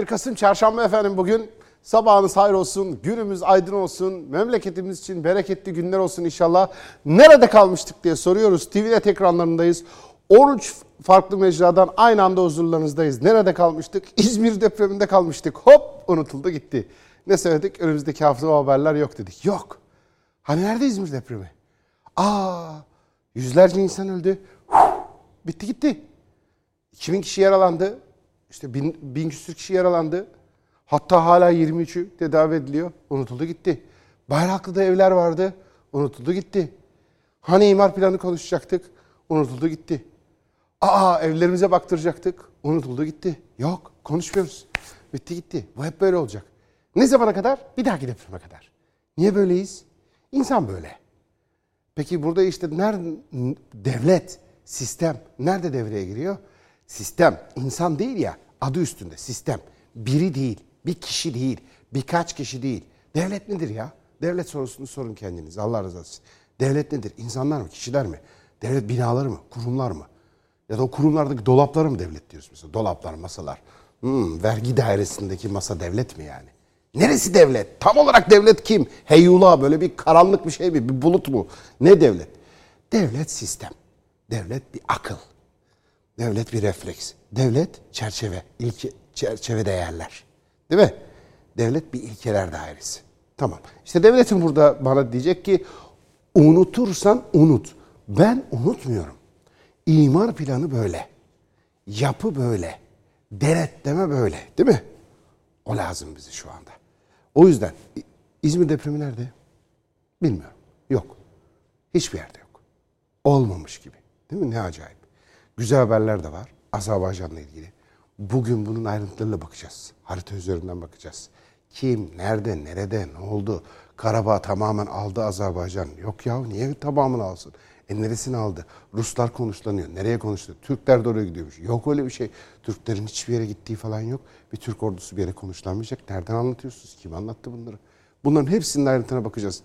11 Kasım Çarşamba efendim bugün. Sabahınız hayır olsun, günümüz aydın olsun, memleketimiz için bereketli günler olsun inşallah. Nerede kalmıştık diye soruyoruz. TV'de ekranlarındayız. 13 farklı mecradan aynı anda huzurlarınızdayız. Nerede kalmıştık? İzmir depreminde kalmıştık. Hop unutuldu gitti. Ne söyledik? Önümüzdeki hafta haberler yok dedik. Yok. Hani nerede İzmir depremi? Aa, yüzlerce insan öldü. Bitti gitti. 2000 kişi yaralandı. İşte bin, bin küsür kişi yaralandı. Hatta hala 23'ü tedavi ediliyor. Unutuldu gitti. Bayraklı'da evler vardı. Unutuldu gitti. Hani imar planı konuşacaktık. Unutuldu gitti. Aa evlerimize baktıracaktık. Unutuldu gitti. Yok konuşmuyoruz. Bitti gitti. Bu hep böyle olacak. Ne zamana kadar? Bir dahaki depreme kadar. Niye böyleyiz? İnsan böyle. Peki burada işte nerede devlet, sistem nerede devreye giriyor? Sistem, insan değil ya adı üstünde sistem. Biri değil, bir kişi değil, birkaç kişi değil. Devlet nedir ya? Devlet sorusunu sorun kendiniz Allah razı olsun. Devlet nedir? İnsanlar mı, kişiler mi? Devlet binaları mı, kurumlar mı? Ya da o kurumlardaki dolapları mı devlet diyoruz mesela? Dolaplar, masalar. Hmm, vergi dairesindeki masa devlet mi yani? Neresi devlet? Tam olarak devlet kim? Heyula böyle bir karanlık bir şey mi? Bir bulut mu? Ne devlet? Devlet sistem. Devlet bir akıl. Devlet bir refleks. Devlet çerçeve, ilke, çerçeve değerler. Değil mi? Devlet bir ilkeler dairesi. Tamam. İşte devletin burada bana diyecek ki unutursan unut. Ben unutmuyorum. İmar planı böyle. Yapı böyle. Denetleme böyle. Değil mi? O lazım bize şu anda. O yüzden İzmir depremi nerede? Bilmiyorum. Yok. Hiçbir yerde yok. Olmamış gibi. Değil mi? Ne acayip. Güzel haberler de var. Azerbaycan'la ilgili. Bugün bunun ayrıntılarıyla bakacağız. Harita üzerinden bakacağız. Kim, nerede, nerede, ne oldu? Karabağ tamamen aldı Azerbaycan. Yok ya niye tamamını alsın? E neresini aldı? Ruslar konuşlanıyor. Nereye konuştu? Türkler de oraya gidiyormuş. Yok öyle bir şey. Türklerin hiçbir yere gittiği falan yok. Bir Türk ordusu bir yere konuşlanmayacak. Nereden anlatıyorsunuz? Kim anlattı bunları? Bunların hepsinin ayrıntına bakacağız.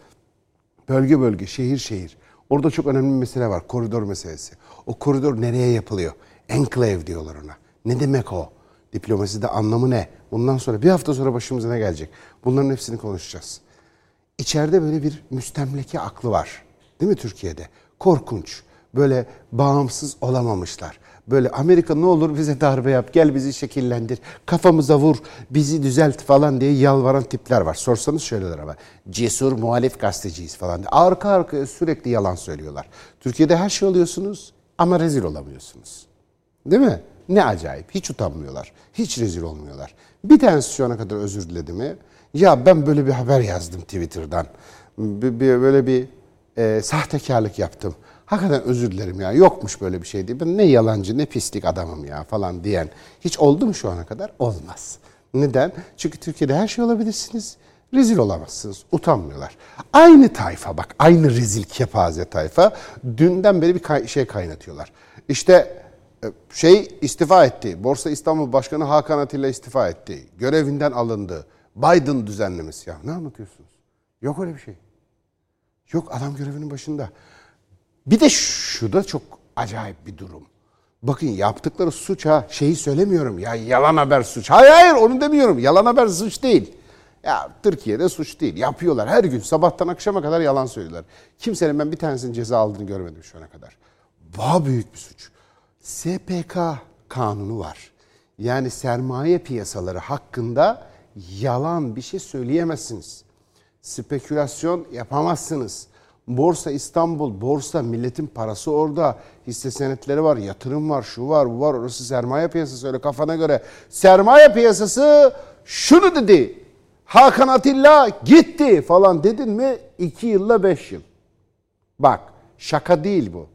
Bölge bölge, şehir şehir. Orada çok önemli bir mesele var. Koridor meselesi. O koridor nereye yapılıyor? Enclave diyorlar ona. Ne demek o? Diplomaside anlamı ne? Bundan sonra bir hafta sonra başımıza ne gelecek? Bunların hepsini konuşacağız. İçeride böyle bir müstemleke aklı var. Değil mi Türkiye'de? Korkunç. Böyle bağımsız olamamışlar. Böyle Amerika ne olur bize darbe yap, gel bizi şekillendir, kafamıza vur, bizi düzelt falan diye yalvaran tipler var. Sorsanız şöyleler ama cesur muhalif gazeteciyiz falan diye. Arka arkaya sürekli yalan söylüyorlar. Türkiye'de her şey oluyorsunuz ama rezil olamıyorsunuz. Değil mi? Ne acayip. Hiç utanmıyorlar. Hiç rezil olmuyorlar. Bir tanesi şu ana kadar özür diledi mi? Ya ben böyle bir haber yazdım Twitter'dan. Böyle bir e, sahtekarlık yaptım. Hakikaten özür dilerim ya. Yokmuş böyle bir şey diye. Ben ne yalancı ne pislik adamım ya falan diyen. Hiç oldu mu şu ana kadar? Olmaz. Neden? Çünkü Türkiye'de her şey olabilirsiniz. Rezil olamazsınız. Utanmıyorlar. Aynı tayfa bak. Aynı rezil kepaze tayfa. Dünden beri bir kay- şey kaynatıyorlar. İşte e, şey istifa etti. Borsa İstanbul Başkanı Hakan Atilla istifa etti. Görevinden alındı. Biden düzenlemesi ya. Ne anlatıyorsunuz? Yok öyle bir şey. Yok adam görevinin başında. Bir de şu da çok acayip bir durum. Bakın yaptıkları suç ha şeyi söylemiyorum ya yalan haber suç. Hayır hayır onu demiyorum. Yalan haber suç değil. Ya Türkiye'de suç değil. Yapıyorlar her gün sabahtan akşama kadar yalan söylüyorlar. Kimsenin ben bir tanesinin ceza aldığını görmedim şu ana kadar. Daha büyük bir suç. SPK kanunu var. Yani sermaye piyasaları hakkında yalan bir şey söyleyemezsiniz. Spekülasyon yapamazsınız. Borsa İstanbul, borsa milletin parası orada. Hisse senetleri var, yatırım var, şu var, bu var. Orası sermaye piyasası öyle kafana göre. Sermaye piyasası şunu dedi. Hakan Atilla gitti falan dedin mi? iki yılla beş yıl. Bak şaka değil bu.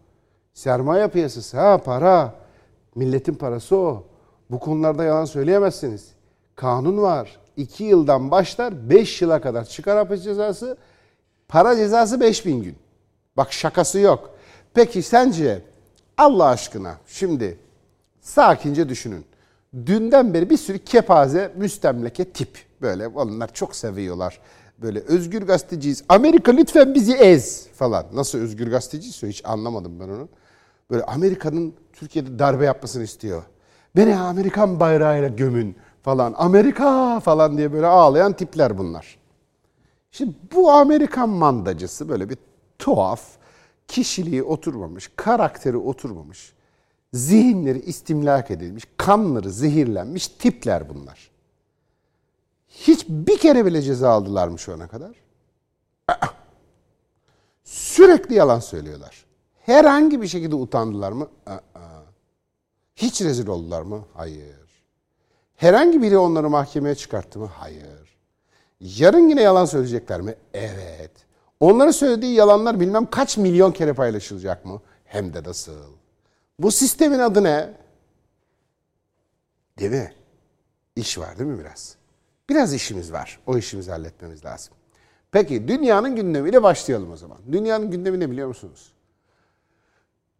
Sermaye piyasası ha para. Milletin parası o. Bu konularda yalan söyleyemezsiniz. Kanun var. 2 yıldan başlar 5 yıla kadar çıkar hapis cezası. Para cezası 5000 gün. Bak şakası yok. Peki sence Allah aşkına şimdi sakince düşünün. Dünden beri bir sürü kepaze müstemleke tip böyle onlar çok seviyorlar. Böyle özgür gazeteciyiz. Amerika lütfen bizi ez falan. Nasıl özgür gazeteciyse hiç anlamadım ben onu. Böyle Amerika'nın Türkiye'de darbe yapmasını istiyor. Beni Amerikan bayrağıyla gömün falan Amerika falan diye böyle ağlayan tipler bunlar. Şimdi bu Amerikan mandacısı böyle bir tuhaf, kişiliği oturmamış, karakteri oturmamış, zihinleri istimlak edilmiş, kanları zehirlenmiş tipler bunlar. Hiç bir kere bile ceza aldılar mı şu ana kadar? Sürekli yalan söylüyorlar. Herhangi bir şekilde utandılar mı? Hiç rezil oldular mı? Hayır. Herhangi biri onları mahkemeye çıkarttı mı? Hayır. Yarın yine yalan söyleyecekler mi? Evet. Onların söylediği yalanlar bilmem kaç milyon kere paylaşılacak mı? Hem de nasıl. Bu sistemin adı ne? Değil mi? İş var değil mi biraz? Biraz işimiz var. O işimizi halletmemiz lazım. Peki dünyanın gündemiyle başlayalım o zaman. Dünyanın gündemi ne biliyor musunuz?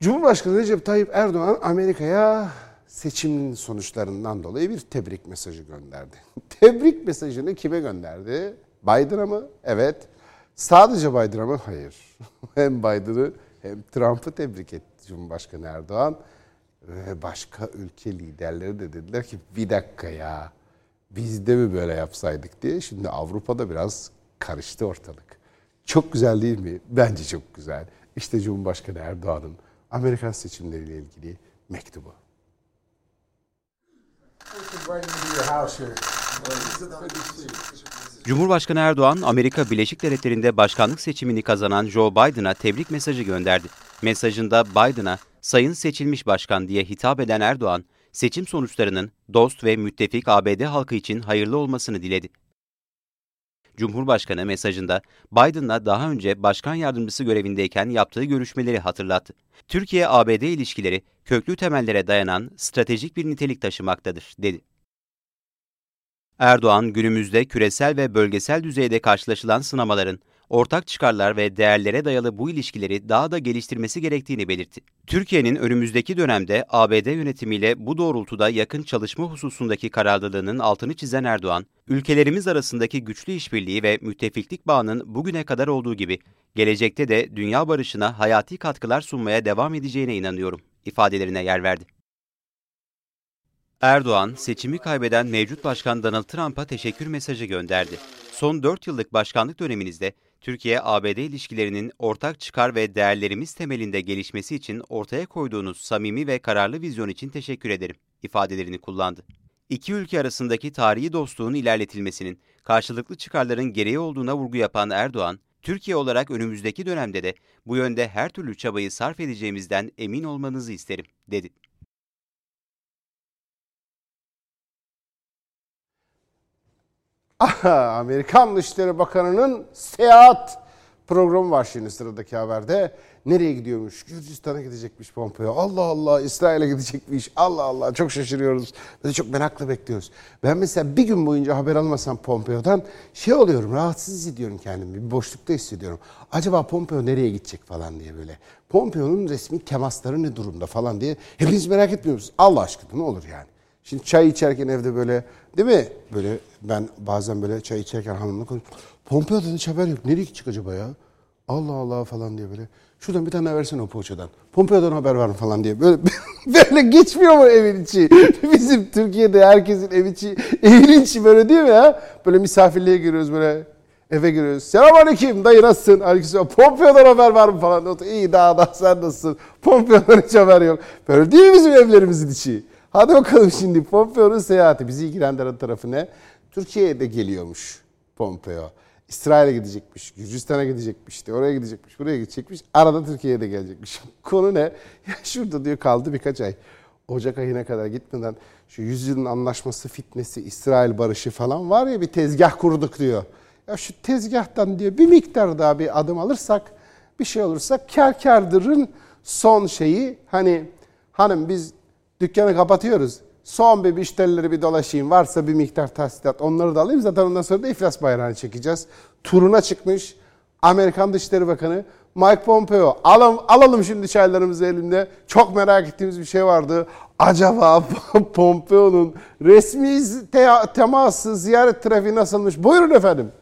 Cumhurbaşkanı Recep Tayyip Erdoğan Amerika'ya seçimin sonuçlarından dolayı bir tebrik mesajı gönderdi. tebrik mesajını kime gönderdi? Biden'a mı? Evet. Sadece Biden'a mı? Hayır. hem Biden'ı hem Trump'ı tebrik etti Cumhurbaşkanı Erdoğan. Ve başka ülke liderleri de dediler ki bir dakika ya biz de mi böyle yapsaydık diye. Şimdi Avrupa'da biraz karıştı ortalık. Çok güzel değil mi? Bence çok güzel. İşte Cumhurbaşkanı Erdoğan'ın Amerikan seçimleriyle ilgili mektubu. Cumhurbaşkanı Erdoğan, Amerika Birleşik Devletleri'nde başkanlık seçimini kazanan Joe Biden'a tebrik mesajı gönderdi. Mesajında Biden'a sayın seçilmiş başkan diye hitap eden Erdoğan, seçim sonuçlarının dost ve müttefik ABD halkı için hayırlı olmasını diledi. Cumhurbaşkanı mesajında Biden'la daha önce başkan yardımcısı görevindeyken yaptığı görüşmeleri hatırlattı. Türkiye-ABD ilişkileri köklü temellere dayanan stratejik bir nitelik taşımaktadır, dedi. Erdoğan, günümüzde küresel ve bölgesel düzeyde karşılaşılan sınamaların ortak çıkarlar ve değerlere dayalı bu ilişkileri daha da geliştirmesi gerektiğini belirtti. Türkiye'nin önümüzdeki dönemde ABD yönetimiyle bu doğrultuda yakın çalışma hususundaki kararlılığının altını çizen Erdoğan, ülkelerimiz arasındaki güçlü işbirliği ve müttefiklik bağının bugüne kadar olduğu gibi gelecekte de dünya barışına hayati katkılar sunmaya devam edeceğine inanıyorum ifadelerine yer verdi. Erdoğan, seçimi kaybeden mevcut başkan Donald Trump'a teşekkür mesajı gönderdi. Son 4 yıllık başkanlık döneminizde Türkiye-ABD ilişkilerinin ortak çıkar ve değerlerimiz temelinde gelişmesi için ortaya koyduğunuz samimi ve kararlı vizyon için teşekkür ederim ifadelerini kullandı. İki ülke arasındaki tarihi dostluğun ilerletilmesinin karşılıklı çıkarların gereği olduğuna vurgu yapan Erdoğan, Türkiye olarak önümüzdeki dönemde de bu yönde her türlü çabayı sarf edeceğimizden emin olmanızı isterim, dedi. Amerikan Dışişleri Bakanı'nın seyahat programı var şimdi sıradaki haberde. Nereye gidiyormuş? Gürcistan'a gidecekmiş Pompeo. Allah Allah İsrail'e gidecekmiş. Allah Allah çok şaşırıyoruz. Ve çok merakla bekliyoruz. Ben mesela bir gün boyunca haber almasam Pompeo'dan şey oluyorum rahatsız hissediyorum kendimi. Bir boşlukta hissediyorum. Acaba Pompeo nereye gidecek falan diye böyle. Pompeo'nun resmi temasları ne durumda falan diye. Hepiniz merak etmiyoruz. Allah aşkına ne olur yani. Şimdi çay içerken evde böyle değil mi? Böyle ben bazen böyle çay içerken hanımla konuşuyorum. Pompeo'dan hiç haber yok. Nereye gidecek acaba ya? Allah Allah falan diye böyle. Şuradan bir tane versene o poğaçadan. Pompeo'dan haber var mı falan diye. Böyle böyle geçmiyor mu evin içi? Bizim Türkiye'de herkesin ev içi, evin içi böyle değil mi ya? Böyle misafirliğe giriyoruz böyle eve giriyoruz. Selamünaleyküm dayı nasılsın? Aleykümselam. Pompeo'dan haber var mı falan. İyi daha da sen nasılsın? Pompeo'dan hiç haber yok. Böyle değil mi bizim evlerimizin içi? Hadi bakalım şimdi Pompeo'nun seyahati bizi ilgilendiren tarafı ne? Türkiye'ye de geliyormuş Pompeo. İsrail'e gidecekmiş, Gürcistan'a gidecekmiş, işte oraya gidecekmiş, buraya gidecekmiş. Arada Türkiye'ye de gelecekmiş. Konu ne? Ya şurada diyor kaldı birkaç ay. Ocak ayına kadar gitmeden şu yüzyılın anlaşması, fitnesi, İsrail barışı falan var ya bir tezgah kurduk diyor. Ya şu tezgahtan diyor bir miktar daha bir adım alırsak, bir şey olursa kar kardırın son şeyi hani hanım biz dükkanı kapatıyoruz. Son bir müşterileri bir dolaşayım. Varsa bir miktar tahsilat onları da alayım. Zaten ondan sonra da iflas bayrağını çekeceğiz. Turuna çıkmış Amerikan Dışişleri Bakanı Mike Pompeo. Alalım, alalım şimdi çaylarımızı elimde. Çok merak ettiğimiz bir şey vardı. Acaba Pompeo'nun resmi te teması, ziyaret trafiği nasılmış? Buyurun efendim.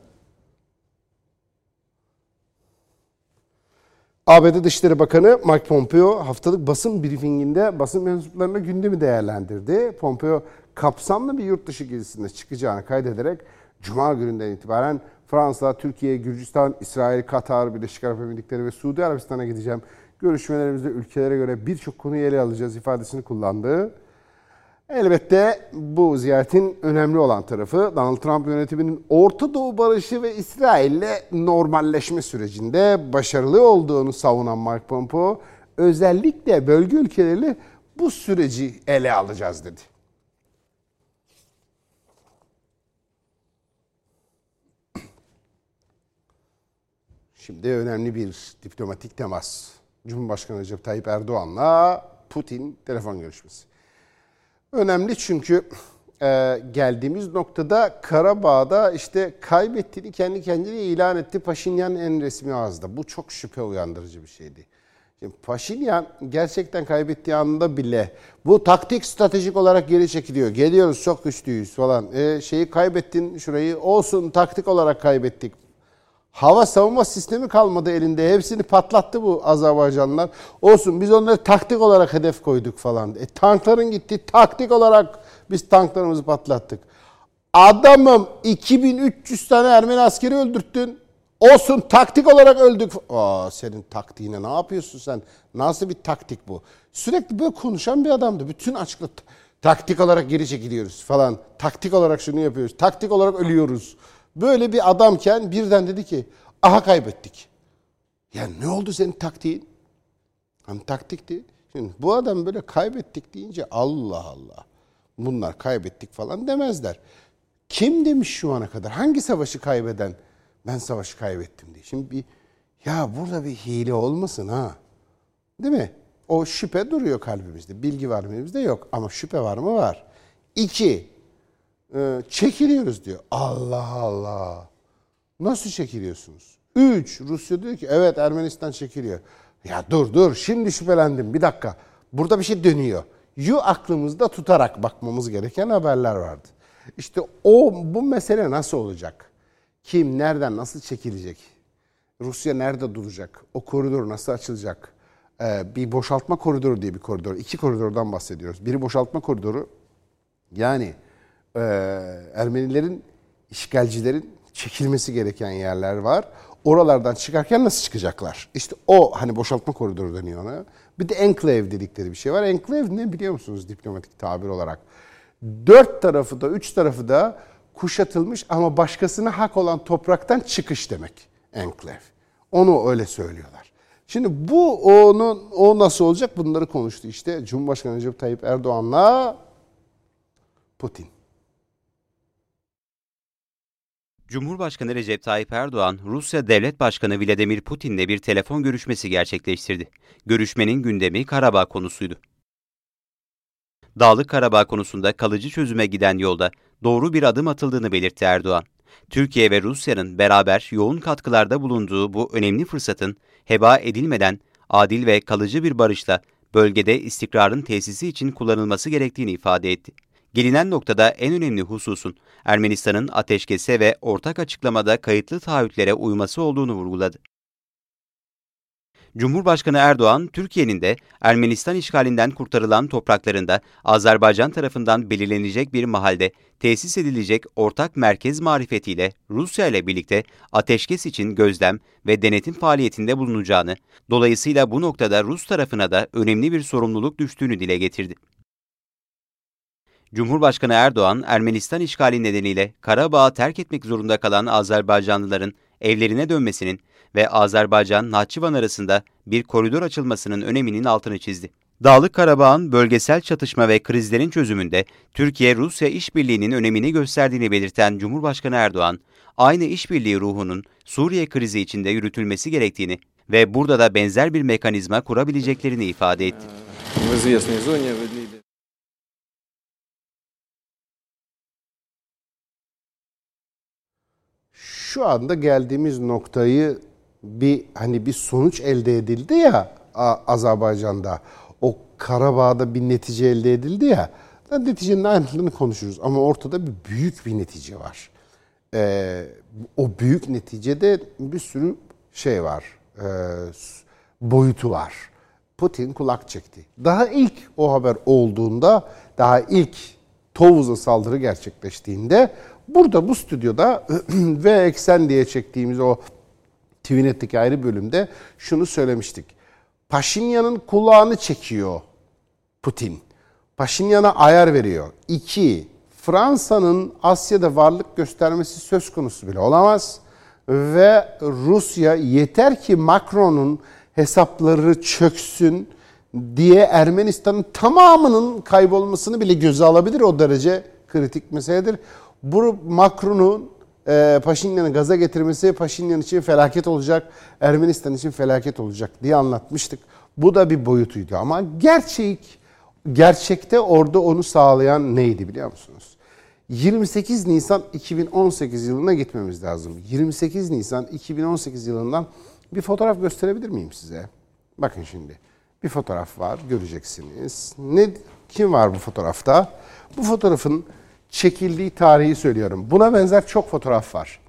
ABD Dışişleri Bakanı Mike Pompeo haftalık basın briefinginde basın mensuplarına gündemi değerlendirdi. Pompeo kapsamlı bir yurt dışı gezisinde çıkacağını kaydederek Cuma gününden itibaren Fransa, Türkiye, Gürcistan, İsrail, Katar, Birleşik Arap Emirlikleri ve Suudi Arabistan'a gideceğim. Görüşmelerimizde ülkelere göre birçok konuyu ele alacağız ifadesini kullandı. Elbette bu ziyaretin önemli olan tarafı Donald Trump yönetiminin Orta Doğu barışı ve İsrail'le normalleşme sürecinde başarılı olduğunu savunan Mike Pompeo özellikle bölge ülkeleriyle bu süreci ele alacağız dedi. Şimdi önemli bir diplomatik temas. Cumhurbaşkanı Recep Tayyip Erdoğan'la Putin telefon görüşmesi. Önemli çünkü e, geldiğimiz noktada Karabağ'da işte kaybettiğini kendi kendine ilan etti Paşinyan en resmi ağızda. Bu çok şüphe uyandırıcı bir şeydi. Şimdi Paşinyan gerçekten kaybettiği anda bile bu taktik stratejik olarak geri çekiliyor. Geliyoruz çok güçlüyüz falan. E, şeyi kaybettin şurayı olsun taktik olarak kaybettik Hava savunma sistemi kalmadı elinde. Hepsini patlattı bu Azerbaycanlılar. Olsun biz onları taktik olarak hedef koyduk falan. E, tankların gitti. Taktik olarak biz tanklarımızı patlattık. Adamım 2300 tane Ermeni askeri öldürttün. Olsun taktik olarak öldük. Aa senin taktiğine ne yapıyorsun sen? Nasıl bir taktik bu? Sürekli böyle konuşan bir adamdı. Bütün açıklık taktik olarak geri çekiliyoruz falan. Taktik olarak şunu yapıyoruz. Taktik olarak ölüyoruz. Böyle bir adamken birden dedi ki aha kaybettik. Ya ne oldu senin taktiğin? Hani taktikti. Şimdi bu adam böyle kaybettik deyince Allah Allah. Bunlar kaybettik falan demezler. Kim demiş şu ana kadar? Hangi savaşı kaybeden ben savaşı kaybettim diye. Şimdi bir ya burada bir hile olmasın ha. Değil mi? O şüphe duruyor kalbimizde. Bilgi var mı elimizde? Yok. Ama şüphe var mı? Var. İki, e, çekiliyoruz diyor. Allah Allah. Nasıl çekiliyorsunuz? Üç, Rusya diyor ki evet Ermenistan çekiliyor. Ya dur dur şimdi şüphelendim bir dakika. Burada bir şey dönüyor. Yu aklımızda tutarak bakmamız gereken haberler vardı. İşte o bu mesele nasıl olacak? Kim, nereden, nasıl çekilecek? Rusya nerede duracak? O koridor nasıl açılacak? Ee, bir boşaltma koridoru diye bir koridor. iki koridordan bahsediyoruz. Biri boşaltma koridoru. Yani e, Ermenilerin, işgalcilerin çekilmesi gereken yerler var. Oralardan çıkarken nasıl çıkacaklar? İşte o hani boşaltma koridoru deniyor ona. Bir de enclave dedikleri bir şey var. Enclave ne biliyor musunuz diplomatik tabir olarak? Dört tarafı da, üç tarafı da kuşatılmış ama başkasına hak olan topraktan çıkış demek enclave. Onu öyle söylüyorlar. Şimdi bu onun o nasıl olacak bunları konuştu işte Cumhurbaşkanı Recep Tayyip Erdoğan'la Putin. Cumhurbaşkanı Recep Tayyip Erdoğan, Rusya Devlet Başkanı Vladimir Putin'le bir telefon görüşmesi gerçekleştirdi. Görüşmenin gündemi Karabağ konusuydu. Dağlık Karabağ konusunda kalıcı çözüme giden yolda doğru bir adım atıldığını belirtti Erdoğan. Türkiye ve Rusya'nın beraber yoğun katkılarda bulunduğu bu önemli fırsatın heba edilmeden adil ve kalıcı bir barışla bölgede istikrarın tesisi için kullanılması gerektiğini ifade etti. Gelinen noktada en önemli hususun Ermenistan'ın ateşkese ve ortak açıklamada kayıtlı taahhütlere uyması olduğunu vurguladı. Cumhurbaşkanı Erdoğan, Türkiye'nin de Ermenistan işgalinden kurtarılan topraklarında Azerbaycan tarafından belirlenecek bir mahalde tesis edilecek ortak merkez marifetiyle Rusya ile birlikte ateşkes için gözlem ve denetim faaliyetinde bulunacağını, dolayısıyla bu noktada Rus tarafına da önemli bir sorumluluk düştüğünü dile getirdi. Cumhurbaşkanı Erdoğan, Ermenistan işgali nedeniyle Karabağ'ı terk etmek zorunda kalan Azerbaycanlıların evlerine dönmesinin ve Azerbaycan-Nahçıvan arasında bir koridor açılmasının öneminin altını çizdi. Dağlık Karabağ'ın bölgesel çatışma ve krizlerin çözümünde Türkiye-Rusya işbirliğinin önemini gösterdiğini belirten Cumhurbaşkanı Erdoğan, aynı işbirliği ruhunun Suriye krizi içinde yürütülmesi gerektiğini ve burada da benzer bir mekanizma kurabileceklerini ifade etti. Şu anda geldiğimiz noktayı bir hani bir sonuç elde edildi ya Azerbaycan'da. O Karabağ'da bir netice elde edildi ya. Neticenin ayrıntılarını konuşuruz ama ortada bir büyük bir netice var. Ee, o büyük neticede bir sürü şey var. E, boyutu var. Putin kulak çekti. Daha ilk o haber olduğunda, daha ilk Tovuz'a saldırı gerçekleştiğinde burada bu stüdyoda ve eksen diye çektiğimiz o TVNet'teki ayrı bölümde şunu söylemiştik. Paşinyan'ın kulağını çekiyor Putin. Paşinyan'a ayar veriyor. İki, Fransa'nın Asya'da varlık göstermesi söz konusu bile olamaz. Ve Rusya yeter ki Macron'un hesapları çöksün diye Ermenistan'ın tamamının kaybolmasını bile göze alabilir. O derece kritik meseledir. Bu Macron'un e, Paşinyan'ı gaza getirmesi Paşinyan için felaket olacak, Ermenistan için felaket olacak diye anlatmıştık. Bu da bir boyutuydu ama gerçek gerçekte orada onu sağlayan neydi biliyor musunuz? 28 Nisan 2018 yılına gitmemiz lazım. 28 Nisan 2018 yılından bir fotoğraf gösterebilir miyim size? Bakın şimdi. Bir fotoğraf var göreceksiniz. Ne kim var bu fotoğrafta? Bu fotoğrafın çekildiği tarihi söylüyorum. Buna benzer çok fotoğraf var.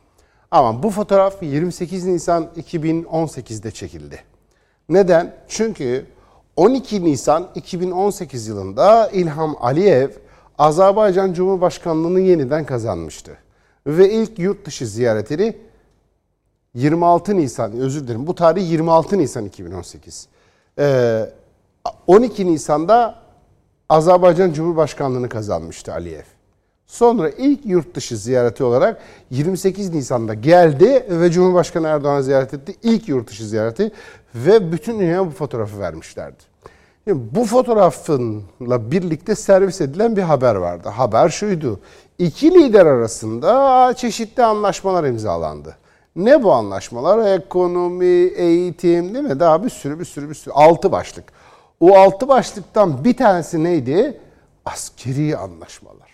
Ama bu fotoğraf 28 Nisan 2018'de çekildi. Neden? Çünkü 12 Nisan 2018 yılında İlham Aliyev Azerbaycan Cumhurbaşkanlığını yeniden kazanmıştı. Ve ilk yurt dışı ziyaretini 26 Nisan, özür dilerim bu tarih 26 Nisan 2018. Ee, 12 Nisan'da Azerbaycan Cumhurbaşkanlığını kazanmıştı Aliyev. Sonra ilk yurt dışı ziyareti olarak 28 Nisan'da geldi ve Cumhurbaşkanı Erdoğan'ı ziyaret etti. İlk yurt dışı ziyareti ve bütün dünya bu fotoğrafı vermişlerdi. Şimdi bu fotoğrafınla birlikte servis edilen bir haber vardı. Haber şuydu. İki lider arasında çeşitli anlaşmalar imzalandı. Ne bu anlaşmalar? Ekonomi, eğitim değil mi? Daha bir sürü bir sürü bir sürü. Altı başlık. O altı başlıktan bir tanesi neydi? Askeri anlaşmalar.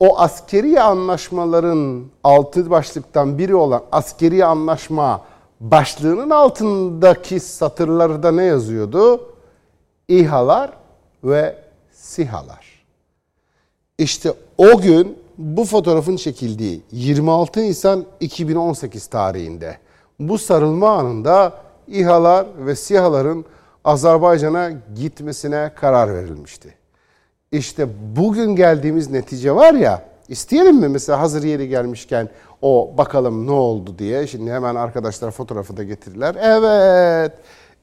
O askeri anlaşmaların altı başlıktan biri olan askeri anlaşma başlığının altındaki satırlarda ne yazıyordu? İHA'lar ve SİHA'lar. İşte o gün bu fotoğrafın çekildiği 26 Nisan 2018 tarihinde bu sarılma anında İHA'lar ve SİHA'ların Azerbaycan'a gitmesine karar verilmişti. İşte bugün geldiğimiz netice var ya, isteyelim mi mesela hazır yeri gelmişken o bakalım ne oldu diye. Şimdi hemen arkadaşlar fotoğrafı da getirirler. Evet,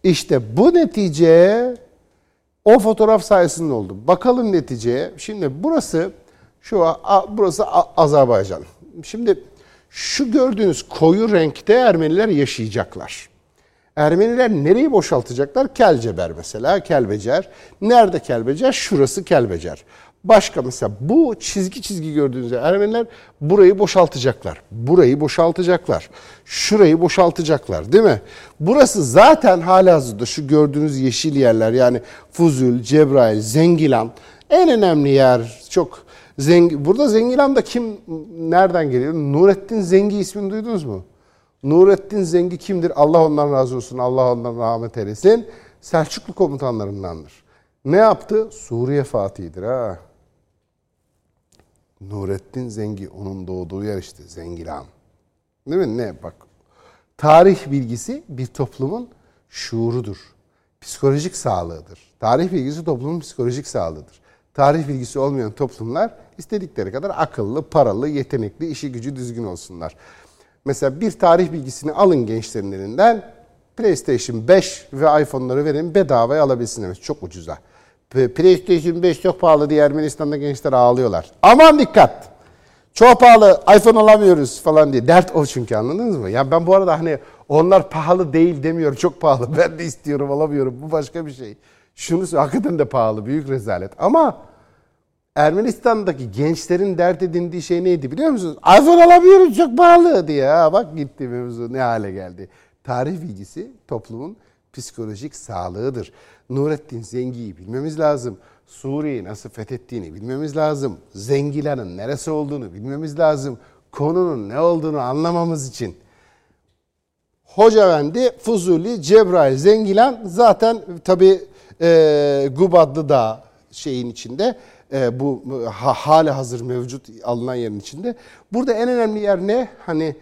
işte bu netice o fotoğraf sayesinde oldu. Bakalım neticeye. Şimdi burası şu burası Azerbaycan. Şimdi şu gördüğünüz koyu renkte Ermeniler yaşayacaklar. Ermeniler nereyi boşaltacaklar? Kelceber mesela, Kelbecer. Nerede Kelbecer? Şurası Kelbecer. Başka mesela bu çizgi çizgi gördüğünüz Ermeniler burayı boşaltacaklar. Burayı boşaltacaklar. Şurayı boşaltacaklar değil mi? Burası zaten halihazırda şu gördüğünüz yeşil yerler yani Fuzul, Cebrail, Zengilan en önemli yer çok Zeng Burada Zengilan da kim nereden geliyor? Nurettin Zengi ismini duydunuz mu? Nurettin Zengi kimdir? Allah ondan razı olsun. Allah ondan rahmet eylesin. Selçuklu komutanlarındandır. Ne yaptı? Suriye Fatih'idir ha. Nurettin Zengi onun doğduğu yer işte Zengilan. Değil mi? Ne bak. Tarih bilgisi bir toplumun şuurudur. Psikolojik sağlığıdır. Tarih bilgisi toplumun psikolojik sağlığıdır. Tarih bilgisi olmayan toplumlar istedikleri kadar akıllı, paralı, yetenekli, işi gücü düzgün olsunlar. Mesela bir tarih bilgisini alın gençlerin elinden. PlayStation 5 ve iPhone'ları verin bedavaya alabilsinler. Çok ucuza. PlayStation 5 çok pahalı diye Ermenistan'da gençler ağlıyorlar. Aman dikkat! Çok pahalı iPhone alamıyoruz falan diye. Dert o çünkü anladınız mı? Ya ben bu arada hani onlar pahalı değil demiyorum. Çok pahalı. Ben de istiyorum alamıyorum. Bu başka bir şey. Şunu hakikaten de pahalı. Büyük rezalet. Ama Ermenistan'daki gençlerin dert edindiği şey neydi biliyor musunuz? iPhone alamıyoruz çok pahalı diye. Ha, bak gitti mevzu ne hale geldi. Tarih bilgisi toplumun psikolojik sağlığıdır. Nurettin Zengi'yi bilmemiz lazım. Suriye'yi nasıl fethettiğini bilmemiz lazım. Zengilan'ın neresi olduğunu bilmemiz lazım. Konunun ne olduğunu anlamamız için. Hoca Vendi, Fuzuli, Cebrail, Zengilan zaten tabi e, Gubadlı da şeyin içinde e, bu ha, hali hazır mevcut alınan yerin içinde. Burada en önemli yer ne? Hani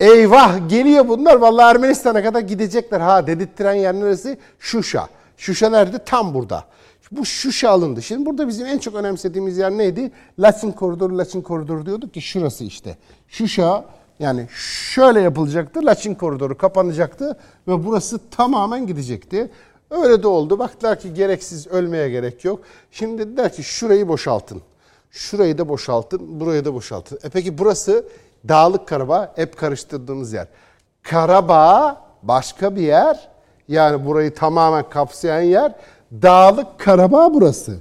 eyvah geliyor bunlar vallahi Ermenistan'a kadar gidecekler ha dedirttiren yer neresi? Şuşa. Şuşa nerede? Tam burada. Bu Şuşa alındı. Şimdi burada bizim en çok önemsediğimiz yer neydi? Laçin koridoru, Laçin koridoru diyorduk ki şurası işte. Şuşa yani şöyle yapılacaktı. Laçin koridoru kapanacaktı ve burası tamamen gidecekti. Öyle de oldu. Baktılar ki gereksiz ölmeye gerek yok. Şimdi dediler ki şurayı boşaltın. Şurayı da boşaltın, burayı da boşaltın. E peki burası Dağlık Karabağ, hep karıştırdığımız yer. Karabağ başka bir yer. Yani burayı tamamen kapsayan yer. Dağlık Karabağ burası.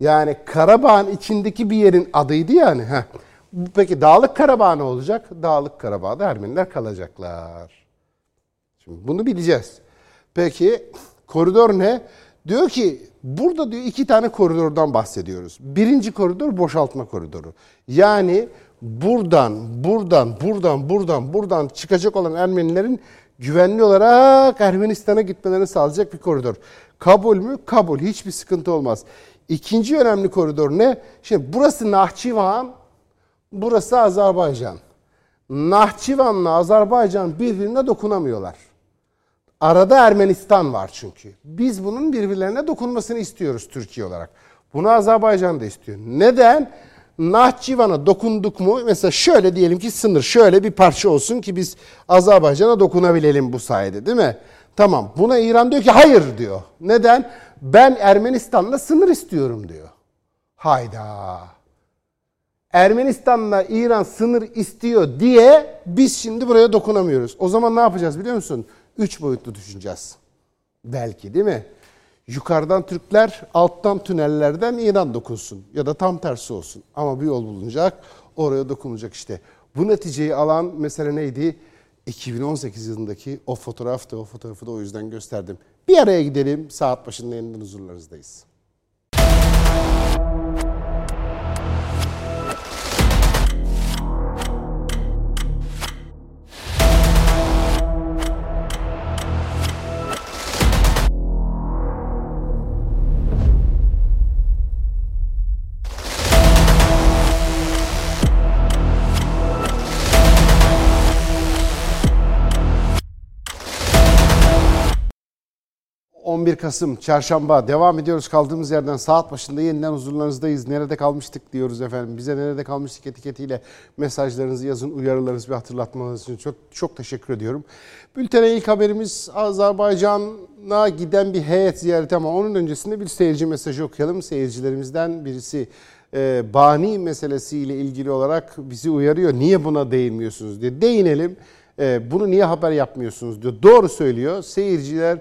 Yani Karabağ'ın içindeki bir yerin adıydı yani. Heh. Peki Dağlık Karabağ ne olacak? Dağlık Karabağ'da Ermeniler kalacaklar. Şimdi bunu bileceğiz. Peki koridor ne? Diyor ki burada diyor iki tane koridordan bahsediyoruz. Birinci koridor boşaltma koridoru. Yani buradan, buradan, buradan, buradan, buradan çıkacak olan Ermenilerin güvenli olarak Ermenistan'a gitmelerini sağlayacak bir koridor. Kabul mü? Kabul. Hiçbir sıkıntı olmaz. İkinci önemli koridor ne? Şimdi burası Nahçıvan, burası Azerbaycan. Nahçıvan'la Azerbaycan birbirine dokunamıyorlar. Arada Ermenistan var çünkü. Biz bunun birbirlerine dokunmasını istiyoruz Türkiye olarak. Bunu Azerbaycan da istiyor. Neden? Nahçıvan'a dokunduk mu? Mesela şöyle diyelim ki sınır şöyle bir parça olsun ki biz Azerbaycan'a dokunabilelim bu sayede değil mi? Tamam. Buna İran diyor ki hayır diyor. Neden? Ben Ermenistan'la sınır istiyorum diyor. Hayda. Ermenistan'la İran sınır istiyor diye biz şimdi buraya dokunamıyoruz. O zaman ne yapacağız biliyor musun? Üç boyutlu düşüneceğiz. Belki değil mi? Yukarıdan Türkler, alttan tünellerden İran dokunsun. Ya da tam tersi olsun. Ama bir yol bulunacak, oraya dokunulacak işte. Bu neticeyi alan mesele neydi? 2018 yılındaki o fotoğraftı. O fotoğrafı da o yüzden gösterdim. Bir araya gidelim. Saat başında yeniden huzurlarınızdayız. ...11 Kasım Çarşamba devam ediyoruz kaldığımız yerden saat başında yeniden huzurlarınızdayız. Nerede kalmıştık diyoruz efendim. Bize nerede kalmıştık etiketiyle mesajlarınızı yazın, uyarılarınızı ve hatırlatmalarınız için çok çok teşekkür ediyorum. Bültene ilk haberimiz Azerbaycan'a giden bir heyet ziyareti ama onun öncesinde bir seyirci mesajı okuyalım. Seyircilerimizden birisi e, bani meselesiyle ilgili olarak bizi uyarıyor. Niye buna değinmiyorsunuz diye. Değinelim. E, bunu niye haber yapmıyorsunuz diyor. Doğru söylüyor. Seyirciler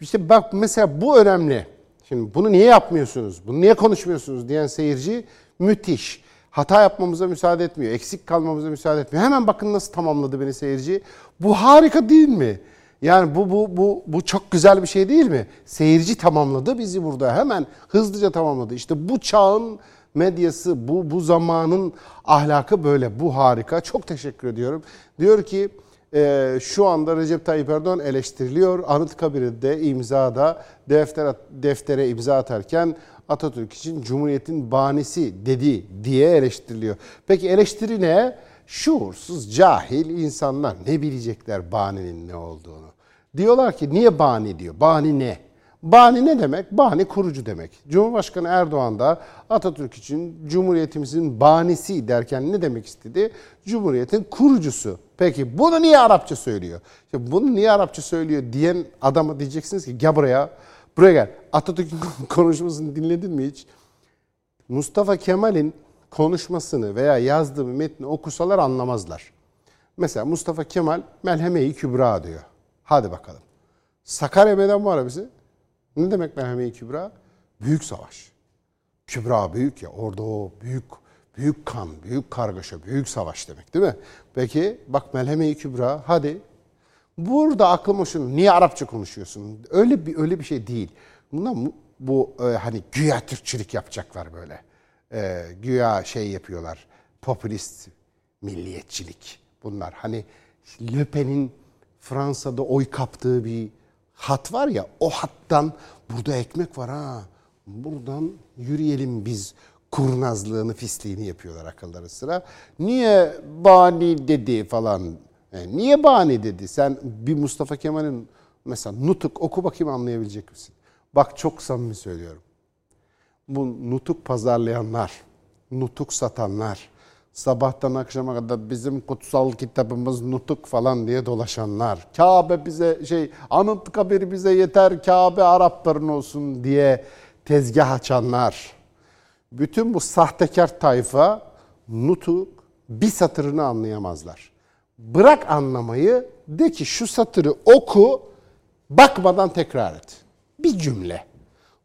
işte bak mesela bu önemli. Şimdi bunu niye yapmıyorsunuz? Bunu niye konuşmuyorsunuz diyen seyirci müthiş. Hata yapmamıza müsaade etmiyor. Eksik kalmamıza müsaade etmiyor. Hemen bakın nasıl tamamladı beni seyirci. Bu harika değil mi? Yani bu bu bu bu çok güzel bir şey değil mi? Seyirci tamamladı bizi burada. Hemen hızlıca tamamladı. İşte bu çağın medyası, bu bu zamanın ahlakı böyle. Bu harika. Çok teşekkür ediyorum. Diyor ki e, şu anda Recep Tayyip Erdoğan eleştiriliyor. Anıtkabir'de imzada defter, deftere imza atarken Atatürk için Cumhuriyet'in banisi dedi diye eleştiriliyor. Peki eleştiri ne? Şuursuz, cahil insanlar ne bilecekler baninin ne olduğunu. Diyorlar ki niye bani diyor? Bani ne? Bani ne demek? Bani kurucu demek. Cumhurbaşkanı Erdoğan da Atatürk için Cumhuriyetimizin banisi derken ne demek istedi? Cumhuriyetin kurucusu. Peki bunu niye Arapça söylüyor? İşte bunu niye Arapça söylüyor diyen adama diyeceksiniz ki gel buraya. Buraya gel. Atatürk'ün konuşmasını dinledin mi hiç? Mustafa Kemal'in konuşmasını veya yazdığı metni okusalar anlamazlar. Mesela Mustafa Kemal Melheme-i Kübra diyor. Hadi bakalım. Sakarya meydan bizi. Ne demek Melheme-i Kübra? Büyük savaş. Kübra büyük ya. Orada o büyük büyük kan, büyük kargaşa, büyük savaş demek değil mi? Peki bak Melheme-i Kübra hadi. Burada aklıma şunu niye Arapça konuşuyorsun? Öyle bir öyle bir şey değil. Bundan bu e, hani güya Türkçülük yapacaklar böyle. E, güya şey yapıyorlar. Popülist milliyetçilik bunlar. Hani Le Pen'in Fransa'da oy kaptığı bir hat var ya o hattan burada ekmek var ha. Buradan yürüyelim biz kurnazlığını, pisliğini yapıyorlar akılları sıra. Niye bani dedi falan. E, niye bani dedi? Sen bir Mustafa Kemal'in mesela nutuk oku bakayım anlayabilecek misin? Bak çok samimi söylüyorum. bu nutuk pazarlayanlar, nutuk satanlar, sabahtan akşama kadar bizim kutsal kitabımız nutuk falan diye dolaşanlar, Kabe bize şey Anıtkabir bize yeter, Kabe Arapların olsun diye tezgah açanlar. Bütün bu sahtekar tayfa nutuk bir satırını anlayamazlar. Bırak anlamayı de ki şu satırı oku bakmadan tekrar et. Bir cümle.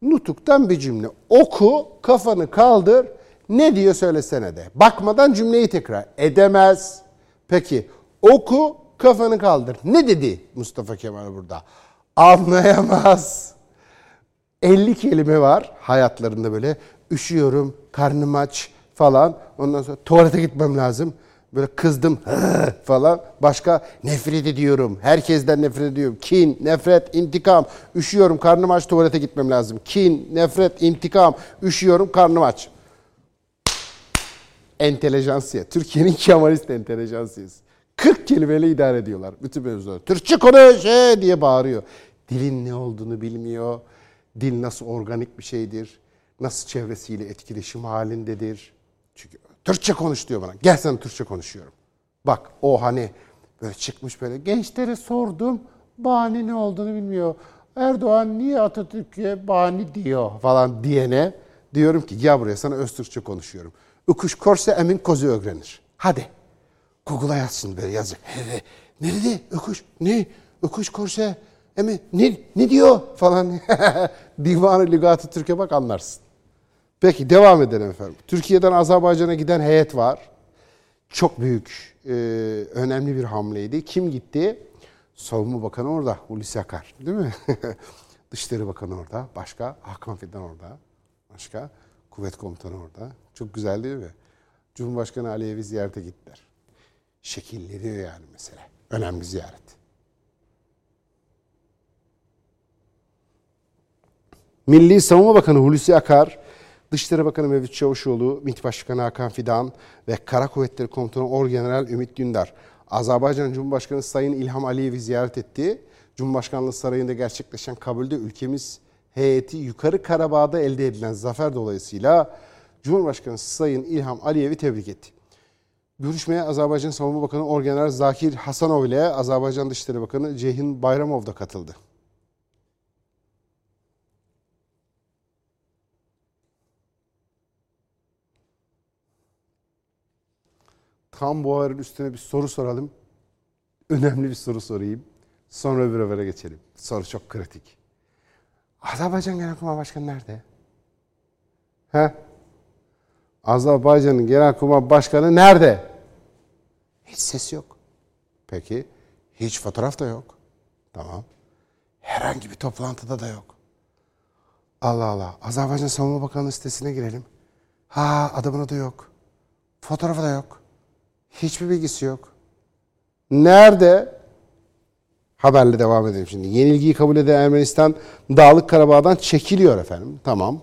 Nutuk'tan bir cümle. Oku, kafanı kaldır, ne diyor söylesene de. Bakmadan cümleyi tekrar edemez. Peki oku, kafanı kaldır. Ne dedi Mustafa Kemal burada? Anlayamaz. 50 kelime var hayatlarında böyle. Üşüyorum, karnım aç falan. Ondan sonra tuvalete gitmem lazım. Böyle kızdım falan. Başka nefret ediyorum. Herkesten nefret ediyorum. Kin, nefret, intikam. Üşüyorum, karnım aç, tuvalete gitmem lazım. Kin, nefret, intikam. Üşüyorum, karnım aç. Entelejansiye. Türkiye'nin Kemalist entelejansiyası. 40 kelimeyle idare ediyorlar. Bütün mevzuları. Türkçe konuş diye bağırıyor. Dilin ne olduğunu bilmiyor. Dil nasıl organik bir şeydir. Nasıl çevresiyle etkileşim halindedir. Çünkü Türkçe konuş diyor bana. Gel sana Türkçe konuşuyorum. Bak o hani böyle çıkmış böyle gençlere sordum. Bani ne olduğunu bilmiyor. Erdoğan niye Atatürk'e bani diyor falan diyene diyorum ki ya buraya sana öz Türkçe konuşuyorum. Ukuş korse emin kozu öğrenir. Hadi. Google'a yazsın böyle yazık. Ne dedi? Ukuş ne? Ukuş korse emin ne, ne diyor falan. Divanı Lügatı Türkiye bak anlarsın. Peki devam edelim efendim. Türkiye'den Azerbaycan'a giden heyet var. Çok büyük, e, önemli bir hamleydi. Kim gitti? Savunma Bakanı orada, Hulusi Akar değil mi? Dışişleri Bakanı orada, başka Hakan Fidan orada, başka Kuvvet Komutanı orada. Çok güzel değil mi? Cumhurbaşkanı Aliyev'i ziyarete gittiler. Şekilleniyor yani mesele. Önemli ziyaret. Milli Savunma Bakanı Hulusi Akar, Dışişleri Bakanı Mevlüt Çavuşoğlu, MİT Başkanı Hakan Fidan ve Kara Kuvvetleri Komutanı Orgeneral Ümit Dündar, Azerbaycan Cumhurbaşkanı Sayın İlham Aliyev'i ziyaret etti. Cumhurbaşkanlığı Sarayı'nda gerçekleşen kabulde ülkemiz heyeti Yukarı Karabağ'da elde edilen zafer dolayısıyla Cumhurbaşkanı Sayın İlham Aliyev'i tebrik etti. Görüşmeye Azerbaycan Savunma Bakanı Orgeneral Zakir Hasanov ile Azerbaycan Dışişleri Bakanı Ceyhin Bayramov da katıldı. Bu haberin üstüne bir soru soralım. Önemli bir soru sorayım. Sonra bir habere geçelim. Soru çok kritik. Azerbaycan Genelkurmay Başkanı nerede? He? Azerbaycan'ın Genelkurmay Başkanı nerede? Hiç ses yok. Peki. Hiç fotoğraf da yok. Tamam. Herhangi bir toplantıda da yok. Allah Allah. Azerbaycan Savunma Bakanlığı sitesine girelim. Ha adamın adı yok. Fotoğrafı da yok. Hiçbir bilgisi yok. Nerede? Haberle devam edelim şimdi. Yenilgiyi kabul eden Ermenistan Dağlık Karabağ'dan çekiliyor efendim. Tamam.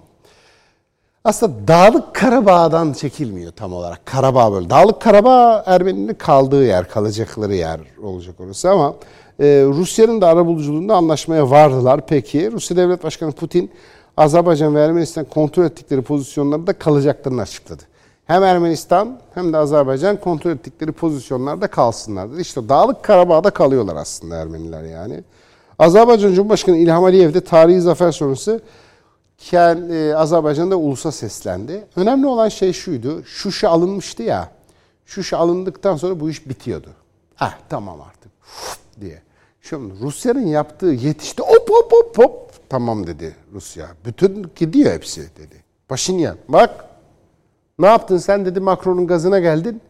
Aslında Dağlık Karabağ'dan çekilmiyor tam olarak. Karabağ böyle. Dağlık Karabağ Ermenilerin kaldığı yer, kalacakları yer olacak orası ama e, Rusya'nın da arabuluculuğunda anlaşmaya vardılar. Peki Rusya Devlet Başkanı Putin Azerbaycan ve Ermenistan kontrol ettikleri pozisyonlarda kalacaklarını açıkladı hem Ermenistan hem de Azerbaycan kontrol ettikleri pozisyonlarda kalsınlar dedi. İşte Dağlık Karabağ'da kalıyorlar aslında Ermeniler yani. Azerbaycan Cumhurbaşkanı İlham Aliyev de tarihi zafer sonrası e, Azerbaycan'da ulusa seslendi. Önemli olan şey şuydu. Şuşa alınmıştı ya. Şuşa alındıktan sonra bu iş bitiyordu. Ha tamam artık diye. Şimdi Rusya'nın yaptığı yetişti hop hop hop hop tamam dedi Rusya. Bütün gidiyor hepsi dedi. Paşinyan bak ne yaptın sen dedi Macron'un gazına geldin.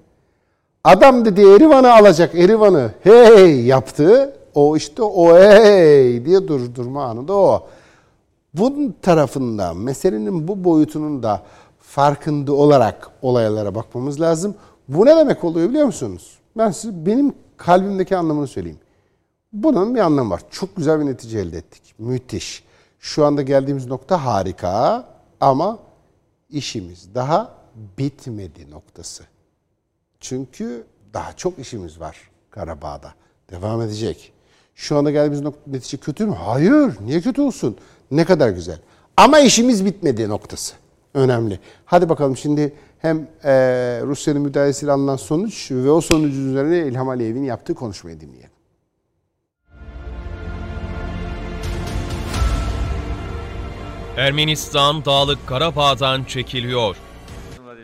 Adam dedi Erivan'ı alacak Erivan'ı. Hey yaptı. O işte o hey diye durdurma anında o. Bunun tarafında meselenin bu boyutunun da farkında olarak olaylara bakmamız lazım. Bu ne demek oluyor biliyor musunuz? Ben size benim kalbimdeki anlamını söyleyeyim. Bunun bir anlamı var. Çok güzel bir netice elde ettik. Müthiş. Şu anda geldiğimiz nokta harika ama işimiz daha bitmedi noktası. Çünkü daha çok işimiz var Karabağ'da. Devam edecek. Şu anda geldiğimiz netice kötü mü? Hayır. Niye kötü olsun? Ne kadar güzel. Ama işimiz bitmedi noktası. önemli. Hadi bakalım şimdi hem e, Rusya'nın müdahalesiyle alınan sonuç ve o sonucun üzerine İlham Aliyev'in yaptığı konuşmayı dinleyelim. Ermenistan Dağlık Karabağ'dan çekiliyor.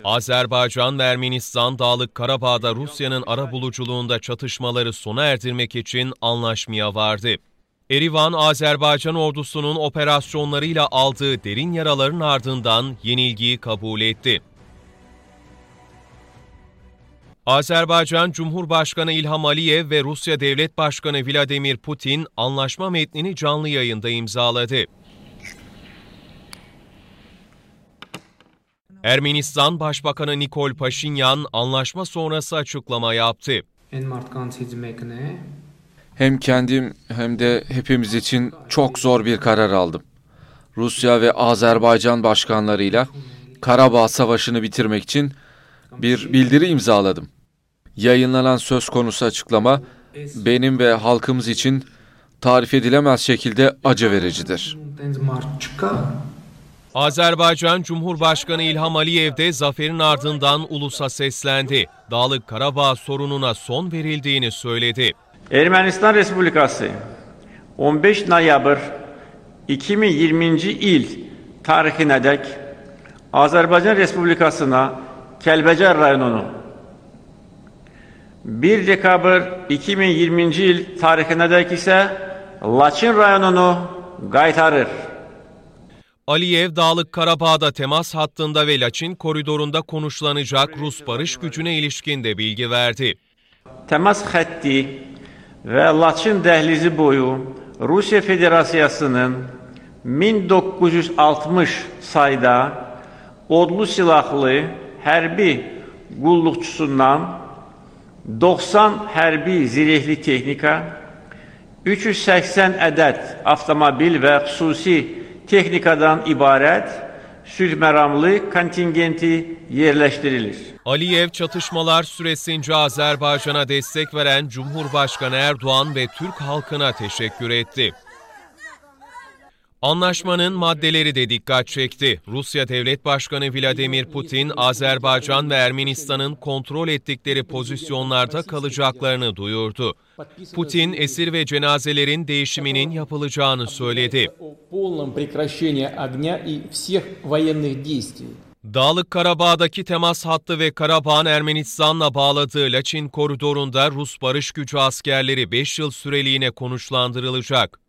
Azerbaycan ve Ermenistan Dağlık Karabağ'da Rusya'nın arabuluculuğunda çatışmaları sona erdirmek için anlaşmaya vardı. Erivan, Azerbaycan ordusunun operasyonlarıyla aldığı derin yaraların ardından yenilgiyi kabul etti. Azerbaycan Cumhurbaşkanı İlham Aliyev ve Rusya Devlet Başkanı Vladimir Putin anlaşma metnini canlı yayında imzaladı. Ermenistan Başbakanı Nikol Paşinyan anlaşma sonrası açıklama yaptı. Hem kendim hem de hepimiz için çok zor bir karar aldım. Rusya ve Azerbaycan başkanlarıyla Karabağ Savaşı'nı bitirmek için bir bildiri imzaladım. Yayınlanan söz konusu açıklama benim ve halkımız için tarif edilemez şekilde acı vericidir. Azerbaycan Cumhurbaşkanı İlham Aliyev de zaferin ardından ulusa seslendi. Dağlık Karabağ sorununa son verildiğini söyledi. Ermənistan Respublikası 15 noyabr 2020 il tarixinədək Azərbaycan Respublikasına Kəlbəcər rayonunu 1 dekabr 2020 il tarixinədək isə Laçın rayonunu qaytarır. Aliyev, Dağlık Karabağ'da temas hattında ve Laçin koridorunda konuşlanacak Rus barış gücüne ilişkin de bilgi verdi. Təmas xətti və Laçın dəhlizi boyu Rusiya Federasiyasının 1960 sayda odlu silahlı hərbi qulluqçusundan 90 hərbi zirehli texnika, 380 ədəd avtomobil və xüsusi texnikadan ibarət sülh məramlı kontingenti yerləşdirilir. Aliyev çatışmalar süresince Azerbaycan'a destek veren Cumhurbaşkanı Erdoğan ve Türk halkına teşekkür etti. Anlaşmanın maddeleri de dikkat çekti. Rusya Devlet Başkanı Vladimir Putin, Azerbaycan ve Ermenistan'ın kontrol ettikleri pozisyonlarda kalacaklarını duyurdu. Putin, esir ve cenazelerin değişiminin yapılacağını söyledi. Dağlık Karabağ'daki temas hattı ve Karabağ'ın Ermenistan'la bağladığı Laçin koridorunda Rus barış gücü askerleri 5 yıl süreliğine konuşlandırılacak.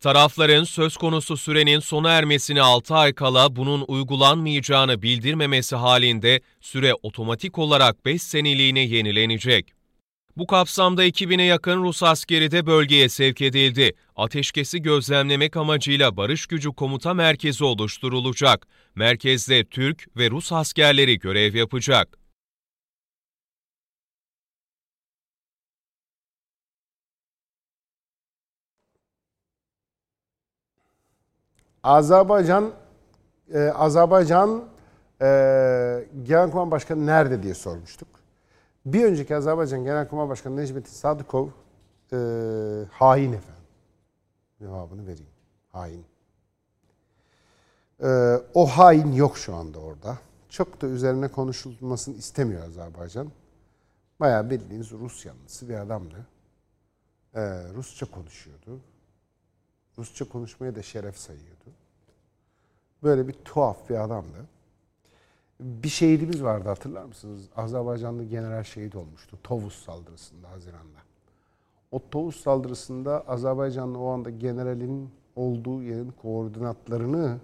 Tarafların söz konusu sürenin sona ermesine 6 ay kala bunun uygulanmayacağını bildirmemesi halinde süre otomatik olarak 5 seneliğine yenilenecek. Bu kapsamda 2000'e yakın Rus askeri de bölgeye sevk edildi. Ateşkesi gözlemlemek amacıyla Barış Gücü Komuta Merkezi oluşturulacak. Merkezde Türk ve Rus askerleri görev yapacak. Azerbaycan e, Azerbaycan e, Genelkurmay Başkanı nerede diye sormuştuk. Bir önceki Azerbaycan Genelkurmay Başkanı Necmettin Sadıkov e, hain efendim. Cevabını vereyim. Hain. E, o hain yok şu anda orada. Çok da üzerine konuşulmasını istemiyor Azerbaycan. Bayağı bildiğiniz Rus yanlısı bir adamdı. E, Rusça konuşuyordu. Rusça konuşmayı da şeref sayıyordu. Böyle bir tuhaf bir adamdı. Bir şehidimiz vardı hatırlar mısınız? Azerbaycanlı general şehit olmuştu Tovuz saldırısında Haziran'da. O Tovuz saldırısında Azerbaycanlı o anda generalin olduğu yerin koordinatlarını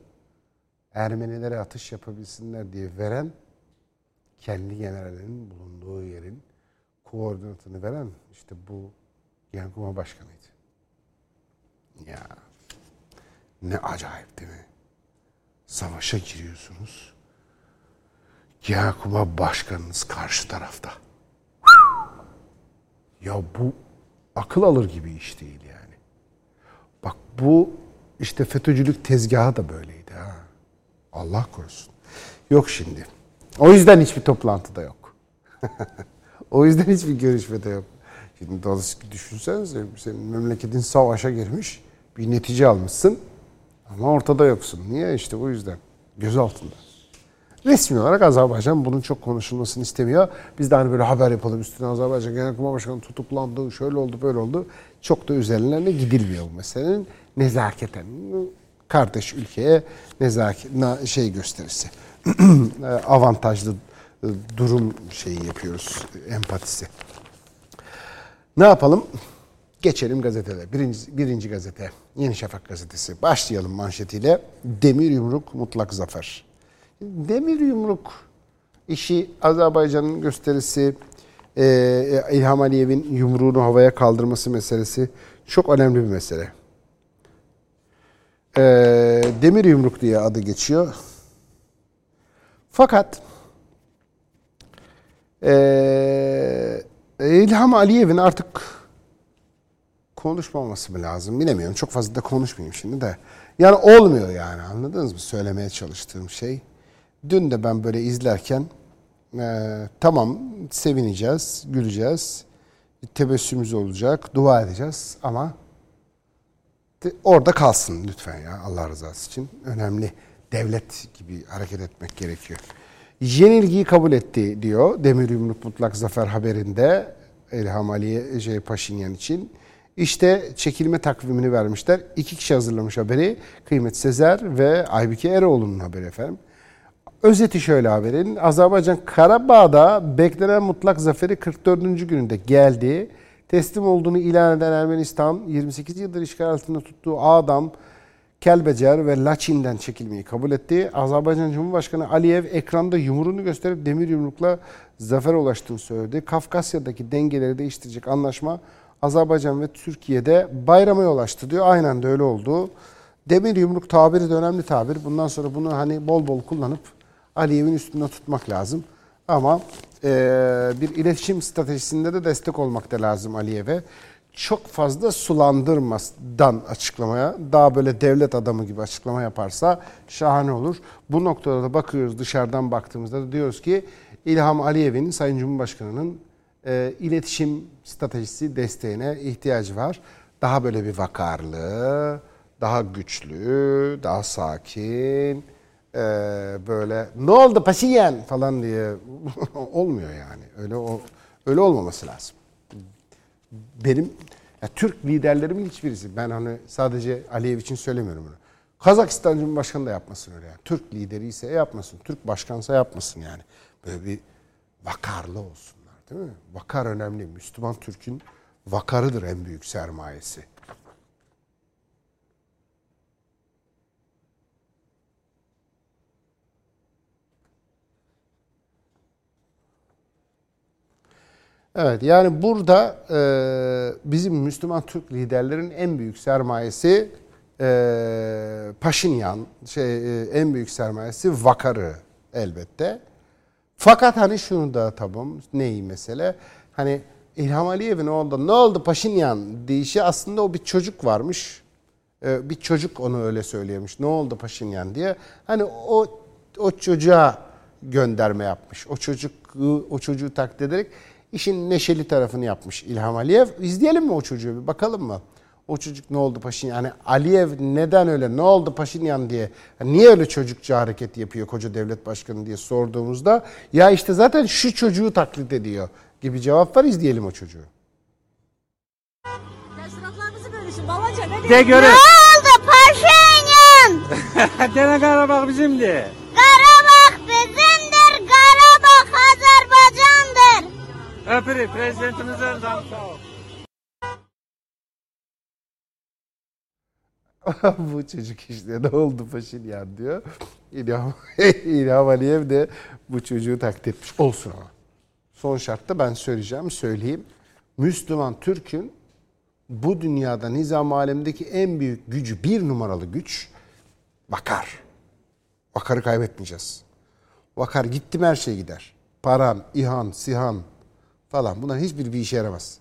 Ermenilere atış yapabilsinler diye veren kendi generalinin bulunduğu yerin koordinatını veren işte bu Genelkurmay Başkanı'ydı. Ya ne acayip değil mi? Savaşa giriyorsunuz. Genelkurmay Başkanınız karşı tarafta. Ya bu akıl alır gibi iş değil yani. Bak bu işte FETÖ'cülük tezgahı da böyleydi ha. Allah korusun. Yok şimdi. O yüzden hiçbir toplantıda yok. o yüzden hiçbir görüşmede yok. Şimdi dolayısıyla düşünsenize senin memleketin savaşa girmiş bir netice almışsın ama ortada yoksun. Niye? işte bu yüzden. Göz altında. Resmi olarak Azerbaycan bunun çok konuşulmasını istemiyor. Biz de hani böyle haber yapalım üstüne Azerbaycan Genelkurmay Başkanı tutuklandı, şöyle oldu, böyle oldu. Çok da üzerlerine gidilmiyor bu meselenin. Nezaketen kardeş ülkeye nezaket şey gösterisi. avantajlı durum şeyi yapıyoruz, empatisi. Ne yapalım? Geçelim gazetelere. Birinci, birinci gazete. Yeni Şafak gazetesi. Başlayalım manşetiyle. Demir yumruk mutlak zafer. Demir yumruk işi Azerbaycan'ın gösterisi, e, İlham Aliyev'in yumruğunu havaya kaldırması meselesi çok önemli bir mesele. E, demir yumruk diye adı geçiyor. Fakat e, İlham Aliyev'in artık konuşmaması mı lazım bilemiyorum. Çok fazla da konuşmayayım şimdi de. Yani olmuyor yani anladınız mı söylemeye çalıştığım şey. Dün de ben böyle izlerken e, tamam sevineceğiz, güleceğiz, tebessümümüz olacak, dua edeceğiz ama orada kalsın lütfen ya Allah rızası için. Önemli devlet gibi hareket etmek gerekiyor. Yenilgiyi kabul etti diyor Demir Yumruk Mutlak Zafer haberinde İlham Aliye şey, Paşinyan için. İşte çekilme takvimini vermişler. İki kişi hazırlamış haberi. Kıymet Sezer ve Aybüke Eroğlu'nun haberi efendim. Özeti şöyle haberin. Azerbaycan Karabağ'da beklenen mutlak zaferi 44. gününde geldi. Teslim olduğunu ilan eden Ermenistan 28 yıldır işgal altında tuttuğu Ağdam, Kelbecer ve Laçin'den çekilmeyi kabul etti. Azerbaycan Cumhurbaşkanı Aliyev ekranda yumruğunu gösterip demir yumrukla zafere ulaştığını söyledi. Kafkasya'daki dengeleri değiştirecek anlaşma Azerbaycan ve Türkiye'de bayrama yol açtı diyor. Aynen de öyle oldu. Demir yumruk tabiri de önemli tabir. Bundan sonra bunu hani bol bol kullanıp Aliyev'in üstünde tutmak lazım. Ama e, bir iletişim stratejisinde de destek olmak da lazım Aliyev'e. Çok fazla sulandırmadan açıklamaya, daha böyle devlet adamı gibi açıklama yaparsa şahane olur. Bu noktada da bakıyoruz dışarıdan baktığımızda da diyoruz ki İlham Aliyev'in Sayın Cumhurbaşkanı'nın e, iletişim stratejisi desteğine ihtiyacı var. Daha böyle bir vakarlı, daha güçlü, daha sakin, e, böyle ne oldu Paşinyan falan diye olmuyor yani. Öyle o öyle olmaması lazım. Benim ya Türk liderlerimin hiçbirisi ben hani sadece Aliyev için söylemiyorum bunu. Kazakistan Cumhurbaşkanı da yapmasın öyle yani. Türk lideri ise yapmasın. Türk başkansa yapmasın yani. Böyle bir vakarlı olsunlar değil mi? Vakar önemli. Müslüman Türk'ün vakarıdır en büyük sermayesi. Evet yani burada e, bizim Müslüman Türk liderlerin en büyük sermayesi e, Paşinyan, şey e, en büyük sermayesi Vakarı elbette. Fakat hani şunu da tamam neyi mesele hani İlham Aliyev'in oldu ne oldu Paşinyan deyişi aslında o bir çocuk varmış. E, bir çocuk onu öyle söylemiş. Ne oldu Paşinyan diye. Hani o o çocuğa gönderme yapmış. O çocuk o çocuğu taklit ederek işin neşeli tarafını yapmış İlham Aliyev. İzleyelim mi o çocuğu bir bakalım mı? O çocuk ne oldu Paşinyan? Yani Aliyev neden öyle ne oldu Paşinyan diye niye öyle çocukça hareket yapıyor koca devlet başkanı diye sorduğumuzda ya işte zaten şu çocuğu taklit ediyor gibi cevap var izleyelim o çocuğu. Teşrifatlarınızı bölüşün babaca ne De oldu Paşinyan? Dene Karabağ bizimdi. Karabağ Öpürüm prezidentimizden sağ ol. Bu çocuk işte ne oldu Paşinyan diyor. İlham, İlham Aliyev de bu çocuğu taklit etmiş. Olsun ama. Son şartta ben söyleyeceğim, söyleyeyim. Müslüman Türk'ün bu dünyada nizam alemdeki en büyük gücü, bir numaralı güç vakar. Vakarı kaybetmeyeceğiz. Vakar gitti mi her şey gider. Paran, İhan, Sihan falan bunlar hiçbir bir işe yaramaz.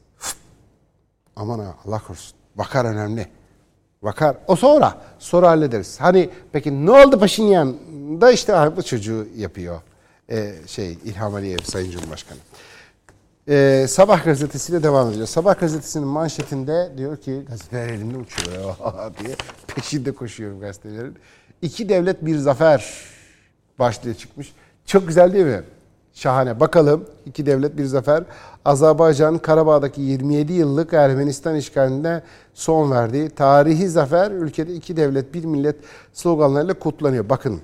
Aman Allah korusun. Vakar önemli. Vakar. O sonra. Sonra hallederiz. Hani peki ne oldu Paşinyan da işte ah, bu çocuğu yapıyor. Ee, şey İlham Aliyev Sayın Cumhurbaşkanı. Ee, Sabah gazetesiyle devam edeceğiz. Sabah gazetesinin manşetinde diyor ki gazeteler elimde uçuyor diye peşinde koşuyorum gazetelerin. İki devlet bir zafer başlığı çıkmış. Çok güzel değil mi? Şahane. Bakalım iki devlet bir zafer. Azerbaycan Karabağ'daki 27 yıllık Ermenistan işgaline son verdi. Tarihi zafer ülkede iki devlet bir millet sloganlarıyla kutlanıyor. Bakın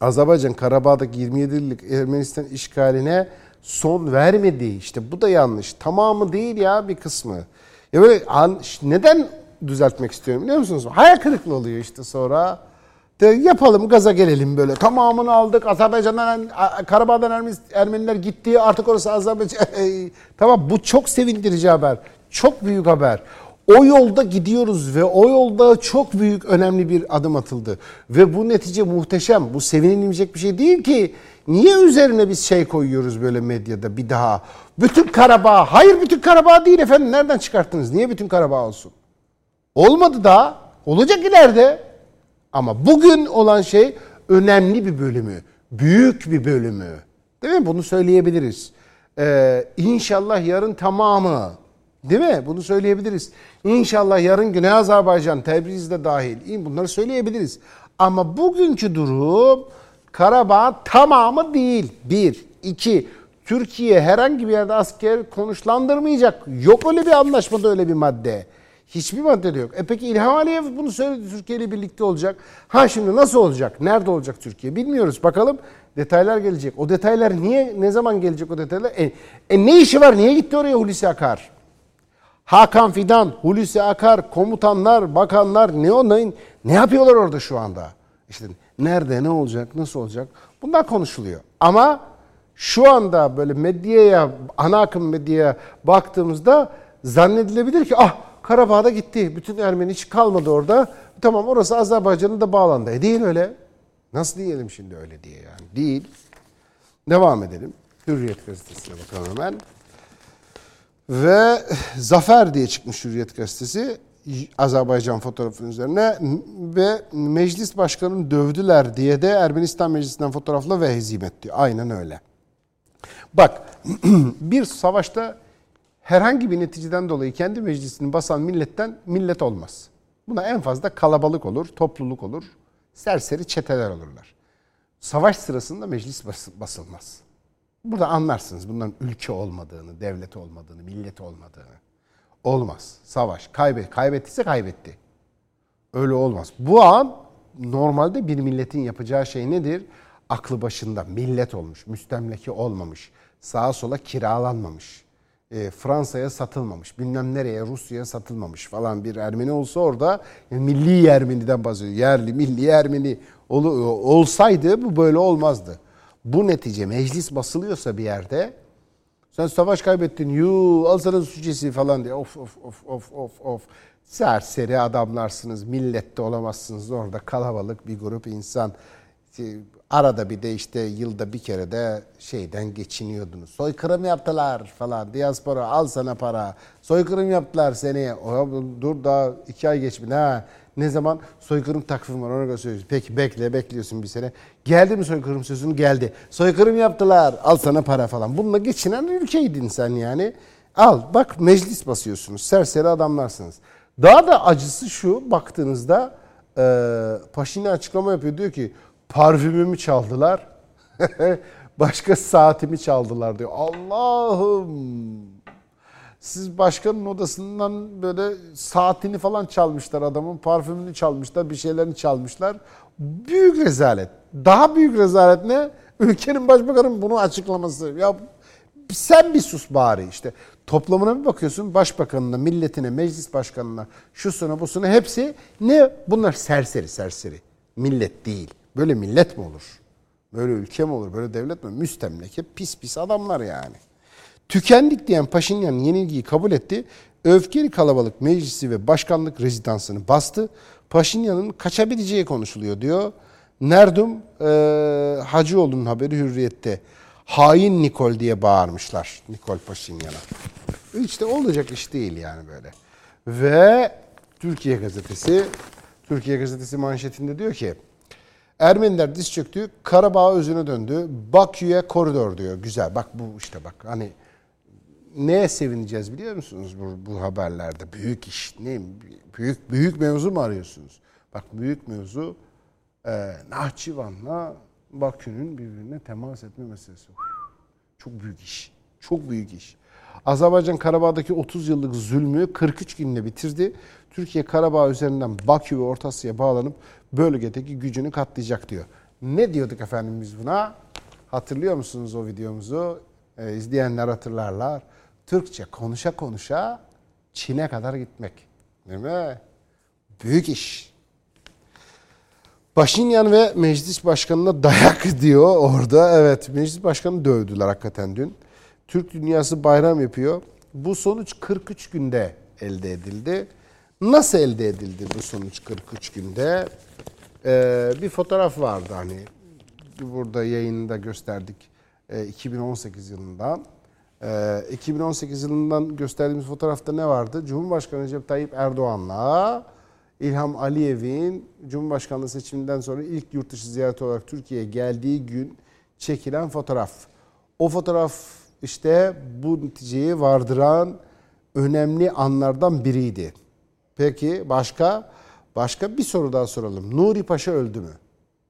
Azerbaycan Karabağ'daki 27 yıllık Ermenistan işgaline son vermedi. İşte bu da yanlış. Tamamı değil ya bir kısmı. Ya böyle neden düzeltmek istiyorum biliyor musunuz? Hayal kırıklığı oluyor işte sonra. De yapalım gaza gelelim böyle. Tamamını aldık. Azerbaycan'dan Karabağ'dan Ermeni- Ermeniler gitti. Artık orası Azerbaycan. tamam bu çok sevindirici haber. Çok büyük haber. O yolda gidiyoruz ve o yolda çok büyük önemli bir adım atıldı. Ve bu netice muhteşem. Bu sevinilecek bir şey değil ki. Niye üzerine biz şey koyuyoruz böyle medyada bir daha? Bütün Karabağ. Hayır bütün Karabağ değil efendim. Nereden çıkarttınız? Niye bütün Karabağ olsun? Olmadı daha. Olacak ileride. Ama bugün olan şey önemli bir bölümü. Büyük bir bölümü. Değil mi? Bunu söyleyebiliriz. Ee, inşallah yarın tamamı. Değil mi? Bunu söyleyebiliriz. İnşallah yarın Güney Azerbaycan, Tebriz de dahil. Bunları söyleyebiliriz. Ama bugünkü durum Karabağ tamamı değil. Bir. iki Türkiye herhangi bir yerde asker konuşlandırmayacak. Yok öyle bir anlaşmada öyle bir madde. Hiçbir madde de yok. E peki İlham Aliyev bunu söyledi. Türkiye ile birlikte olacak. Ha şimdi nasıl olacak? Nerede olacak Türkiye? Bilmiyoruz. Bakalım detaylar gelecek. O detaylar niye, ne zaman gelecek o detaylar? E, e ne işi var? Niye gitti oraya Hulusi Akar? Hakan Fidan, Hulusi Akar, komutanlar, bakanlar ne onların ne yapıyorlar orada şu anda? İşte nerede, ne olacak, nasıl olacak? Bunlar konuşuluyor. Ama şu anda böyle medyaya, ana akım medyaya baktığımızda zannedilebilir ki ah Karabağ'da gitti. Bütün Ermeni hiç kalmadı orada. Tamam orası Azerbaycan'ın da bağlandı. E değil öyle. Nasıl diyelim şimdi öyle diye yani? Değil. Devam edelim. Hürriyet gazetesine bakalım hemen. Ve Zafer diye çıkmış Hürriyet gazetesi Azerbaycan fotoğrafının üzerine ve meclis başkanını dövdüler diye de Ermenistan meclisinden fotoğrafla ve hezimet diyor. Aynen öyle. Bak bir savaşta herhangi bir neticeden dolayı kendi meclisini basan milletten millet olmaz. Buna en fazla kalabalık olur, topluluk olur, serseri çeteler olurlar. Savaş sırasında meclis basılmaz. Burada anlarsınız bunların ülke olmadığını, devlet olmadığını, millet olmadığını. Olmaz. Savaş. Kaybet. Kaybettiyse kaybetti. Öyle olmaz. Bu an normalde bir milletin yapacağı şey nedir? Aklı başında millet olmuş, müstemleke olmamış, sağa sola kiralanmamış, e, Fransa'ya satılmamış, bilmem nereye Rusya'ya satılmamış falan bir Ermeni olsa orada yani milli Ermeni'den bahsediyor. Yerli, milli Ermeni ol, olsaydı bu böyle olmazdı. Bu netice meclis basılıyorsa bir yerde sen savaş kaybettin yu al sana suçesi falan diye of of of of of of serseri adamlarsınız millette olamazsınız orada kalabalık bir grup insan arada bir de işte yılda bir kere de şeyden geçiniyordunuz. Soykırım yaptılar falan. Diaspora al sana para. Soykırım yaptılar seni. O, dur daha iki ay geçmedi. Ha, ne zaman? Soykırım takvim var ona göre. Peki bekle bekliyorsun bir sene. Geldi mi soykırım sözünü? Geldi. Soykırım yaptılar. Al sana para falan. Bununla geçinen ülkeydin sen yani. Al bak meclis basıyorsunuz. Serseri adamlarsınız. Daha da acısı şu baktığınızda e, Paşinyan açıklama yapıyor. Diyor ki parfümümü çaldılar. Başka saatimi çaldılar diyor. Allah'ım. Siz başkanın odasından böyle saatini falan çalmışlar adamın. Parfümünü çalmışlar, bir şeylerini çalmışlar. Büyük rezalet. Daha büyük rezalet ne? Ülkenin başbakanının bunu açıklaması. Ya sen bir sus bari işte. Toplamına bir bakıyorsun başbakanına, milletine, meclis başkanına, şusuna busuna hepsi ne? Bunlar serseri serseri. Millet değil. Böyle millet mi olur? Böyle ülke mi olur? Böyle devlet mi? Müstemleke pis pis adamlar yani. Tükendik diyen Paşinyan yenilgiyi kabul etti. Öfkeli kalabalık meclisi ve başkanlık rezidansını bastı. Paşinyan'ın kaçabileceği konuşuluyor diyor. Nerdum e, Hacıoğlu'nun haberi hürriyette. Hain Nikol diye bağırmışlar Nikol Paşinyan'a. İşte olacak iş değil yani böyle. Ve Türkiye gazetesi, Türkiye gazetesi manşetinde diyor ki Ermeniler diz çöktü, Karabağ özüne döndü. Bakü'ye koridor diyor. Güzel. Bak bu işte bak hani neye sevineceğiz biliyor musunuz bu, bu haberlerde? Büyük iş. Ne büyük büyük mevzu mu arıyorsunuz? Bak büyük mevzu e, Nahçıvan'la Bakü'nün birbirine temas etme meselesi. Çok büyük iş. Çok büyük iş. Azerbaycan Karabağ'daki 30 yıllık zulmü 43 günde bitirdi. Türkiye Karabağ üzerinden Bakü ve Orta Asya'ya bağlanıp bölgedeki gücünü katlayacak diyor. Ne diyorduk efendim biz buna? Hatırlıyor musunuz o videomuzu? Ee, izleyenler hatırlarlar. Türkçe konuşa konuşa Çin'e kadar gitmek. Değil mi? Büyük iş. Paşinyan ve meclis başkanına dayak diyor orada. Evet meclis başkanı dövdüler hakikaten dün. Türk dünyası bayram yapıyor. Bu sonuç 43 günde elde edildi. Nasıl elde edildi bu sonuç 43 günde? Ee, bir fotoğraf vardı hani burada yayında gösterdik e, 2018 yılından. E, 2018 yılından gösterdiğimiz fotoğrafta ne vardı? Cumhurbaşkanı Recep Tayyip Erdoğan'la İlham Aliyev'in Cumhurbaşkanlığı seçiminden sonra ilk yurt dışı ziyareti olarak Türkiye'ye geldiği gün çekilen fotoğraf. O fotoğraf işte bu neticeyi vardıran önemli anlardan biriydi. Peki başka? Başka bir soru daha soralım. Nuri Paşa öldü mü?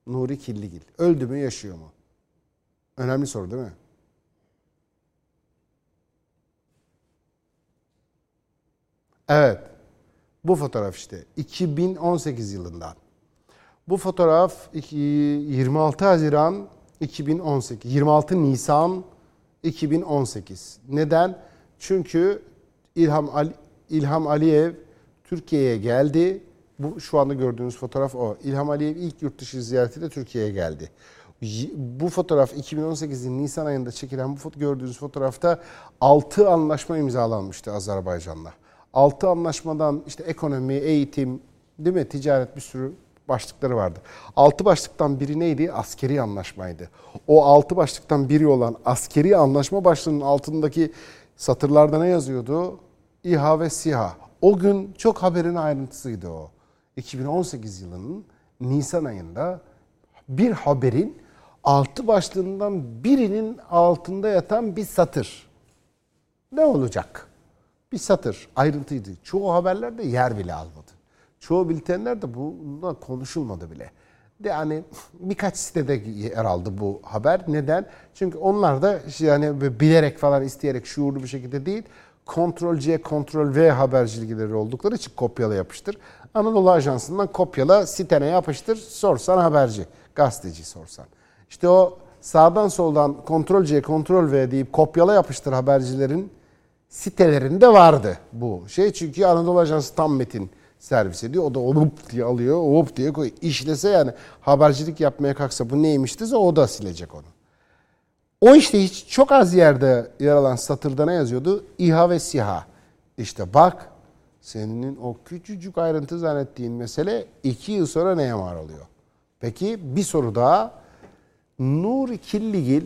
Nuri Killigil. Öldü mü yaşıyor mu? Önemli soru değil mi? Evet. Bu fotoğraf işte 2018 yılından. Bu fotoğraf 26 Haziran 2018, 26 Nisan 2018. Neden? Çünkü İlham Ali, İlham Aliyev Türkiye'ye geldi. Bu şu anda gördüğünüz fotoğraf o. İlham Aliyev ilk yurt dışı ziyaretiyle Türkiye'ye geldi. Bu fotoğraf 2018'in Nisan ayında çekilen bu foto gördüğünüz fotoğrafta 6 anlaşma imzalanmıştı Azerbaycan'la. 6 anlaşmadan işte ekonomi, eğitim, değil mi? Ticaret bir sürü başlıkları vardı. 6 başlıktan biri neydi? Askeri anlaşmaydı. O 6 başlıktan biri olan askeri anlaşma başlığının altındaki satırlarda ne yazıyordu? İHA ve SİHA. O gün çok haberin ayrıntısıydı o. 2018 yılının Nisan ayında bir haberin altı başlığından birinin altında yatan bir satır. Ne olacak? Bir satır, ayrıntıydı. Çoğu haberlerde yer bile almadı. Çoğu bültenlerde bundan konuşulmadı bile. De yani birkaç sitede yer aldı bu haber. Neden? Çünkü onlar da yani bilerek falan isteyerek şuurlu bir şekilde değil, Ctrl C, Ctrl V habercilikleri oldukları için kopyala yapıştır. Anadolu Ajansı'ndan kopyala sitene yapıştır, sorsan haberci, gazeteci sorsan. İşte o sağdan soldan Ctrl C, Ctrl V deyip kopyala yapıştır habercilerin sitelerinde vardı bu şey. Çünkü Anadolu Ajansı tam metin servis ediyor. O da hop diye alıyor, hop diye koyuyor. İşlese yani habercilik yapmaya kalksa bu neymişti o da silecek onu. O işte hiç çok az yerde yer alan satırda ne yazıyordu? İHA ve SİHA. İşte bak senin o küçücük ayrıntı zannettiğin mesele iki yıl sonra neye mal oluyor? Peki bir soru daha. Nuri Killigil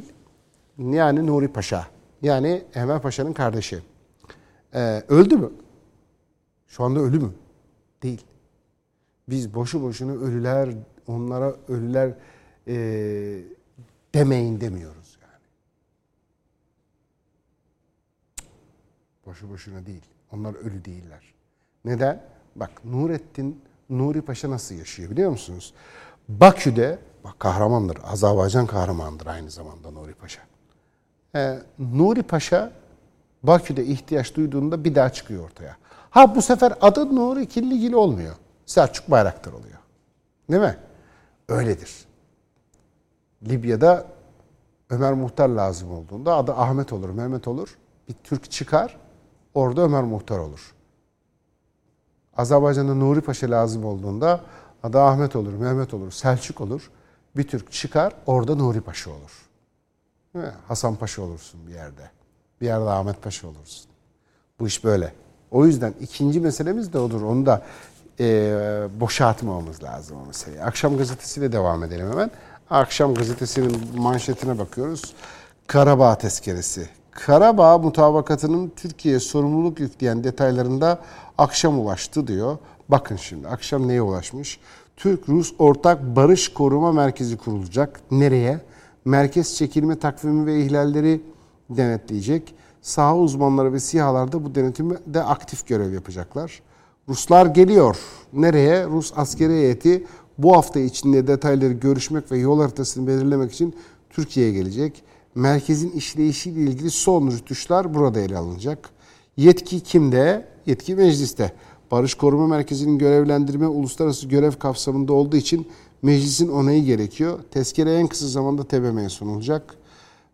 yani Nuri Paşa yani Enver Paşa'nın kardeşi. Ee, öldü mü? Şu anda ölü mü? Değil. Biz boşu boşuna ölüler, onlara ölüler e, demeyin demiyoruz yani. Boşu boşuna değil. Onlar ölü değiller. Neden? Bak Nurettin Nuri Paşa nasıl yaşıyor biliyor musunuz? Bakü'de, bak kahramandır, Azerbaycan kahramandır aynı zamanda Nuri Paşa. Ee, Nuri Paşa Bakü'de ihtiyaç duyduğunda bir daha çıkıyor ortaya. Ha bu sefer adı Nuri Killigil olmuyor. Selçuk Bayraktar oluyor. Değil mi? Öyledir. Libya'da Ömer Muhtar lazım olduğunda adı Ahmet olur, Mehmet olur. Bir Türk çıkar, orada Ömer Muhtar olur. Azerbaycan'da Nuri Paşa lazım olduğunda adı Ahmet olur, Mehmet olur, Selçuk olur. Bir Türk çıkar, orada Nuri Paşa olur. Hasan Paşa olursun bir yerde. Bir yerde Ahmet Paşa olursun. Bu iş böyle. O yüzden ikinci meselemiz de odur. Onu da e, boşaltmamamız lazım o meseleyi. Akşam gazetesiyle devam edelim hemen. Akşam gazetesinin manşetine bakıyoruz. Karabağ tezkeresi. Karabağ mutabakatının Türkiye'ye sorumluluk yükleyen detaylarında akşam ulaştı diyor. Bakın şimdi akşam neye ulaşmış? Türk-Rus Ortak Barış Koruma Merkezi kurulacak. Nereye? Merkez çekilme takvimi ve ihlalleri denetleyecek. Saha uzmanları ve SİHA'lar da bu denetimde de aktif görev yapacaklar. Ruslar geliyor. Nereye? Rus askeri heyeti bu hafta içinde detayları görüşmek ve yol haritasını belirlemek için Türkiye'ye gelecek. Merkezin işleyişiyle ilgili son rütuşlar burada ele alınacak. Yetki kimde? Yetki mecliste. Barış Koruma Merkezi'nin görevlendirme uluslararası görev kapsamında olduğu için meclisin onayı gerekiyor. Tezkere en kısa zamanda TBM'ye sunulacak.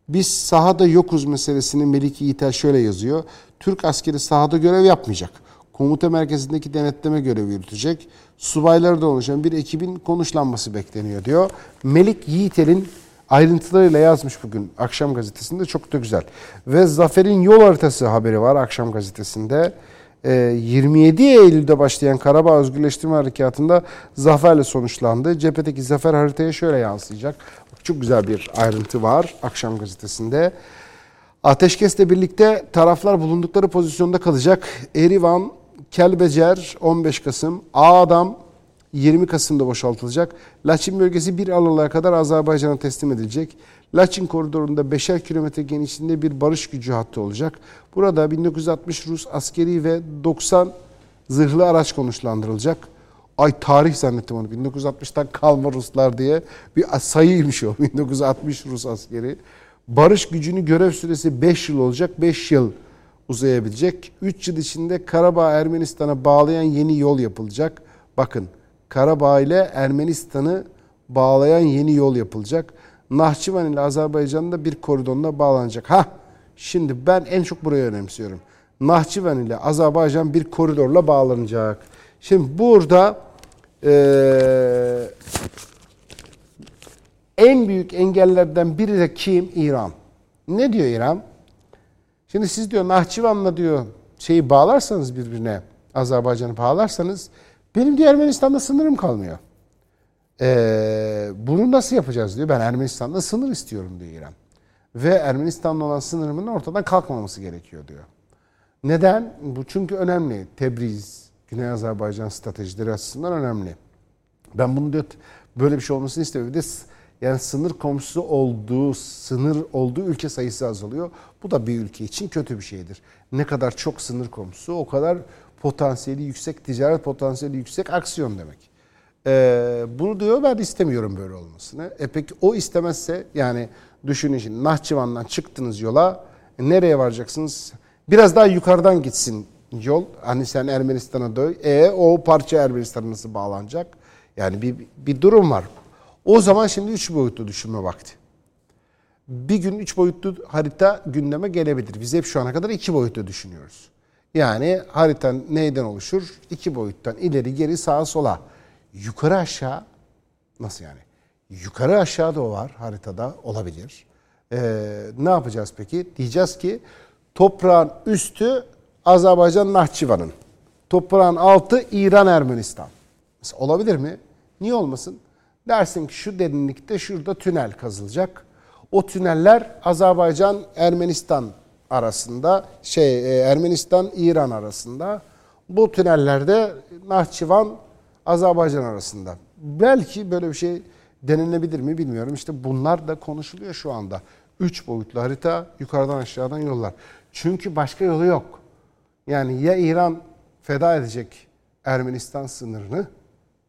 Biz sahada yokuz meselesini Melike Yiğiter şöyle yazıyor. Türk askeri sahada görev yapmayacak. Komuta merkezindeki denetleme görevi yürütecek. Subaylardan oluşan bir ekibin konuşlanması bekleniyor diyor. Melik Yiğiter'in ayrıntılarıyla yazmış bugün Akşam Gazetesi'nde çok da güzel. Ve Zafer'in yol haritası haberi var Akşam Gazetesi'nde. Ee, 27 Eylül'de başlayan Karabağ Özgürleştirme Harekatı'nda zaferle sonuçlandı. Cephedeki zafer haritaya şöyle yansıyacak. Çok güzel bir ayrıntı var Akşam Gazetesi'nde. Ateşkesle birlikte taraflar bulundukları pozisyonda kalacak. Erivan, Kelbecer 15 Kasım, Ağdam 20 Kasım'da boşaltılacak. Laçin bölgesi 1 Aralık'a kadar Azerbaycan'a teslim edilecek. Laçin koridorunda 5'er kilometre genişliğinde bir barış gücü hattı olacak. Burada 1960 Rus askeri ve 90 zırhlı araç konuşlandırılacak. Ay tarih zannettim onu. 1960'tan kalma Ruslar diye bir sayıymış o. 1960 Rus askeri. Barış gücünü görev süresi 5 yıl olacak. 5 yıl uzayabilecek. 3 yıl içinde Karabağ Ermenistan'a bağlayan yeni yol yapılacak. Bakın Karabağ ile Ermenistan'ı bağlayan yeni yol yapılacak. Nahçıvan ile Azerbaycan'da bir koridorla bağlanacak. Ha şimdi ben en çok burayı önemsiyorum. Nahçıvan ile Azerbaycan bir koridorla bağlanacak. Şimdi burada eee en büyük engellerden biri de kim? İran. Ne diyor İran? Şimdi siz diyor Nahçıvan'la diyor şeyi bağlarsanız birbirine Azerbaycan'ı bağlarsanız benim diyor Ermenistan'da sınırım kalmıyor. Ee, bunu nasıl yapacağız diyor. Ben Ermenistan'da sınır istiyorum diyor İran. Ve Ermenistan'la olan sınırımın ortadan kalkmaması gerekiyor diyor. Neden? Bu çünkü önemli. Tebriz, Güney Azerbaycan stratejileri açısından önemli. Ben bunu diyor böyle bir şey olmasını istemiyorum. Bir de yani sınır komşusu olduğu, sınır olduğu ülke sayısı azalıyor. Bu da bir ülke için kötü bir şeydir. Ne kadar çok sınır komşusu o kadar potansiyeli yüksek, ticaret potansiyeli yüksek aksiyon demek. Ee, bunu diyor ben istemiyorum böyle olmasını. E peki o istemezse yani düşünün şimdi Nahçıvan'dan çıktınız yola nereye varacaksınız? Biraz daha yukarıdan gitsin yol. Hani sen Ermenistan'a döy. E o parça Ermenistan'a nasıl bağlanacak? Yani bir, bir durum var. O zaman şimdi üç boyutlu düşünme vakti. Bir gün üç boyutlu harita gündeme gelebilir. Biz hep şu ana kadar iki boyutlu düşünüyoruz. Yani harita neyden oluşur? İki boyuttan ileri geri sağa sola. Yukarı aşağı nasıl yani? Yukarı aşağı da var haritada olabilir. Ee, ne yapacağız peki? Diyeceğiz ki toprağın üstü Azerbaycan Nahçıvan'ın. Toprağın altı İran Ermenistan. Mesela olabilir mi? Niye olmasın? Dersin ki şu derinlikte şurada tünel kazılacak. O tüneller Azerbaycan Ermenistan arasında şey Ermenistan İran arasında. Bu tünellerde Nahçıvan Azerbaycan arasında. Belki böyle bir şey denenebilir mi bilmiyorum. İşte bunlar da konuşuluyor şu anda. Üç boyutlu harita yukarıdan aşağıdan yollar. Çünkü başka yolu yok. Yani ya İran feda edecek Ermenistan sınırını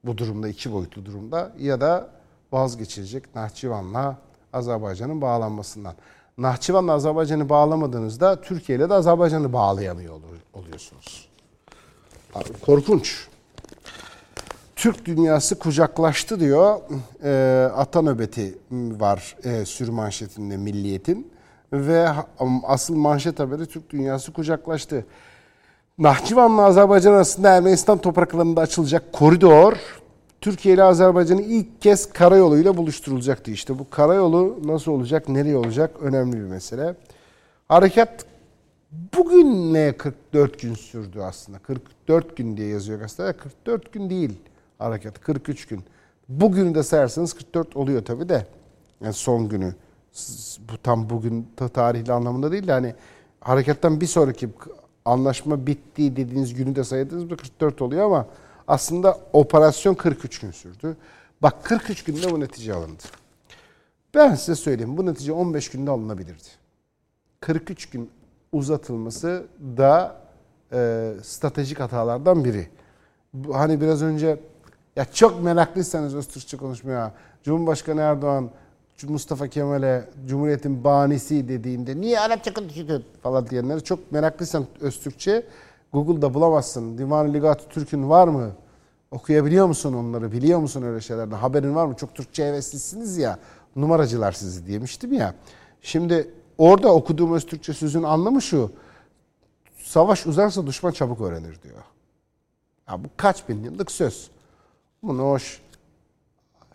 bu durumda iki boyutlu durumda ya da vazgeçilecek Nahçıvan'la Azerbaycan'ın bağlanmasından. Nahçıvan'la Azerbaycan'ı bağlamadığınızda Türkiye ile de Azerbaycan'ı bağlayamıyor oluyorsunuz. Korkunç. Türk dünyası kucaklaştı diyor. E, ata nöbeti var e, sür manşetinde Milliyet'in. Ve asıl manşet haberi Türk dünyası kucaklaştı. Nahçıvan'la Azerbaycan arasında Ermenistan topraklarında açılacak koridor Türkiye ile Azerbaycan'ı ilk kez karayoluyla buluşturulacaktı. İşte bu karayolu nasıl olacak, nereye olacak önemli bir mesele. Harekat bugün ne 44 gün sürdü aslında. 44 gün diye yazıyor gazetede. 44 gün değil harekat, 43 gün. Bugünü de sayarsanız 44 oluyor tabii de. Yani son günü. Bu tam bugün tarihli anlamında değil de hani harekattan bir sonraki anlaşma bitti dediğiniz günü de sayadınız 44 oluyor ama aslında operasyon 43 gün sürdü. Bak 43 günde bu netice alındı. Ben size söyleyeyim bu netice 15 günde alınabilirdi. 43 gün uzatılması da e, stratejik hatalardan biri. Hani biraz önce Ya çok meraklıysanız öz Türkçe konuşmaya, Cumhurbaşkanı Erdoğan Mustafa Kemal'e Cumhuriyet'in banisi dediğinde niye Arapça konuşuyorsun falan diyenleri çok meraklıysan öz Türkçe Google'da bulamazsın. Divan-ı Ligat Türk'ün var mı? Okuyabiliyor musun onları? Biliyor musun öyle şeylerden? Haberin var mı? Çok Türkçe heveslisiniz ya. Numaracılar sizi diyemiştim ya. Şimdi orada okuduğum öz Türkçe sözün anlamı şu. Savaş uzarsa düşman çabuk öğrenir diyor. Ya bu kaç bin yıllık söz. Bunu hoş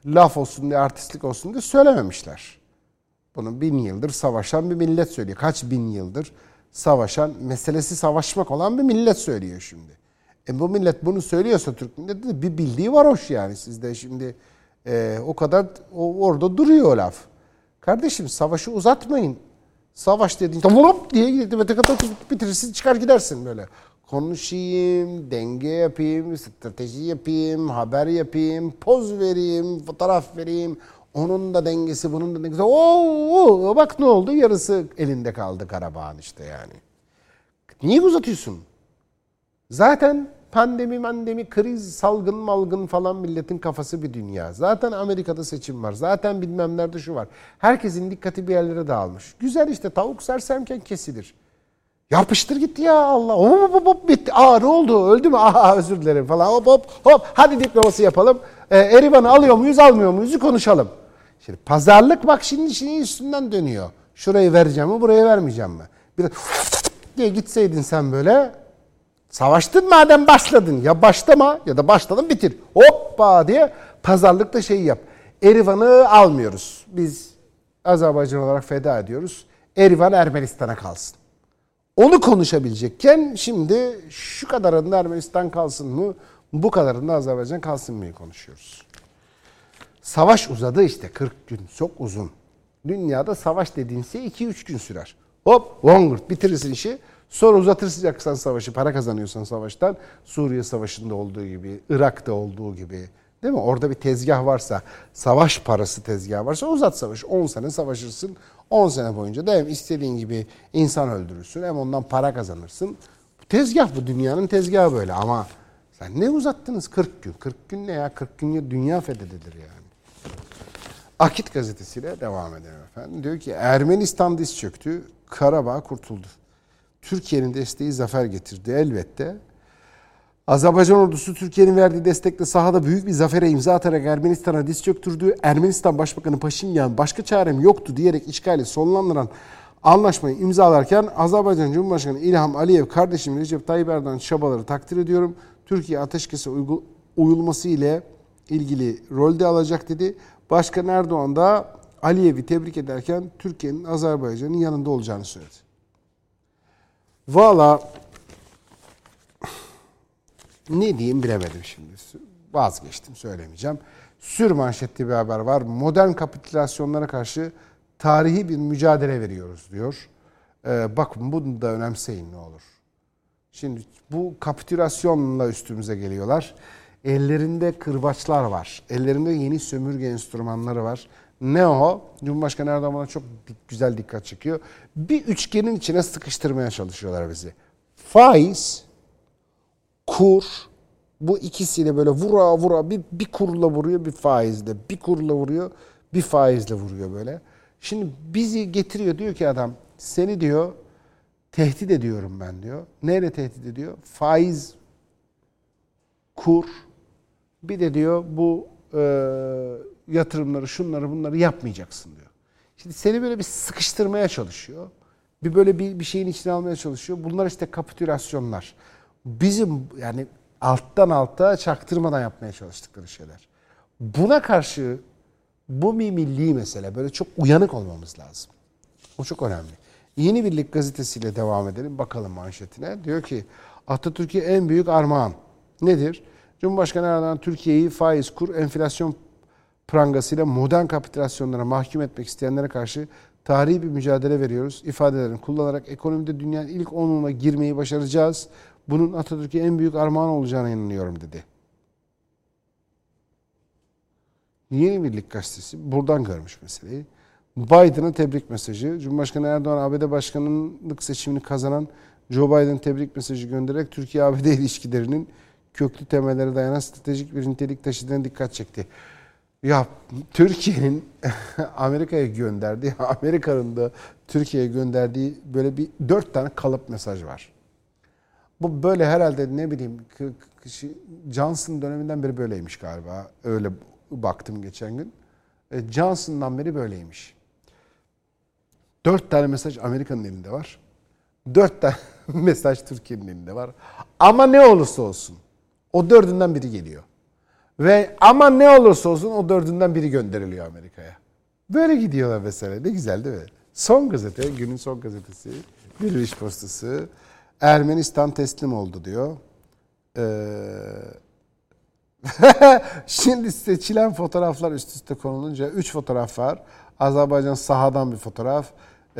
laf olsun diye, artistlik olsun diye söylememişler. Bunu bin yıldır savaşan bir millet söylüyor. Kaç bin yıldır savaşan, meselesi savaşmak olan bir millet söylüyor şimdi. E bu millet bunu söylüyorsa Türk milleti de bir bildiği var hoş yani. Sizde şimdi e, o kadar o, orada duruyor o laf. Kardeşim savaşı uzatmayın. Savaş dediğinde vurup diye gidip bitirirsin çıkar gidersin böyle. Konuşayım, denge yapayım, strateji yapayım, haber yapayım, poz vereyim, fotoğraf vereyim. Onun da dengesi, bunun da dengesi. Oo, bak ne oldu? Yarısı elinde kaldı Karabağ'ın işte yani. Niye uzatıyorsun? Zaten pandemi, mandemi, kriz, salgın, malgın falan milletin kafası bir dünya. Zaten Amerika'da seçim var. Zaten bilmem nerede şu var. Herkesin dikkati bir yerlere dağılmış. Güzel işte tavuk sersemken kesilir. Yapıştır gitti ya Allah. Hop hop hop bitti. Aa ne oldu? Öldü mü? Aa özür dilerim falan. Hop hop hop. Hadi diploması yapalım. Ee, Erivan'ı alıyor muyuz almıyor muyuz konuşalım. Şimdi pazarlık bak şimdi şeyin üstünden dönüyor. Şurayı vereceğim mi burayı vermeyeceğim mi? Bir de diye gitseydin sen böyle savaştın madem başladın. Ya başlama ya da başladın bitir. Hoppa diye pazarlıkta şeyi yap. Erivan'ı almıyoruz. Biz Azerbaycan olarak feda ediyoruz. Erivan Ermenistan'a kalsın. Onu konuşabilecekken şimdi şu kadarında Ermenistan kalsın mı, bu kadarında Azerbaycan kalsın mı konuşuyoruz. Savaş uzadı işte 40 gün çok uzun. Dünyada savaş dediğin şey 2-3 gün sürer. Hop longer bitirirsin işi. Sonra uzatırsan savaşı para kazanıyorsan savaştan Suriye Savaşı'nda olduğu gibi, Irak'ta olduğu gibi değil mi? Orada bir tezgah varsa, savaş parası tezgah varsa uzat savaşı. 10 sene savaşırsın. 10 sene boyunca da hem istediğin gibi insan öldürürsün hem ondan para kazanırsın. Tezgah bu dünyanın tezgahı böyle ama sen ne uzattınız 40 gün? 40 gün ne ya? 40 gün dünya fethedilir yani. Akit gazetesiyle devam edelim efendim. Diyor ki Ermenistan diz çöktü, Karabağ kurtuldu. Türkiye'nin desteği zafer getirdi elbette. Azerbaycan ordusu Türkiye'nin verdiği destekle sahada büyük bir zafere imza atarak Ermenistan'a diz çöktürdü. Ermenistan Başbakanı Paşinyan başka çarem yoktu diyerek işgali sonlandıran anlaşmayı imzalarken Azerbaycan Cumhurbaşkanı İlham Aliyev kardeşim Recep Tayyip Erdoğan çabaları takdir ediyorum. Türkiye ateşkese uyulması ile ilgili rolde alacak dedi. Başkan Erdoğan da Aliyev'i tebrik ederken Türkiye'nin Azerbaycan'ın yanında olacağını söyledi. Valla ne diyeyim bilemedim şimdi. Vazgeçtim söylemeyeceğim. Sür manşetli bir haber var. Modern kapitülasyonlara karşı tarihi bir mücadele veriyoruz diyor. Ee, bakın bunu da önemseyin ne olur. Şimdi bu kapitülasyonla üstümüze geliyorlar. Ellerinde kırbaçlar var. Ellerinde yeni sömürge enstrümanları var. Ne o? Cumhurbaşkanı Erdoğan bana çok güzel dikkat çekiyor. Bir üçgenin içine sıkıştırmaya çalışıyorlar bizi. Faiz, kur, bu ikisiyle böyle vura vura bir, bir kurla vuruyor bir faizle. Bir kurla vuruyor bir faizle vuruyor böyle. Şimdi bizi getiriyor diyor ki adam seni diyor tehdit ediyorum ben diyor. Neyle tehdit ediyor? Faiz, kur, bir de diyor bu e, yatırımları, şunları, bunları yapmayacaksın diyor. Şimdi seni böyle bir sıkıştırmaya çalışıyor. Bir böyle bir, bir şeyin içine almaya çalışıyor. Bunlar işte kapitülasyonlar. Bizim yani alttan alta çaktırmadan yapmaya çalıştıkları şeyler. Buna karşı bu bir milli mesele. Böyle çok uyanık olmamız lazım. O çok önemli. Yeni Birlik gazetesiyle devam edelim. Bakalım manşetine. Diyor ki Atatürk'e en büyük armağan nedir? Cumhurbaşkanı Erdoğan Türkiye'yi faiz, kur, enflasyon prangasıyla modern kapitülasyonlara mahkum etmek isteyenlere karşı tarihi bir mücadele veriyoruz. İfadelerini kullanarak ekonomide dünyanın ilk onuna girmeyi başaracağız. Bunun Atatürk'e en büyük armağan olacağına inanıyorum dedi. Yeni Birlik Gazetesi buradan görmüş meseleyi. Biden'a tebrik mesajı. Cumhurbaşkanı Erdoğan ABD başkanlık seçimini kazanan Joe Biden tebrik mesajı göndererek Türkiye-ABD ilişkilerinin köklü temellere dayanan stratejik bir nitelik taşıdığına dikkat çekti. Ya Türkiye'nin Amerika'ya gönderdiği, Amerika'nın da Türkiye'ye gönderdiği böyle bir dört tane kalıp mesaj var. Bu böyle herhalde ne bileyim Johnson döneminden beri böyleymiş galiba. Öyle baktım geçen gün. E, Johnson'dan beri böyleymiş. Dört tane mesaj Amerika'nın elinde var. Dört tane mesaj Türkiye'nin elinde var. Ama ne olursa olsun o dördünden biri geliyor. Ve ama ne olursa olsun o dördünden biri gönderiliyor Amerika'ya. Böyle gidiyorlar mesela. Ne güzel değil mi? Son gazete, günün son gazetesi, bir iş postası. Ermenistan teslim oldu diyor. Ee, Şimdi seçilen fotoğraflar üst üste konulunca 3 fotoğraf var. Azerbaycan sahadan bir fotoğraf.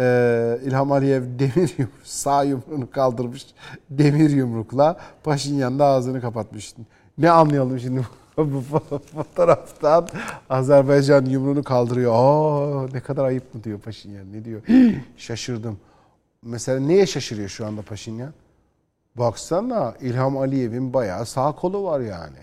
Ee, İlham Aliyev demir yum sağ yumruğunu kaldırmış demir yumrukla Paşinyan da ağzını kapatmış. Ne anlayalım şimdi bu fo- fotoğraftan Azerbaycan yumruğunu kaldırıyor. Aa ne kadar ayıp mı diyor Paşinyan. Ne diyor? Şaşırdım. Mesela neye şaşırıyor şu anda Paşinyan? Baksana İlham Aliyev'in bayağı sağ kolu var yani.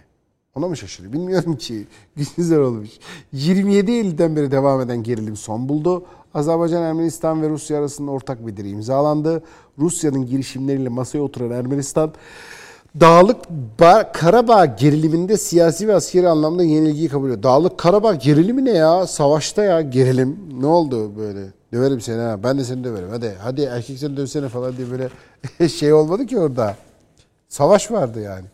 Ona mı şaşırıyor? Bilmiyorum ki. Güzel olmuş. 27 Eylül'den beri devam eden gerilim son buldu. Azerbaycan, Ermenistan ve Rusya arasında ortak bildiri imzalandı. Rusya'nın girişimleriyle masaya oturan Ermenistan, Dağlık Ba- Karabağ geriliminde siyasi ve askeri anlamda yenilgiyi kabul ediyor. Dağlık Karabağ gerilimi ne ya? Savaşta ya gerilim. Ne oldu böyle? Döverim seni ha. Ben de seni döverim. Hadi hadi erkek seni dövsene falan diye böyle şey olmadı ki orada. Savaş vardı yani.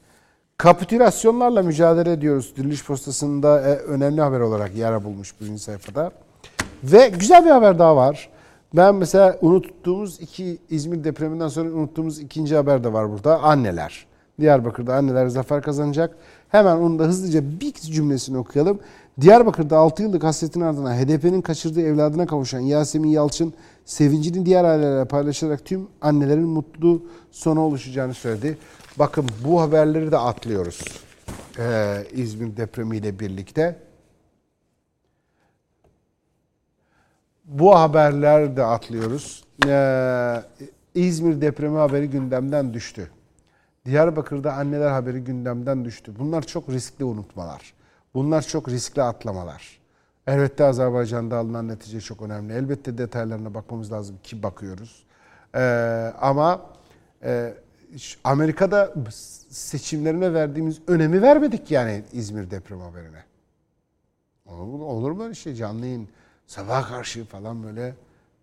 Kapitülasyonlarla mücadele ediyoruz. Diriliş Postası'nda e, önemli haber olarak yer bulmuş birinci sayfada. Ve güzel bir haber daha var. Ben mesela unuttuğumuz iki İzmir depreminden sonra unuttuğumuz ikinci haber de var burada. Anneler. Diyarbakır'da anneler zafer kazanacak. Hemen onu da hızlıca bir cümlesini okuyalım. Diyarbakır'da 6 yıllık hasretin ardından HDP'nin kaçırdığı evladına kavuşan Yasemin Yalçın sevincini diğer ailelerle paylaşarak tüm annelerin mutlu sona oluşacağını söyledi. Bakın bu haberleri de atlıyoruz. Ee, İzmir depremiyle birlikte. Bu haberler de atlıyoruz. Ee, İzmir depremi haberi gündemden düştü. Diyarbakır'da anneler haberi gündemden düştü. Bunlar çok riskli unutmalar. Bunlar çok riskli atlamalar. Elbette Azerbaycan'da alınan netice çok önemli. Elbette detaylarına bakmamız lazım ki bakıyoruz. Ee, ama e, Amerika'da seçimlerine verdiğimiz önemi vermedik yani İzmir deprem haberine. Olur, olur mu öyle şey canlı yayın sabah karşı falan böyle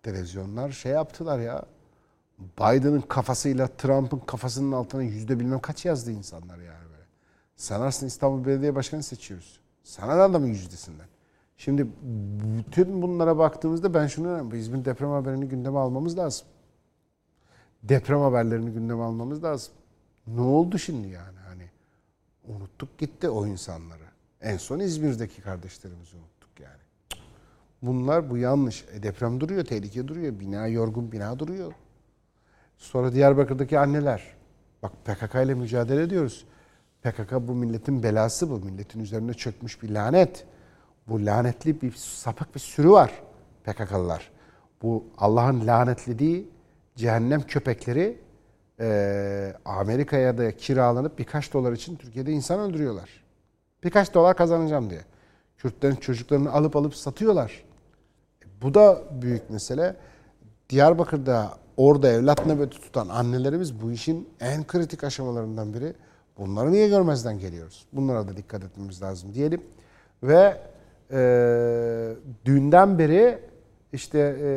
televizyonlar şey yaptılar ya. Biden'ın kafasıyla Trump'ın kafasının altına yüzde bilmem kaç yazdı insanlar yani böyle. Sanarsın İstanbul Belediye Başkanı seçiyoruz. Sanadan da mı yüzdesinden? Şimdi bütün bunlara baktığımızda ben şunu önemli. İzmir deprem haberini gündeme almamız lazım. Deprem haberlerini gündeme almamız lazım. Ne oldu şimdi yani? Hani unuttuk gitti o insanları. En son İzmir'deki kardeşlerimizi unuttuk. Bunlar bu yanlış. E, deprem duruyor, tehlike duruyor. Bina yorgun bina duruyor. Sonra Diyarbakır'daki anneler. Bak PKK ile mücadele ediyoruz. PKK bu milletin belası bu. Milletin üzerine çökmüş bir lanet. Bu lanetli bir sapık bir sürü var PKK'lılar. Bu Allah'ın lanetlediği cehennem köpekleri eee, Amerika'ya da kiralanıp birkaç dolar için Türkiye'de insan öldürüyorlar. Birkaç dolar kazanacağım diye. Kürtlerin çocuklarını alıp alıp satıyorlar. Bu da büyük mesele. Diyarbakır'da orada evlat nöbeti tutan annelerimiz bu işin en kritik aşamalarından biri. Bunları niye görmezden geliyoruz? Bunlara da dikkat etmemiz lazım diyelim. Ve e, dünden beri işte e,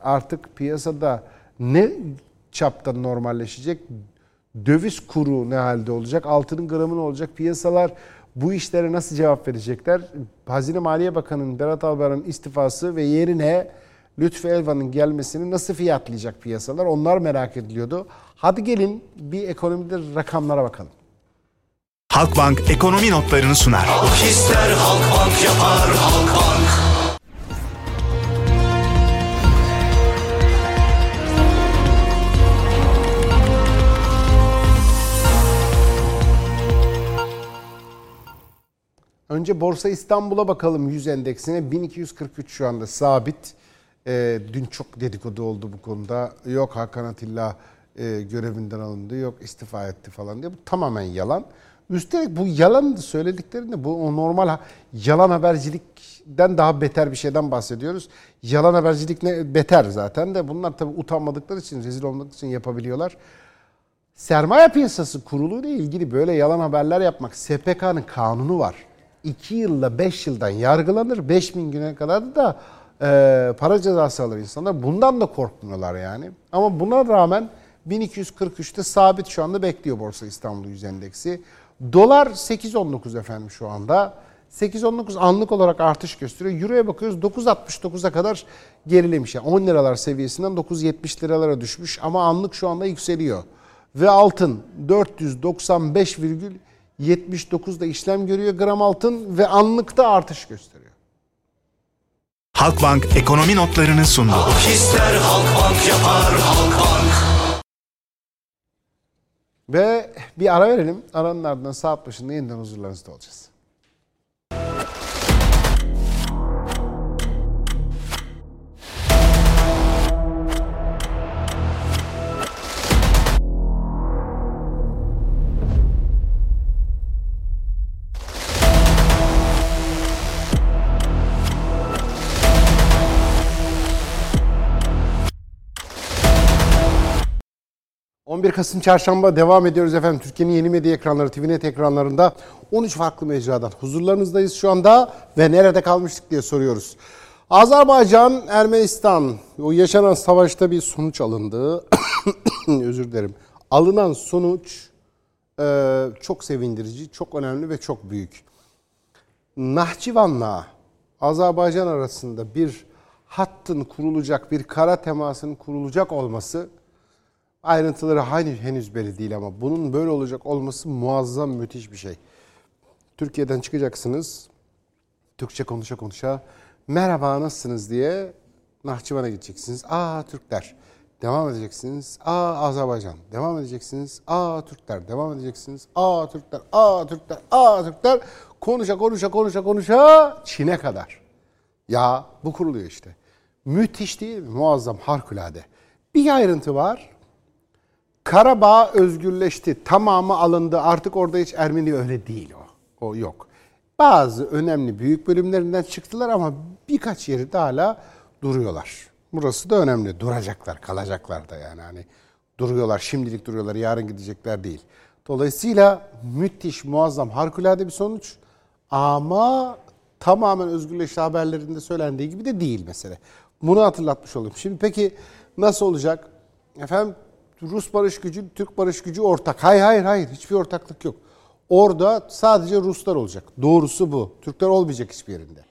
artık piyasada ne çapta normalleşecek? Döviz kuru ne halde olacak? Altının gramı ne olacak? Piyasalar bu işlere nasıl cevap verecekler? Hazine Maliye Bakanı'nın Berat Albayrak'ın istifası ve yerine Lütfü Elvan'ın gelmesini nasıl fiyatlayacak piyasalar? Onlar merak ediliyordu. Hadi gelin bir ekonomide rakamlara bakalım. Halkbank ekonomi notlarını sunar. İster Halkbank yapar Halkbank. Önce Borsa İstanbul'a bakalım 100 endeksine. 1243 şu anda sabit. Ee, dün çok dedikodu oldu bu konuda. Yok Hakan Atilla e, görevinden alındı, yok istifa etti falan diye. Bu tamamen yalan. Üstelik bu yalan söylediklerinde bu o normal yalan habercilikten daha beter bir şeyden bahsediyoruz. Yalan habercilik ne beter zaten de bunlar tabii utanmadıkları için, rezil olmadıkları için yapabiliyorlar. Sermaye Piyasası Kurulu ile ilgili böyle yalan haberler yapmak SPK'nın kanunu var. 2 yılla 5 yıldan yargılanır. 5000 güne kadar da e, para cezası alır insanlar. Bundan da korkmuyorlar yani. Ama buna rağmen 1243'te sabit şu anda bekliyor Borsa İstanbul Yüz Endeksi. Dolar 8.19 efendim şu anda. 8.19 anlık olarak artış gösteriyor. Euro'ya bakıyoruz 9.69'a kadar gerilemiş. Yani 10 liralar seviyesinden 9.70 liralara düşmüş ama anlık şu anda yükseliyor. Ve altın 495,79'da işlem görüyor gram altın ve anlıkta artış gösteriyor. Halkbank ekonomi notlarını sundu. İster Halkbank yapar Halkbank. Ve bir ara verelim. Aranın ardından saat başında yeniden huzurlarınızda olacağız. ...11 Kasım Çarşamba devam ediyoruz efendim. Türkiye'nin yeni medya ekranları, TVNet ekranlarında 13 farklı mecradan huzurlarınızdayız şu anda ve nerede kalmıştık diye soruyoruz. Azerbaycan, Ermenistan, o yaşanan savaşta bir sonuç alındı. Özür dilerim. Alınan sonuç e, çok sevindirici, çok önemli ve çok büyük. Nahçıvan'la Azerbaycan arasında bir hattın kurulacak, bir kara temasının kurulacak olması ayrıntıları henüz, henüz belli değil ama bunun böyle olacak olması muazzam müthiş bir şey. Türkiye'den çıkacaksınız, Türkçe konuşa konuşa merhaba nasılsınız diye Nahçıvan'a gideceksiniz. Aa Türkler. Devam edeceksiniz. Aa Azerbaycan. Devam edeceksiniz. Aa Türkler. Devam edeceksiniz. Aa Türkler. Aa Türkler. Aa Türkler. Konuşa konuşa konuşa konuşa Çin'e kadar. Ya bu kuruluyor işte. Müthiş değil mi? Muazzam, harikulade. Bir ayrıntı var. Karabağ özgürleşti. Tamamı alındı. Artık orada hiç Ermeni öyle değil o. O yok. Bazı önemli büyük bölümlerinden çıktılar ama birkaç yeri de hala duruyorlar. Burası da önemli. Duracaklar, kalacaklar da yani. Hani duruyorlar, şimdilik duruyorlar, yarın gidecekler değil. Dolayısıyla müthiş, muazzam, harikulade bir sonuç. Ama tamamen özgürleşti haberlerinde söylendiği gibi de değil mesele. Bunu hatırlatmış olayım. Şimdi peki nasıl olacak? Efendim Rus barış gücü, Türk barış gücü ortak. Hayır hayır hayır hiçbir ortaklık yok. Orada sadece Ruslar olacak. Doğrusu bu. Türkler olmayacak hiçbir yerinde.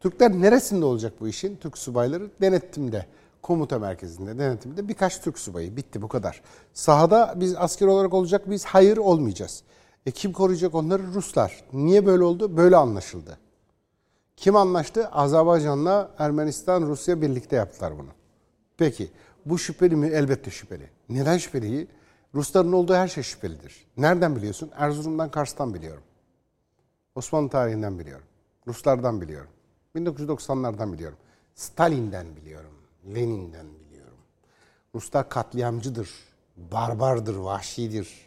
Türkler neresinde olacak bu işin? Türk subayları denetimde. Komuta merkezinde, denetimde birkaç Türk subayı. Bitti bu kadar. Sahada biz asker olarak olacak biz hayır olmayacağız. E kim koruyacak onları? Ruslar. Niye böyle oldu? Böyle anlaşıldı. Kim anlaştı? Azerbaycan'la Ermenistan, Rusya birlikte yaptılar bunu. Peki bu şüpheli mi? Elbette şüpheli. Neden şüpheli? Rusların olduğu her şey şüphelidir. Nereden biliyorsun? Erzurum'dan, Kars'tan biliyorum. Osmanlı tarihinden biliyorum. Ruslardan biliyorum. 1990'lardan biliyorum. Stalin'den biliyorum. Lenin'den biliyorum. Ruslar katliamcıdır. Barbardır, vahşidir.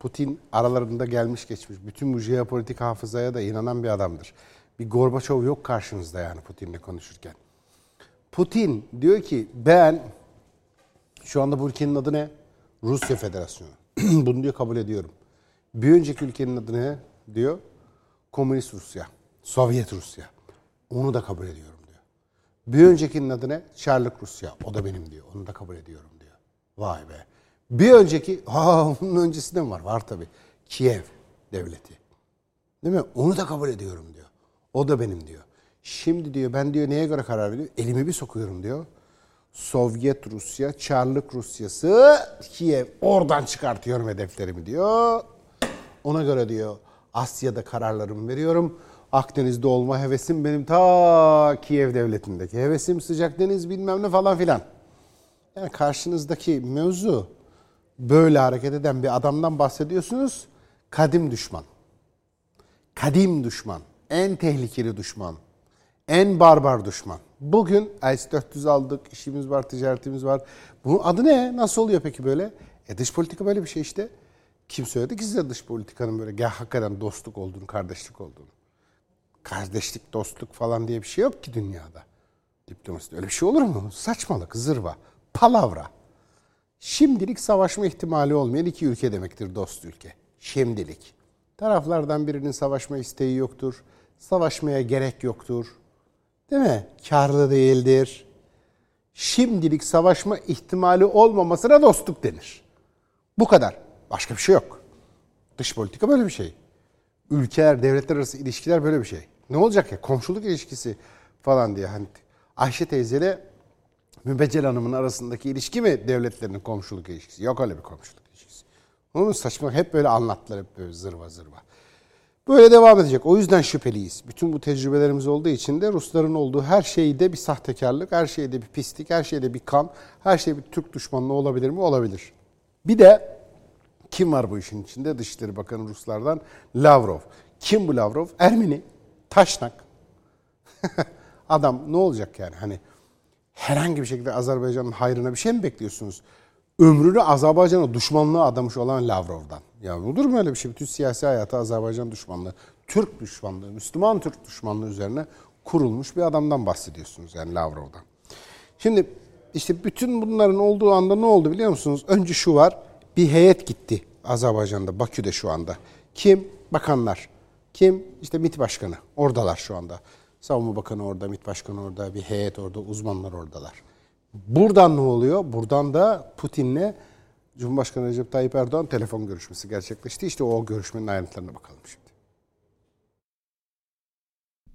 Putin aralarında gelmiş geçmiş. Bütün bu jeopolitik hafızaya da inanan bir adamdır. Bir Gorbaçov yok karşınızda yani Putin'le konuşurken. Putin diyor ki ben şu anda bu ülkenin adı ne? Rusya Federasyonu. Bunu diyor kabul ediyorum. Bir önceki ülkenin adı ne? Diyor. Komünist Rusya. Sovyet Rusya. Onu da kabul ediyorum diyor. Bir öncekinin adı ne? Çarlık Rusya. O da benim diyor. Onu da kabul ediyorum diyor. Vay be. Bir önceki, ha onun öncesi de mi var? Var tabii. Kiev devleti. Değil mi? Onu da kabul ediyorum diyor. O da benim diyor. Şimdi diyor ben diyor neye göre karar veriyorum? Elimi bir sokuyorum diyor. Sovyet Rusya, Çarlık Rusyası, Kiev. Oradan çıkartıyorum hedeflerimi diyor. Ona göre diyor Asya'da kararlarımı veriyorum. Akdeniz'de olma hevesim benim ta Kiev devletindeki hevesim sıcak deniz bilmem ne falan filan. Yani karşınızdaki mevzu böyle hareket eden bir adamdan bahsediyorsunuz. Kadim düşman. Kadim düşman. En tehlikeli düşman. En barbar düşman. Bugün S-400 aldık, işimiz var, ticaretimiz var. Bunun adı ne? Nasıl oluyor peki böyle? E dış politika böyle bir şey işte. Kim söyledi ki size dış politikanın böyle gel hakikaten dostluk olduğunu, kardeşlik olduğunu? Kardeşlik, dostluk falan diye bir şey yok ki dünyada. Diplomaside öyle bir şey olur mu? Saçmalık, zırva, palavra. Şimdilik savaşma ihtimali olmayan iki ülke demektir dost ülke. Şimdilik. Taraflardan birinin savaşma isteği yoktur. Savaşmaya gerek yoktur. Değil mi? Karlı değildir. Şimdilik savaşma ihtimali olmamasına dostluk denir. Bu kadar. Başka bir şey yok. Dış politika böyle bir şey. Ülkeler, devletler arası ilişkiler böyle bir şey. Ne olacak ya? Komşuluk ilişkisi falan diye. Hani Ayşe teyzeyle Mübeccel Hanım'ın arasındaki ilişki mi devletlerin komşuluk ilişkisi? Yok öyle bir komşuluk ilişkisi. Onun saçma hep böyle anlattılar hep böyle zırva zırva. Böyle devam edecek. O yüzden şüpheliyiz. Bütün bu tecrübelerimiz olduğu için de Rusların olduğu her şeyde bir sahtekarlık, her şeyde bir pislik, her şeyde bir kan, her şey bir Türk düşmanlığı olabilir mi? Olabilir. Bir de kim var bu işin içinde? Dışişleri Bakanı Ruslardan Lavrov. Kim bu Lavrov? Ermeni. Taşnak. Adam ne olacak yani? Hani herhangi bir şekilde Azerbaycan'ın hayrına bir şey mi bekliyorsunuz? Ömrünü Azerbaycan'a düşmanlığa adamış olan Lavrov'dan. Ya olur mu öyle bir şey? Bütün siyasi hayatı Azerbaycan düşmanlığı, Türk düşmanlığı, Müslüman Türk düşmanlığı üzerine kurulmuş bir adamdan bahsediyorsunuz yani Lavrov'dan. Şimdi işte bütün bunların olduğu anda ne oldu biliyor musunuz? Önce şu var, bir heyet gitti Azerbaycan'da, Bakü'de şu anda. Kim? Bakanlar. Kim? İşte MİT Başkanı. Oradalar şu anda. Savunma Bakanı orada, MİT Başkanı orada, bir heyet orada, uzmanlar oradalar. Buradan ne oluyor? Buradan da Putin'le Cumhurbaşkanı Recep Tayyip Erdoğan telefon görüşmesi gerçekleşti. İşte o görüşmenin ayrıntılarına bakalım şimdi.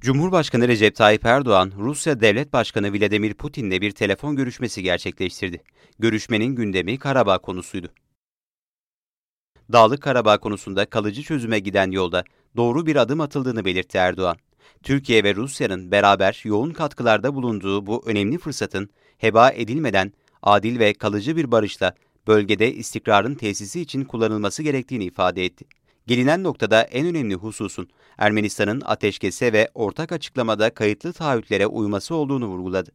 Cumhurbaşkanı Recep Tayyip Erdoğan, Rusya Devlet Başkanı Vladimir Putin'le bir telefon görüşmesi gerçekleştirdi. Görüşmenin gündemi Karabağ konusuydu. Dağlık Karabağ konusunda kalıcı çözüme giden yolda doğru bir adım atıldığını belirtti Erdoğan. Türkiye ve Rusya'nın beraber yoğun katkılarda bulunduğu bu önemli fırsatın heba edilmeden adil ve kalıcı bir barışla bölgede istikrarın tesisi için kullanılması gerektiğini ifade etti. Gelinen noktada en önemli hususun Ermenistan'ın ateşkese ve ortak açıklamada kayıtlı taahhütlere uyması olduğunu vurguladı.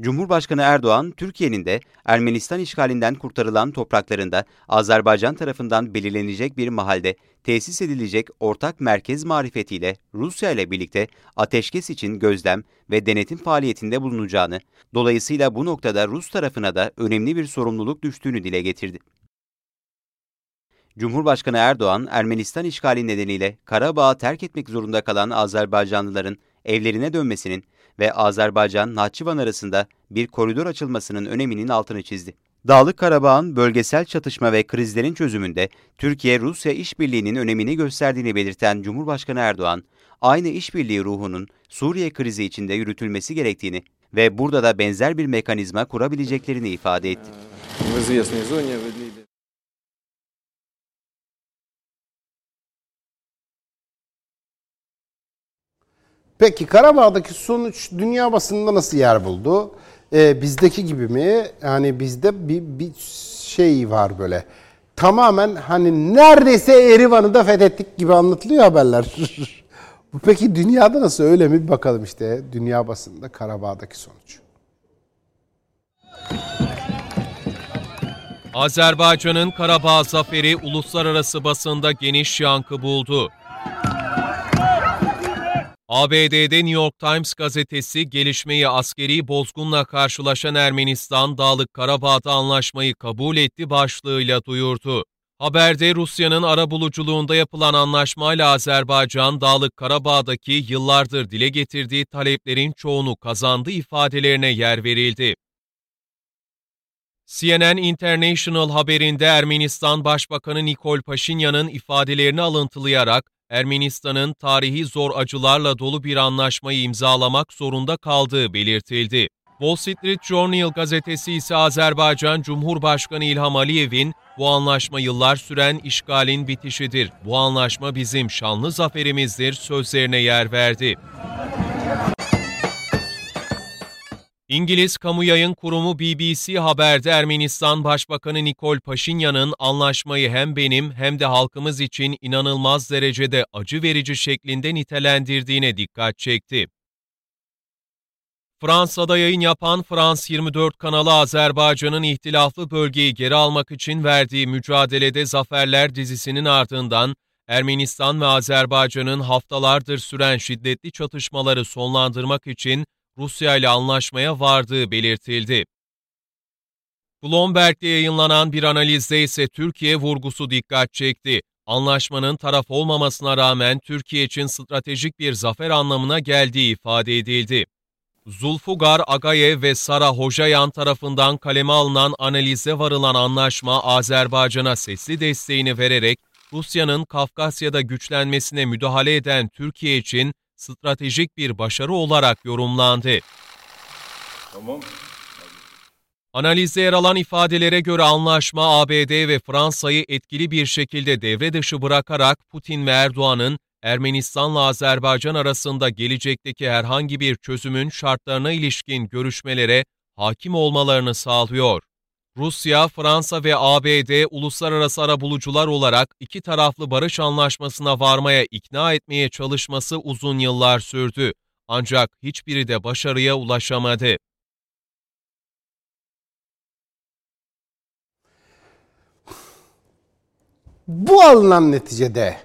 Cumhurbaşkanı Erdoğan, Türkiye'nin de Ermenistan işgalinden kurtarılan topraklarında Azerbaycan tarafından belirlenecek bir mahalde tesis edilecek ortak merkez marifetiyle Rusya ile birlikte ateşkes için gözlem ve denetim faaliyetinde bulunacağını, dolayısıyla bu noktada Rus tarafına da önemli bir sorumluluk düştüğünü dile getirdi. Cumhurbaşkanı Erdoğan, Ermenistan işgali nedeniyle Karabağ'ı terk etmek zorunda kalan Azerbaycanlıların evlerine dönmesinin ve Azerbaycan-Nahçıvan arasında bir koridor açılmasının öneminin altını çizdi. Dağlık Karabağ'ın bölgesel çatışma ve krizlerin çözümünde Türkiye-Rusya işbirliğinin önemini gösterdiğini belirten Cumhurbaşkanı Erdoğan, aynı işbirliği ruhunun Suriye krizi içinde yürütülmesi gerektiğini ve burada da benzer bir mekanizma kurabileceklerini ifade etti. Peki Karabağ'daki sonuç dünya basınında nasıl yer buldu? Ee, bizdeki gibi mi? Yani bizde bir, bir şey var böyle. Tamamen hani neredeyse Erivan'ı da fethettik gibi anlatılıyor haberler. Peki dünyada nasıl öyle mi? Bir bakalım işte dünya basında Karabağ'daki sonuç. Azerbaycan'ın Karabağ zaferi uluslararası basında geniş yankı buldu. ABD'de New York Times gazetesi gelişmeyi askeri bozgunla karşılaşan Ermenistan Dağlık Karabağ'da anlaşmayı kabul etti başlığıyla duyurdu. Haberde Rusya'nın arabuluculuğunda yapılan anlaşmayla Azerbaycan Dağlık Karabağ'daki yıllardır dile getirdiği taleplerin çoğunu kazandı ifadelerine yer verildi. CNN International haberinde Ermenistan Başbakanı Nikol Paşinyan'ın ifadelerini alıntılayarak Ermenistan'ın tarihi zor acılarla dolu bir anlaşmayı imzalamak zorunda kaldığı belirtildi. Wall Street Journal gazetesi ise Azerbaycan Cumhurbaşkanı İlham Aliyev'in bu anlaşma yıllar süren işgalin bitişidir. Bu anlaşma bizim şanlı zaferimizdir sözlerine yer verdi. İngiliz kamu yayın kurumu BBC Haber'de Ermenistan Başbakanı Nikol Paşinyan'ın anlaşmayı hem benim hem de halkımız için inanılmaz derecede acı verici şeklinde nitelendirdiğine dikkat çekti. Fransa'da yayın yapan Frans 24 kanalı Azerbaycan'ın ihtilaflı bölgeyi geri almak için verdiği mücadelede Zaferler dizisinin ardından Ermenistan ve Azerbaycan'ın haftalardır süren şiddetli çatışmaları sonlandırmak için Rusya ile anlaşmaya vardığı belirtildi. Bloomberg'de yayınlanan bir analizde ise Türkiye vurgusu dikkat çekti. Anlaşmanın taraf olmamasına rağmen Türkiye için stratejik bir zafer anlamına geldiği ifade edildi. Zulfugar Agayev ve Sara Hocayan tarafından kaleme alınan analize varılan anlaşma Azerbaycan'a sesli desteğini vererek Rusya'nın Kafkasya'da güçlenmesine müdahale eden Türkiye için stratejik bir başarı olarak yorumlandı. Tamam. Analizde yer alan ifadelere göre anlaşma ABD ve Fransa'yı etkili bir şekilde devre dışı bırakarak Putin ve Erdoğan'ın Ermenistan'la Azerbaycan arasında gelecekteki herhangi bir çözümün şartlarına ilişkin görüşmelere hakim olmalarını sağlıyor. Rusya, Fransa ve ABD uluslararası arabulucular olarak iki taraflı barış anlaşmasına varmaya ikna etmeye çalışması uzun yıllar sürdü. Ancak hiçbiri de başarıya ulaşamadı. Bu alınan neticede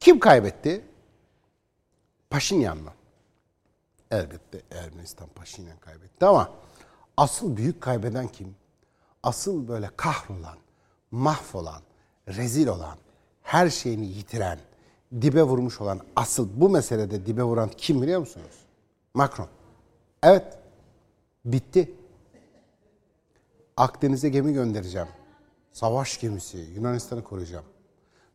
kim kaybetti? Paşinyan mı? Elbette Ermenistan Paşinyan kaybetti ama asıl büyük kaybeden kim? Asıl böyle kahrolan, mahvolan, rezil olan, her şeyini yitiren, dibe vurmuş olan, asıl bu meselede dibe vuran kim biliyor musunuz? Macron. Evet, bitti. Akdeniz'e gemi göndereceğim. Savaş gemisi, Yunanistan'ı koruyacağım.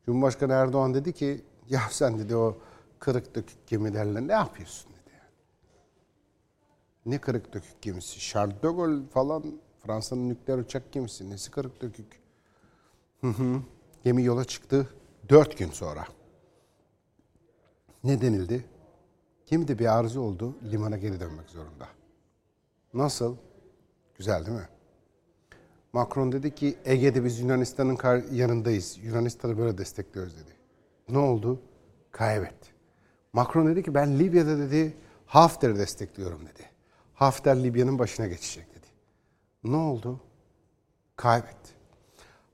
Cumhurbaşkanı Erdoğan dedi ki, ya sen dedi o kırık dökük gemilerle ne yapıyorsun dedi. Ne kırık dökük gemisi? Charles de Gaulle falan Fransa'nın nükleer uçak gemisi. Nesi kırık dökük? Gemi yola çıktı dört gün sonra. Ne denildi? Gemide bir arıza oldu. Limana geri dönmek zorunda. Nasıl? Güzel değil mi? Macron dedi ki Ege'de biz Yunanistan'ın yanındayız. Yunanistan'ı böyle destekliyoruz dedi. Ne oldu? Kaybetti. Macron dedi ki ben Libya'da dedi Hafter'i destekliyorum dedi. Hafter Libya'nın başına geçecek. Ne oldu? Kaybetti.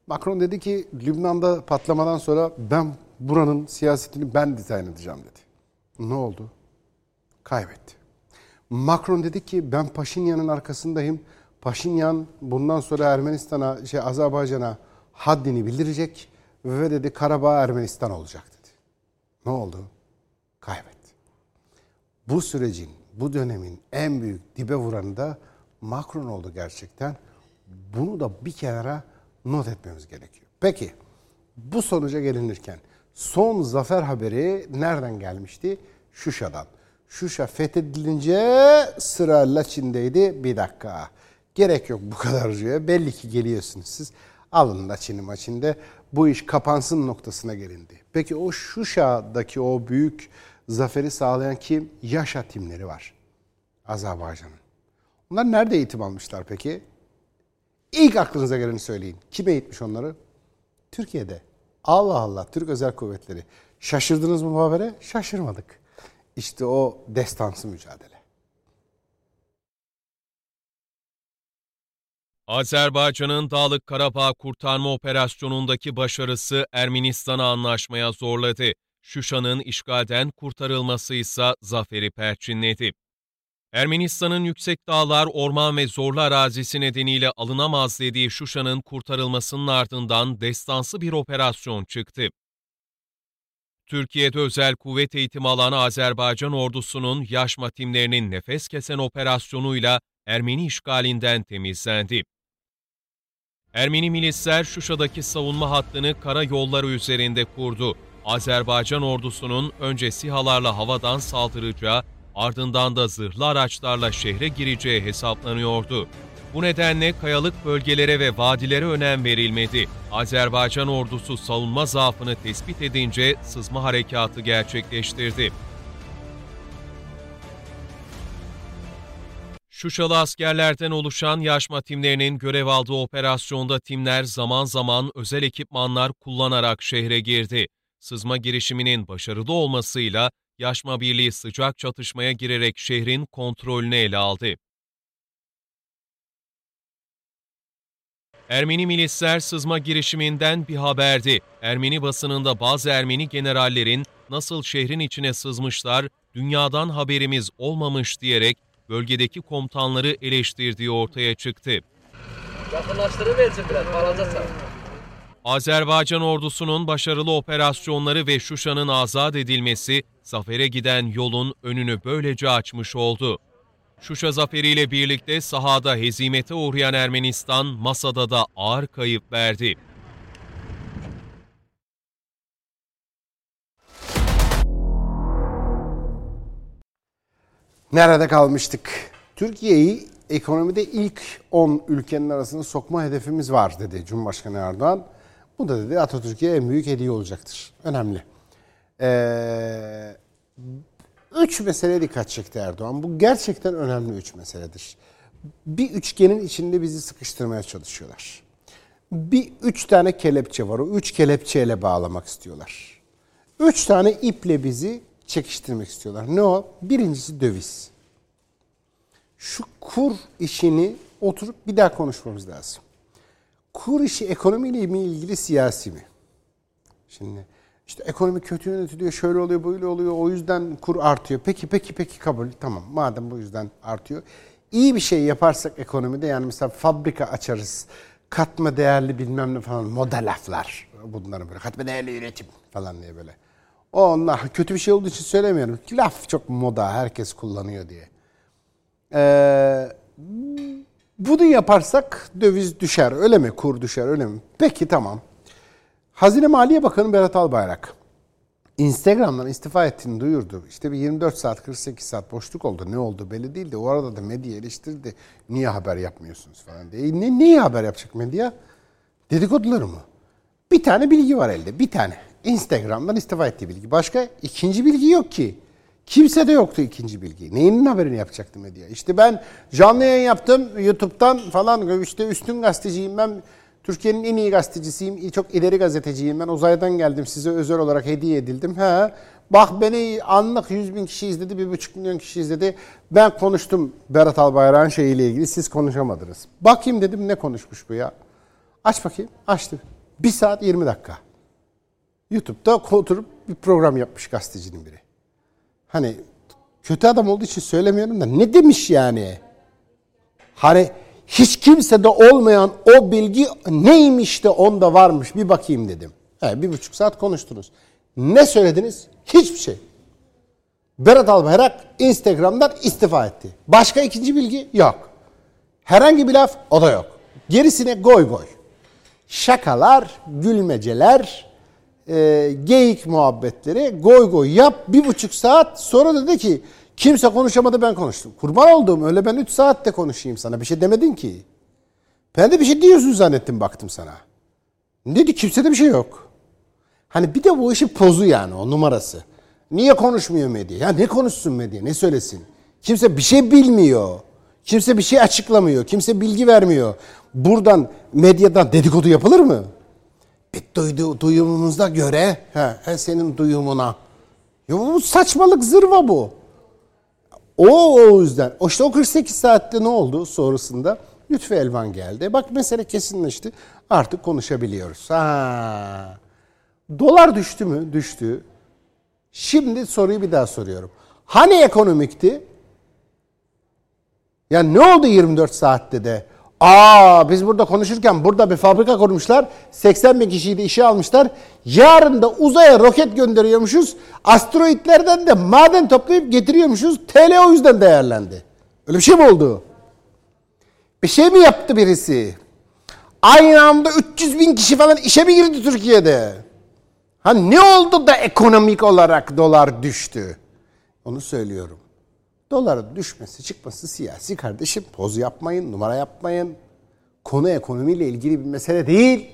Macron dedi ki Lübnan'da patlamadan sonra ben buranın siyasetini ben dizayn edeceğim dedi. Ne oldu? Kaybetti. Macron dedi ki ben Paşinyan'ın arkasındayım. Paşinyan bundan sonra Ermenistan'a, şey Azerbaycan'a haddini bildirecek ve dedi Karabağ Ermenistan olacak dedi. Ne oldu? Kaybetti. Bu sürecin, bu dönemin en büyük dibe vuranı da Macron oldu gerçekten. Bunu da bir kenara not etmemiz gerekiyor. Peki bu sonuca gelinirken son zafer haberi nereden gelmişti? Şuşa'dan. Şuşa fethedilince sıra Laçin'deydi. Bir dakika. Gerek yok bu kadar rüya. Belli ki geliyorsunuz siz. Alın Laçin'i maçinde bu iş kapansın noktasına gelindi. Peki o Şuşa'daki o büyük zaferi sağlayan kim? Yaşa timleri var. Azerbaycan'ın. Onlar nerede eğitim almışlar peki? İlk aklınıza geleni söyleyin. Kime eğitmiş onları? Türkiye'de. Allah Allah Türk Özel Kuvvetleri. Şaşırdınız mı bu habere? Şaşırmadık. İşte o destansı mücadele. Azerbaycan'ın Dağlık Karabağ kurtarma operasyonundaki başarısı Ermenistan'ı anlaşmaya zorladı. Şuşa'nın işgalden kurtarılması ise zaferi perçinledi. Ermenistan'ın yüksek dağlar, orman ve zorlu arazisi nedeniyle alınamaz dediği Şuşa'nın kurtarılmasının ardından destansı bir operasyon çıktı. Türkiye'de özel kuvvet eğitimi alan Azerbaycan ordusunun Yaşma timlerinin nefes kesen operasyonuyla Ermeni işgalinden temizlendi. Ermeni milisler Şuşa'daki savunma hattını kara yolları üzerinde kurdu. Azerbaycan ordusunun önce SİHA'larla havadan saldıracağı, ardından da zırhlı araçlarla şehre gireceği hesaplanıyordu. Bu nedenle kayalık bölgelere ve vadilere önem verilmedi. Azerbaycan ordusu savunma zaafını tespit edince sızma harekatı gerçekleştirdi. Şuşalı askerlerden oluşan yaşma timlerinin görev aldığı operasyonda timler zaman zaman özel ekipmanlar kullanarak şehre girdi. Sızma girişiminin başarılı olmasıyla Yaşma Birliği sıcak çatışmaya girerek şehrin kontrolünü ele aldı. Ermeni milisler sızma girişiminden bir haberdi. Ermeni basınında bazı Ermeni generallerin nasıl şehrin içine sızmışlar, dünyadan haberimiz olmamış diyerek bölgedeki komutanları eleştirdiği ortaya çıktı. Yakınlaştırıversin biraz, alacaksan. Azerbaycan ordusunun başarılı operasyonları ve Şuşa'nın azat edilmesi, zafere giden yolun önünü böylece açmış oldu. Şuşa zaferiyle birlikte sahada hezimete uğrayan Ermenistan masada da ağır kayıp verdi. Nerede kalmıştık? Türkiye'yi ekonomide ilk 10 ülkenin arasına sokma hedefimiz var dedi Cumhurbaşkanı Erdoğan. Bu da dedi Atatürk'e en büyük hediye olacaktır. Önemli. Ee, üç meseleye dikkat çekti Erdoğan. Bu gerçekten önemli üç meseledir. Bir üçgenin içinde bizi sıkıştırmaya çalışıyorlar. Bir üç tane kelepçe var. O üç kelepçeyle bağlamak istiyorlar. Üç tane iple bizi çekiştirmek istiyorlar. Ne o? Birincisi döviz. Şu kur işini oturup bir daha konuşmamız lazım. Kur işi ekonomiyle mi ilgili siyasi mi? Şimdi işte ekonomi kötü yönetiliyor, şöyle oluyor, böyle oluyor. O yüzden kur artıyor. Peki, peki, peki kabul. Tamam. Madem bu yüzden artıyor. İyi bir şey yaparsak ekonomide yani mesela fabrika açarız. Katma değerli bilmem ne falan moda laflar. Bunların böyle katma değerli üretim falan diye böyle. Onlar kötü bir şey olduğu için söylemiyorum. Laf çok moda, herkes kullanıyor diye. Ee, bunu yaparsak döviz düşer öyle mi? Kur düşer öyle mi? Peki tamam. Hazine Maliye Bakanı Berat Albayrak Instagram'dan istifa ettiğini duyurdu. İşte bir 24 saat 48 saat boşluk oldu. Ne oldu belli değil de o arada da medya eleştirdi. Niye haber yapmıyorsunuz falan diye. Ne, niye haber yapacak medya? Dedikoduları mı? Bir tane bilgi var elde. Bir tane. Instagram'dan istifa ettiği bilgi. Başka ikinci bilgi yok ki. Kimse de yoktu ikinci bilgi. Neyinin haberini yapacaktı medya? İşte ben canlı yayın yaptım YouTube'dan falan. İşte üstün gazeteciyim ben. Türkiye'nin en iyi gazetecisiyim. Çok ileri gazeteciyim ben. Uzaydan geldim size özel olarak hediye edildim. Ha. Bak beni anlık 100 bin kişi izledi, bir buçuk milyon kişi izledi. Ben konuştum Berat Albayrak'ın şeyiyle ilgili. Siz konuşamadınız. Bakayım dedim ne konuşmuş bu ya. Aç bakayım. Açtı. Bir saat 20 dakika. YouTube'da oturup bir program yapmış gazetecinin biri. Hani kötü adam olduğu için söylemiyorum da ne demiş yani? Hani hiç kimsede olmayan o bilgi neymiş de onda varmış bir bakayım dedim. He, bir buçuk saat konuştunuz. Ne söylediniz? Hiçbir şey. Berat Albayrak Instagram'dan istifa etti. Başka ikinci bilgi yok. Herhangi bir laf o da yok. Gerisine goy goy. Şakalar, gülmeceler, e, geyik muhabbetleri, goy goy yap bir buçuk saat sonra dedi ki kimse konuşamadı ben konuştum. Kurban olduğum öyle ben üç saatte konuşayım sana bir şey demedin ki. Ben de bir şey diyorsun zannettim baktım sana. Dedi kimsede bir şey yok. Hani bir de bu işin pozu yani o numarası. Niye konuşmuyor medya? Ya ne konuşsun medya? Ne söylesin? Kimse bir şey bilmiyor. Kimse bir şey açıklamıyor. Kimse bilgi vermiyor. Buradan medyadan dedikodu yapılır mı? Bir duydu, duyumumuza göre, he, he senin duyumuna. Ya bu saçmalık zırva bu. O o yüzden. O işte o 48 saatte ne oldu sonrasında? Lütfü Elvan geldi. Bak mesele kesinleşti. Artık konuşabiliyoruz. Ha. Dolar düştü mü? Düştü. Şimdi soruyu bir daha soruyorum. Hani ekonomikti? Ya ne oldu 24 saatte de? Aa biz burada konuşurken burada bir fabrika kurmuşlar. 80 bin kişiyi de işe almışlar. Yarın da uzaya roket gönderiyormuşuz. Asteroidlerden de maden toplayıp getiriyormuşuz. TL o yüzden değerlendi. Öyle bir şey mi oldu? Bir şey mi yaptı birisi? Aynı anda 300 bin kişi falan işe mi girdi Türkiye'de? Ha ne oldu da ekonomik olarak dolar düştü? Onu söylüyorum. Doların düşmesi çıkması siyasi kardeşim. Poz yapmayın, numara yapmayın. Konu ekonomiyle ilgili bir mesele değil.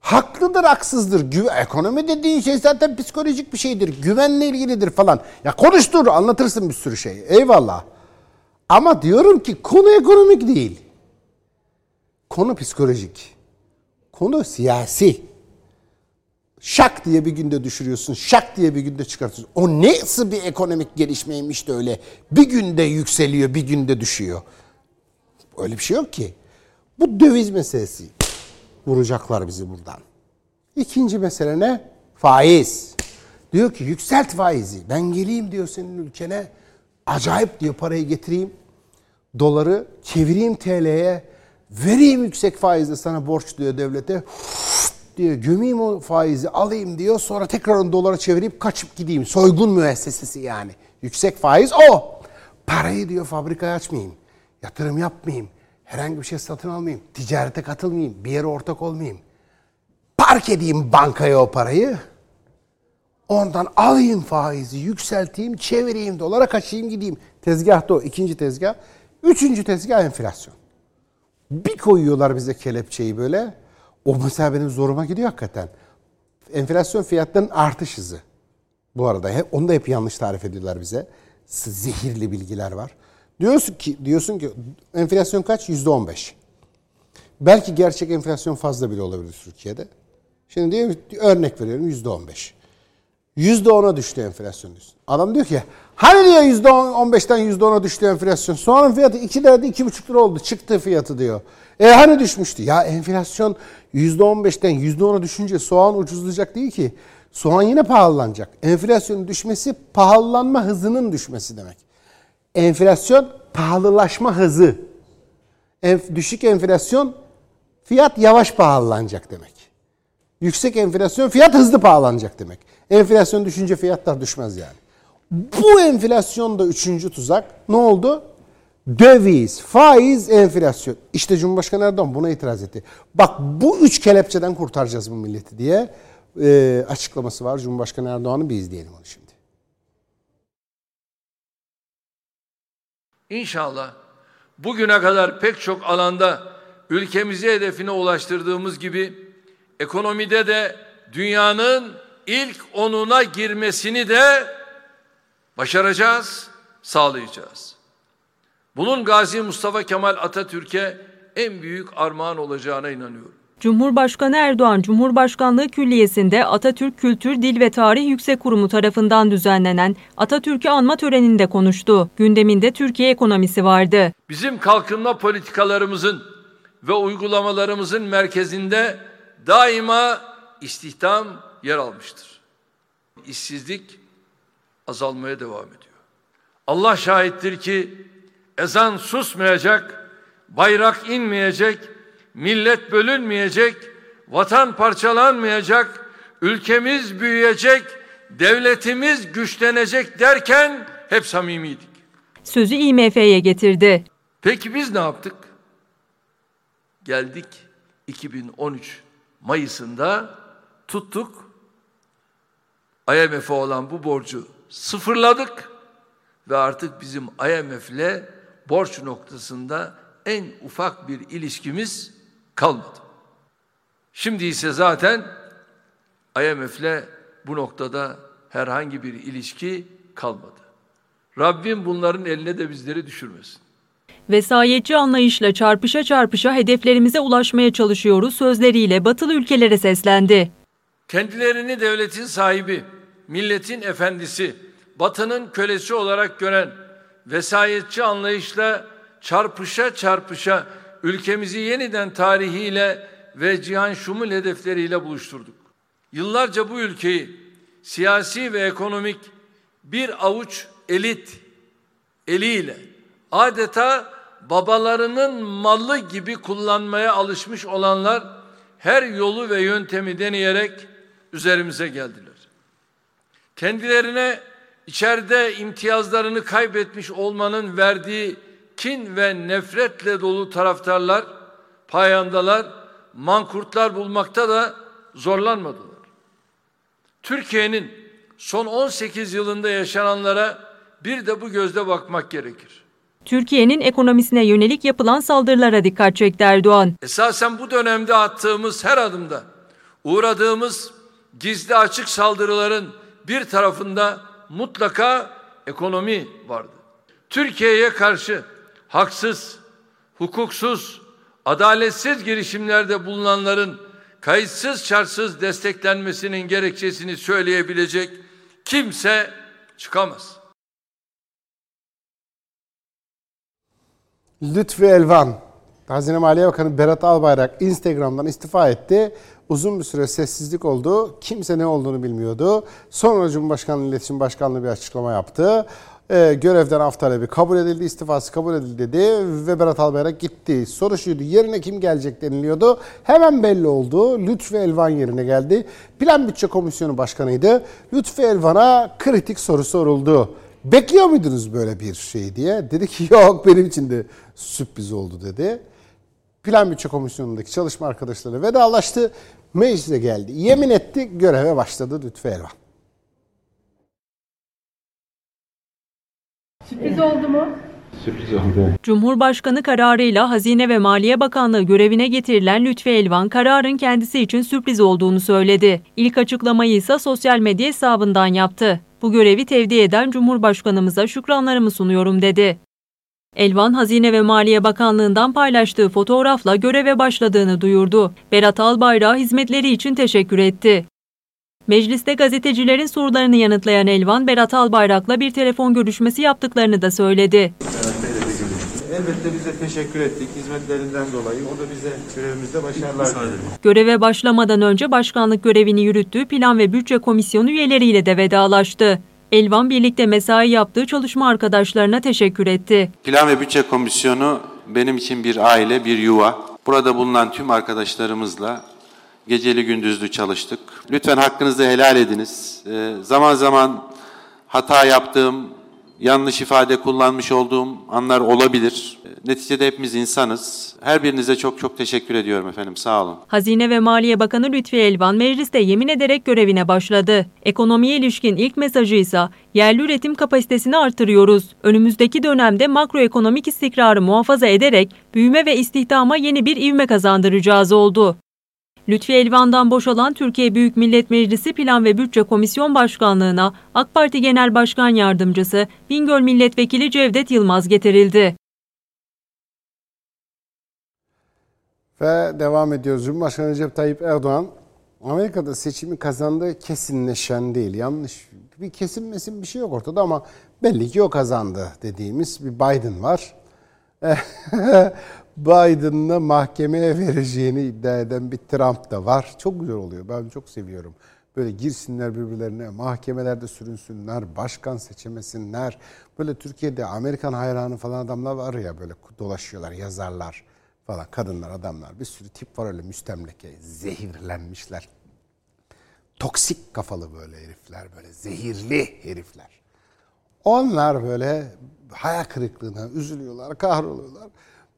Haklıdır, haksızdır. Gü- ekonomi dediğin şey zaten psikolojik bir şeydir. Güvenle ilgilidir falan. Ya konuştur, anlatırsın bir sürü şey. Eyvallah. Ama diyorum ki konu ekonomik değil. Konu psikolojik. Konu siyasi. Şak diye bir günde düşürüyorsun. Şak diye bir günde çıkartıyorsun. O nasıl bir ekonomik gelişmeymiş de öyle. Bir günde yükseliyor, bir günde düşüyor. Öyle bir şey yok ki. Bu döviz meselesi. Vuracaklar bizi buradan. İkinci mesele ne? Faiz. Diyor ki yükselt faizi. Ben geleyim diyor senin ülkene. Acayip diyor parayı getireyim. Doları çevireyim TL'ye. Vereyim yüksek faizle sana borç diyor devlete. Diyor gömeyim o faizi alayım diyor. Sonra tekrar onu dolara çevirip kaçıp gideyim. Soygun müessesesi yani. Yüksek faiz o. Parayı diyor fabrikaya açmayayım. Yatırım yapmayayım. Herhangi bir şey satın almayayım. Ticarete katılmayayım. Bir yere ortak olmayayım. Park edeyim bankaya o parayı. Ondan alayım faizi, yükselteyim, çevireyim, dolara kaçayım gideyim. Tezgahta o ikinci tezgah. Üçüncü tezgah enflasyon. Bir koyuyorlar bize kelepçeyi böyle. O mesela benim zoruma gidiyor hakikaten. Enflasyon fiyatların artış hızı. Bu arada hep, onu da hep yanlış tarif ediyorlar bize. Zehirli bilgiler var. Diyorsun ki diyorsun ki enflasyon kaç? Yüzde on beş. Belki gerçek enflasyon fazla bile olabilir Türkiye'de. Şimdi diyor örnek veriyorum yüzde on beş. Yüzde ona düştü enflasyon diyorsun. Adam diyor ki hani diyor yüzde on beşten yüzde ona düştü enflasyon. Soğanın fiyatı iki lirada iki buçuk lira oldu. Çıktı fiyatı diyor. E hani düşmüştü? Ya enflasyon yüzde on beşten yüzde ona düşünce soğan ucuzlayacak değil ki. Soğan yine pahalanacak. Enflasyonun düşmesi pahalanma hızının düşmesi demek. Enflasyon pahalılaşma hızı. Enf düşük enflasyon fiyat yavaş pahalanacak demek. Yüksek enflasyon fiyat hızlı pahalanacak demek. Enflasyon düşünce fiyatlar düşmez yani. Bu enflasyon da üçüncü tuzak. Ne oldu? Döviz, faiz, enflasyon. İşte Cumhurbaşkanı Erdoğan buna itiraz etti. Bak bu üç kelepçeden kurtaracağız bu milleti diye e, açıklaması var Cumhurbaşkanı Erdoğan'ın bir izleyelim onu şimdi. İnşallah bugüne kadar pek çok alanda ülkemizi hedefine ulaştırdığımız gibi ekonomide de dünyanın ilk onuna girmesini de başaracağız, sağlayacağız. Bunun Gazi Mustafa Kemal Atatürk'e en büyük armağan olacağına inanıyorum. Cumhurbaşkanı Erdoğan, Cumhurbaşkanlığı Külliyesi'nde Atatürk Kültür, Dil ve Tarih Yüksek Kurumu tarafından düzenlenen Atatürk'ü anma töreninde konuştu. Gündeminde Türkiye ekonomisi vardı. Bizim kalkınma politikalarımızın ve uygulamalarımızın merkezinde daima istihdam yer almıştır. İşsizlik azalmaya devam ediyor. Allah şahittir ki ezan susmayacak, bayrak inmeyecek, millet bölünmeyecek, vatan parçalanmayacak, ülkemiz büyüyecek, devletimiz güçlenecek derken hep samimiydik. Sözü IMF'ye getirdi. Peki biz ne yaptık? Geldik 2013 Mayıs'ında tuttuk. IMF'e olan bu borcu sıfırladık ve artık bizim IMF'le borç noktasında en ufak bir ilişkimiz kalmadı. Şimdi ise zaten IMF'le bu noktada herhangi bir ilişki kalmadı. Rabbim bunların eline de bizleri düşürmesin. Vesayetçi anlayışla çarpışa çarpışa hedeflerimize ulaşmaya çalışıyoruz sözleriyle batılı ülkelere seslendi. Kendilerini devletin sahibi, milletin efendisi, batının kölesi olarak gören vesayetçi anlayışla çarpışa çarpışa ülkemizi yeniden tarihiyle ve cihan şumul hedefleriyle buluşturduk. Yıllarca bu ülkeyi siyasi ve ekonomik bir avuç elit eliyle adeta babalarının malı gibi kullanmaya alışmış olanlar her yolu ve yöntemi deneyerek üzerimize geldiler. Kendilerine içeride imtiyazlarını kaybetmiş olmanın verdiği kin ve nefretle dolu taraftarlar, payandalar, mankurtlar bulmakta da zorlanmadılar. Türkiye'nin son 18 yılında yaşananlara bir de bu gözle bakmak gerekir. Türkiye'nin ekonomisine yönelik yapılan saldırılara dikkat çekti Erdoğan. Esasen bu dönemde attığımız her adımda uğradığımız gizli açık saldırıların bir tarafında mutlaka ekonomi vardı. Türkiye'ye karşı haksız, hukuksuz, adaletsiz girişimlerde bulunanların kayıtsız şartsız desteklenmesinin gerekçesini söyleyebilecek kimse çıkamaz. Lütfi Elvan, Hazine Maliye Bakanı Berat Albayrak Instagram'dan istifa etti. Uzun bir süre sessizlik oldu. Kimse ne olduğunu bilmiyordu. Sonra Cumhurbaşkanlığı İletişim Başkanlığı bir açıklama yaptı. Ee, görevden af talebi kabul edildi, istifası kabul edildi dedi ve Berat Albayrak gitti. Soru şuydu, yerine kim gelecek deniliyordu. Hemen belli oldu. Lütfi Elvan yerine geldi. Plan Bütçe Komisyonu Başkanıydı. Lütfi Elvan'a kritik soru soruldu. Bekliyor muydunuz böyle bir şey diye? Dedi ki yok benim için de sürpriz oldu dedi. Plan Bütçe Komisyonu'ndaki çalışma arkadaşlarıyla vedalaştı. Meclise geldi. Yemin etti, göreve başladı Lütfü Elvan. Sürpriz oldu mu? Sürpriz oldu. Cumhurbaşkanı kararıyla Hazine ve Maliye Bakanlığı görevine getirilen Lütfi Elvan kararın kendisi için sürpriz olduğunu söyledi. İlk açıklamayı ise sosyal medya hesabından yaptı. Bu görevi tevdi eden Cumhurbaşkanımıza şükranlarımı sunuyorum dedi. Elvan Hazine ve Maliye Bakanlığı'ndan paylaştığı fotoğrafla göreve başladığını duyurdu. Berat Albayrak'a hizmetleri için teşekkür etti. Mecliste gazetecilerin sorularını yanıtlayan Elvan, Berat Albayrak'la bir telefon görüşmesi yaptıklarını da söyledi. Elbette biz de teşekkür ettik hizmetlerinden dolayı. O da bize görevimizde başarılar diledi. Göreve başlamadan önce başkanlık görevini yürüttüğü Plan ve Bütçe Komisyonu üyeleriyle de vedalaştı. Elvan birlikte mesai yaptığı çalışma arkadaşlarına teşekkür etti. Plan ve Bütçe Komisyonu benim için bir aile, bir yuva. Burada bulunan tüm arkadaşlarımızla geceli gündüzlü çalıştık. Lütfen hakkınızı helal ediniz. Ee, zaman zaman hata yaptığım, yanlış ifade kullanmış olduğum anlar olabilir. Neticede hepimiz insanız. Her birinize çok çok teşekkür ediyorum efendim. Sağ olun. Hazine ve Maliye Bakanı Lütfi Elvan mecliste yemin ederek görevine başladı. Ekonomiye ilişkin ilk mesajı ise yerli üretim kapasitesini artırıyoruz. Önümüzdeki dönemde makroekonomik istikrarı muhafaza ederek büyüme ve istihdama yeni bir ivme kazandıracağız oldu. Lütfi Elvan'dan boşalan Türkiye Büyük Millet Meclisi Plan ve Bütçe Komisyon Başkanlığı'na AK Parti Genel Başkan Yardımcısı Bingöl Milletvekili Cevdet Yılmaz getirildi. Ve devam ediyoruz. Cumhurbaşkanı Recep Tayyip Erdoğan Amerika'da seçimi kazandığı kesinleşen değil. Yanlış bir kesinmesin bir şey yok ortada ama belli ki o kazandı dediğimiz bir Biden var. Biden'la mahkemeye vereceğini iddia eden bir Trump da var. Çok güzel oluyor. Ben çok seviyorum. Böyle girsinler birbirlerine, mahkemelerde sürünsünler, başkan seçemesinler. Böyle Türkiye'de Amerikan hayranı falan adamlar var ya böyle dolaşıyorlar, yazarlar falan. Kadınlar, adamlar. Bir sürü tip var öyle müstemleke, zehirlenmişler. Toksik kafalı böyle herifler, böyle zehirli herifler. Onlar böyle hayal kırıklığına üzülüyorlar, kahroluyorlar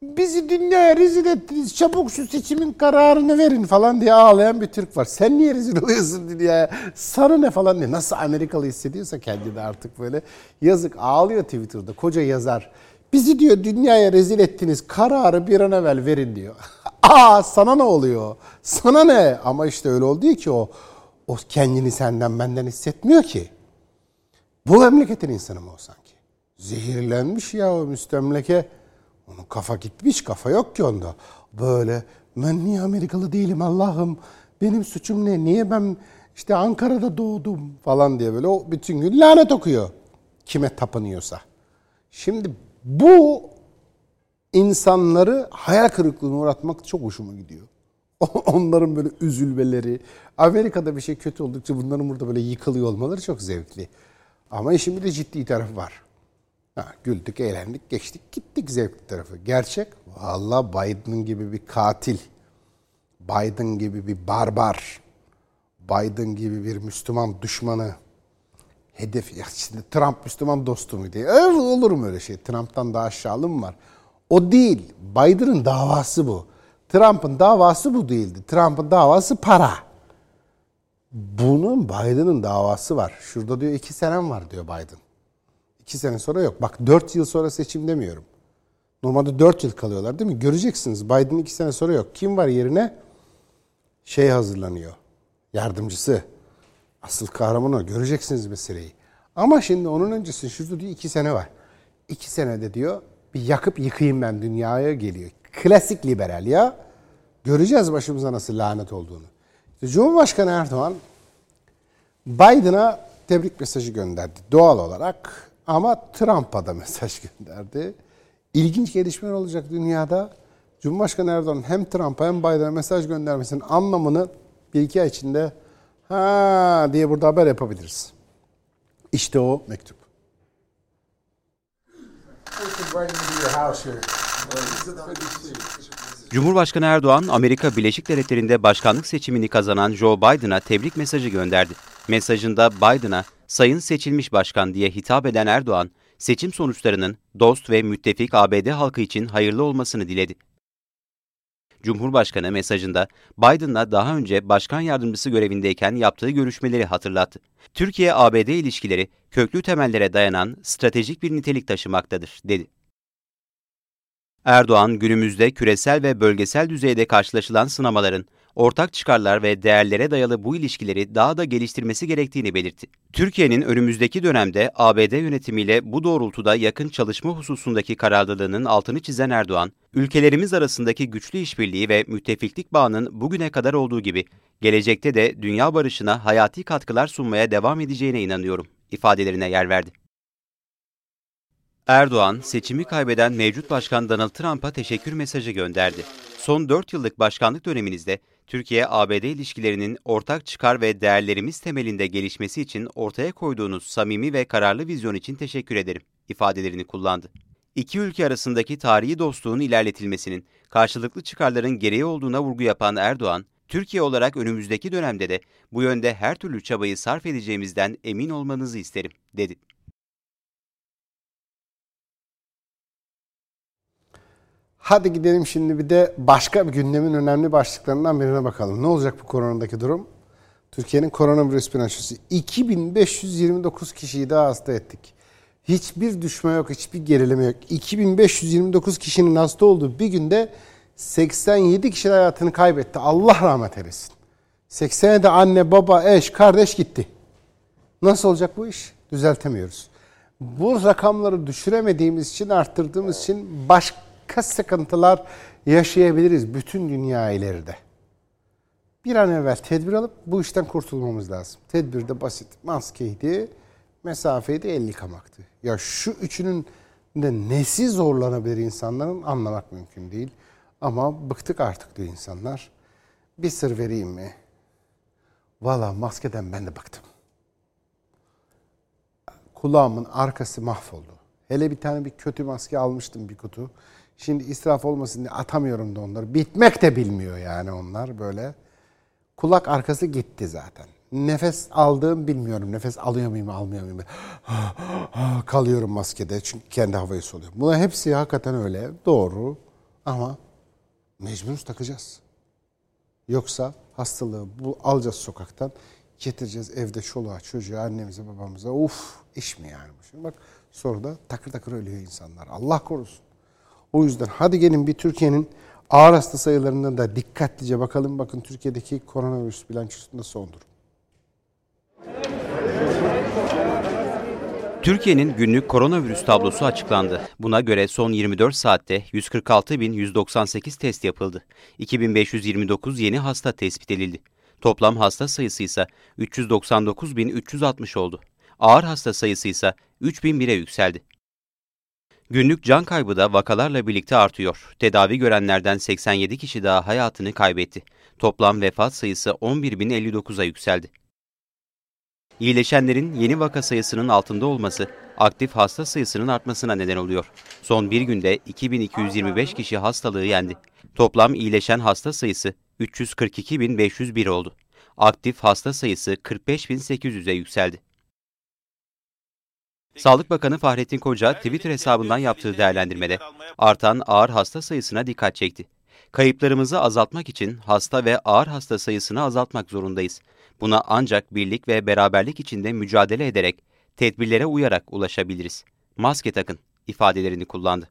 bizi dünyaya rezil ettiniz çabuk şu seçimin kararını verin falan diye ağlayan bir Türk var. Sen niye rezil oluyorsun dünyaya? Sana ne falan diye. Nasıl Amerikalı hissediyorsa kendini artık böyle. Yazık ağlıyor Twitter'da koca yazar. Bizi diyor dünyaya rezil ettiniz kararı bir an evvel verin diyor. Aa sana ne oluyor? Sana ne? Ama işte öyle oldu ki o. O kendini senden benden hissetmiyor ki. Bu memleketin insanı mı o sanki? Zehirlenmiş ya o müstemleke. Onun kafa gitmiş, kafa yok ki onda. Böyle ben niye Amerikalı değilim Allah'ım? Benim suçum ne? Niye ben işte Ankara'da doğdum falan diye böyle o bütün gün lanet okuyor. Kime tapınıyorsa. Şimdi bu insanları hayal kırıklığına uğratmak çok hoşuma gidiyor. Onların böyle üzülmeleri, Amerika'da bir şey kötü oldukça bunların burada böyle yıkılıyor olmaları çok zevkli. Ama işin bir de ciddi tarafı var. Ha, güldük, eğlendik, geçtik, gittik zevkli tarafı. Gerçek, valla Biden gibi bir katil, Biden gibi bir barbar, Biden gibi bir Müslüman düşmanı, hedef, ya şimdi Trump Müslüman dostu mu diye. Evet, olur mu öyle şey? Trump'tan daha aşağılığı mı var? O değil. Biden'ın davası bu. Trump'ın davası bu değildi. Trump'ın davası para. Bunun Biden'ın davası var. Şurada diyor iki senem var diyor Biden. İki sene sonra yok. Bak dört yıl sonra seçim demiyorum. Normalde dört yıl kalıyorlar değil mi? Göreceksiniz Biden iki sene sonra yok. Kim var yerine? Şey hazırlanıyor. Yardımcısı. Asıl kahraman o. Göreceksiniz meseleyi. Ama şimdi onun öncesi şurada diyor iki sene var. İki senede diyor bir yakıp yıkayım ben dünyaya geliyor. Klasik liberal ya. Göreceğiz başımıza nasıl lanet olduğunu. Cumhurbaşkanı Erdoğan Biden'a tebrik mesajı gönderdi doğal olarak ama Trump'a da mesaj gönderdi. İlginç gelişmeler olacak dünyada. Cumhurbaşkanı Erdoğan hem Trump'a hem Biden'a mesaj göndermesinin anlamını bir iki ay içinde ha diye burada haber yapabiliriz. İşte o mektup. Cumhurbaşkanı Erdoğan, Amerika Birleşik Devletleri'nde başkanlık seçimini kazanan Joe Biden'a tebrik mesajı gönderdi. Mesajında Biden'a sayın seçilmiş başkan diye hitap eden Erdoğan, seçim sonuçlarının dost ve müttefik ABD halkı için hayırlı olmasını diledi. Cumhurbaşkanı mesajında Biden'la daha önce başkan yardımcısı görevindeyken yaptığı görüşmeleri hatırlattı. Türkiye-ABD ilişkileri köklü temellere dayanan stratejik bir nitelik taşımaktadır, dedi. Erdoğan, günümüzde küresel ve bölgesel düzeyde karşılaşılan sınamaların, ortak çıkarlar ve değerlere dayalı bu ilişkileri daha da geliştirmesi gerektiğini belirtti. Türkiye'nin önümüzdeki dönemde ABD yönetimiyle bu doğrultuda yakın çalışma hususundaki kararlılığının altını çizen Erdoğan, ülkelerimiz arasındaki güçlü işbirliği ve müttefiklik bağının bugüne kadar olduğu gibi gelecekte de dünya barışına hayati katkılar sunmaya devam edeceğine inanıyorum ifadelerine yer verdi. Erdoğan, seçimi kaybeden mevcut başkan Donald Trump'a teşekkür mesajı gönderdi. Son 4 yıllık başkanlık döneminizde Türkiye-ABD ilişkilerinin ortak çıkar ve değerlerimiz temelinde gelişmesi için ortaya koyduğunuz samimi ve kararlı vizyon için teşekkür ederim ifadelerini kullandı. İki ülke arasındaki tarihi dostluğun ilerletilmesinin karşılıklı çıkarların gereği olduğuna vurgu yapan Erdoğan, Türkiye olarak önümüzdeki dönemde de bu yönde her türlü çabayı sarf edeceğimizden emin olmanızı isterim, dedi. Hadi gidelim şimdi bir de başka bir gündemin önemli başlıklarından birine bakalım. Ne olacak bu koronadaki durum? Türkiye'nin koronavirüs bilançosu. 2529 kişiyi daha hasta ettik. Hiçbir düşme yok, hiçbir gerileme yok. 2529 kişinin hasta olduğu bir günde 87 kişi hayatını kaybetti. Allah rahmet eylesin. 87 anne, baba, eş, kardeş gitti. Nasıl olacak bu iş? Düzeltemiyoruz. Bu rakamları düşüremediğimiz için, arttırdığımız için başka sıkıntılar yaşayabiliriz bütün dünya ileride. Bir an evvel tedbir alıp bu işten kurtulmamız lazım. Tedbir de basit. Maskeydi, mesafeydi, el yıkamaktı. Ya şu üçünün de nesi zorlanabilir insanların anlamak mümkün değil. Ama bıktık artık diyor insanlar. Bir sır vereyim mi? Valla maskeden ben de bıktım. Kulağımın arkası mahvoldu. Hele bir tane bir kötü maske almıştım bir kutu. Şimdi israf olmasın diye atamıyorum da onları. Bitmek de bilmiyor yani onlar böyle. Kulak arkası gitti zaten. Nefes aldığım bilmiyorum. Nefes alıyor muyum almıyor muyum? Kalıyorum maskede çünkü kendi havayı soluyorum. Bunlar hepsi hakikaten öyle. Doğru ama mecburuz takacağız. Yoksa hastalığı bu alacağız sokaktan getireceğiz evde çoluğa çocuğa annemize babamıza. Uf iş mi yani bu? Şimdi bak sonra da takır takır ölüyor insanlar. Allah korusun. O yüzden hadi gelin bir Türkiye'nin ağır hasta sayılarından da dikkatlice bakalım. Bakın Türkiye'deki koronavirüs bilançosunda son durum. Türkiye'nin günlük koronavirüs tablosu açıklandı. Buna göre son 24 saatte 146.198 test yapıldı. 2529 yeni hasta tespit edildi. Toplam hasta sayısı ise 399.360 oldu. Ağır hasta sayısı ise 3001'e yükseldi. Günlük can kaybı da vakalarla birlikte artıyor. Tedavi görenlerden 87 kişi daha hayatını kaybetti. Toplam vefat sayısı 11.059'a yükseldi. İyileşenlerin yeni vaka sayısının altında olması aktif hasta sayısının artmasına neden oluyor. Son bir günde 2225 kişi hastalığı yendi. Toplam iyileşen hasta sayısı 342.501 oldu. Aktif hasta sayısı 45.800'e yükseldi. Sağlık Bakanı Fahrettin Koca Twitter hesabından yaptığı değerlendirmede artan ağır hasta sayısına dikkat çekti. Kayıplarımızı azaltmak için hasta ve ağır hasta sayısını azaltmak zorundayız. Buna ancak birlik ve beraberlik içinde mücadele ederek, tedbirlere uyarak ulaşabiliriz. Maske takın ifadelerini kullandı.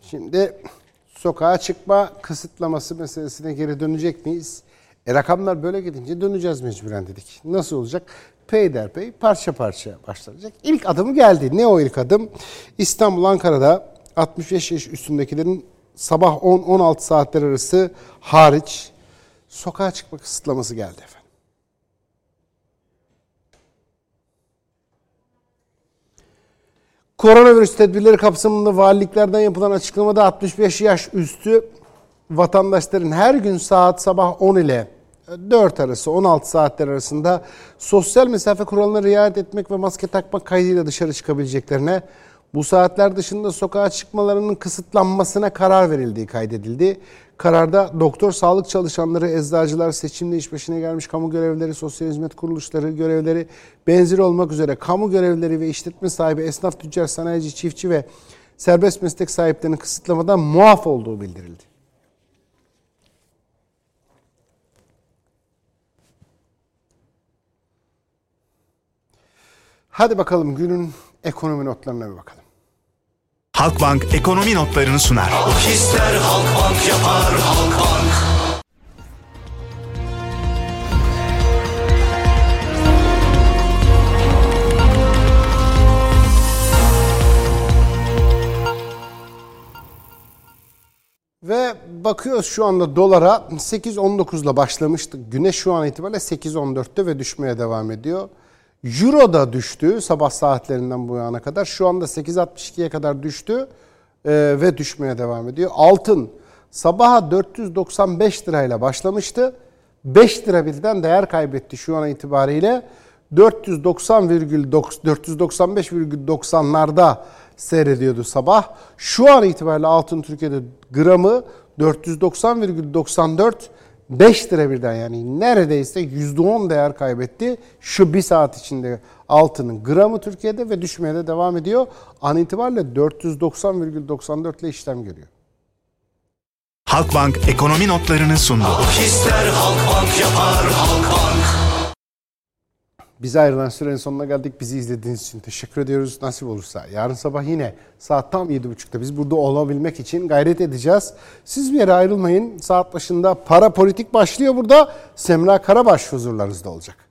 Şimdi sokağa çıkma kısıtlaması meselesine geri dönecek miyiz? E, rakamlar böyle gidince döneceğiz mecburen dedik. Nasıl olacak? peyderpey parça parça başlanacak. İlk adımı geldi. Ne o ilk adım? İstanbul, Ankara'da 65 yaş üstündekilerin sabah 10-16 saatler arası hariç sokağa çıkma kısıtlaması geldi efendim. Koronavirüs tedbirleri kapsamında valiliklerden yapılan açıklamada 65 yaş üstü vatandaşların her gün saat sabah 10 ile 4 arası 16 saatler arasında sosyal mesafe kurallarına riayet etmek ve maske takmak kaydıyla dışarı çıkabileceklerine bu saatler dışında sokağa çıkmalarının kısıtlanmasına karar verildiği kaydedildi. Kararda doktor, sağlık çalışanları, eczacılar, seçimde iş başına gelmiş kamu görevlileri, sosyal hizmet kuruluşları görevleri benzeri olmak üzere kamu görevlileri ve işletme sahibi, esnaf, tüccar, sanayici, çiftçi ve serbest meslek sahiplerinin kısıtlamadan muaf olduğu bildirildi. Hadi bakalım günün ekonomi notlarına bir bakalım. Halkbank ekonomi notlarını sunar. Halk ister Halkbank yapar Halkbank. Ve bakıyoruz şu anda dolara 8.19 ile başlamıştık. Güne şu an itibariyle 8.14'te ve düşmeye devam ediyor. Euro da düştü sabah saatlerinden bu yana kadar. Şu anda 8.62'ye kadar düştü e, ve düşmeye devam ediyor. Altın sabaha 495 lirayla başlamıştı. 5 lira birden değer kaybetti şu an itibariyle. 490,495,90'larda seyrediyordu sabah. Şu an itibariyle altın Türkiye'de gramı 490,94 5 lira birden yani neredeyse %10 değer kaybetti. Şu bir saat içinde altının gramı Türkiye'de ve düşmeye de devam ediyor. An itibariyle 490,94 ile işlem görüyor. Halkbank ekonomi notlarını sundu. Halk ister Halkbank yapar Halkbank. Bize ayrılan sürenin sonuna geldik. Bizi izlediğiniz için teşekkür ediyoruz. Nasip olursa yarın sabah yine saat tam 7.30'da biz burada olabilmek için gayret edeceğiz. Siz bir yere ayrılmayın. Saat başında para politik başlıyor burada. Semra Karabaş huzurlarınızda olacak.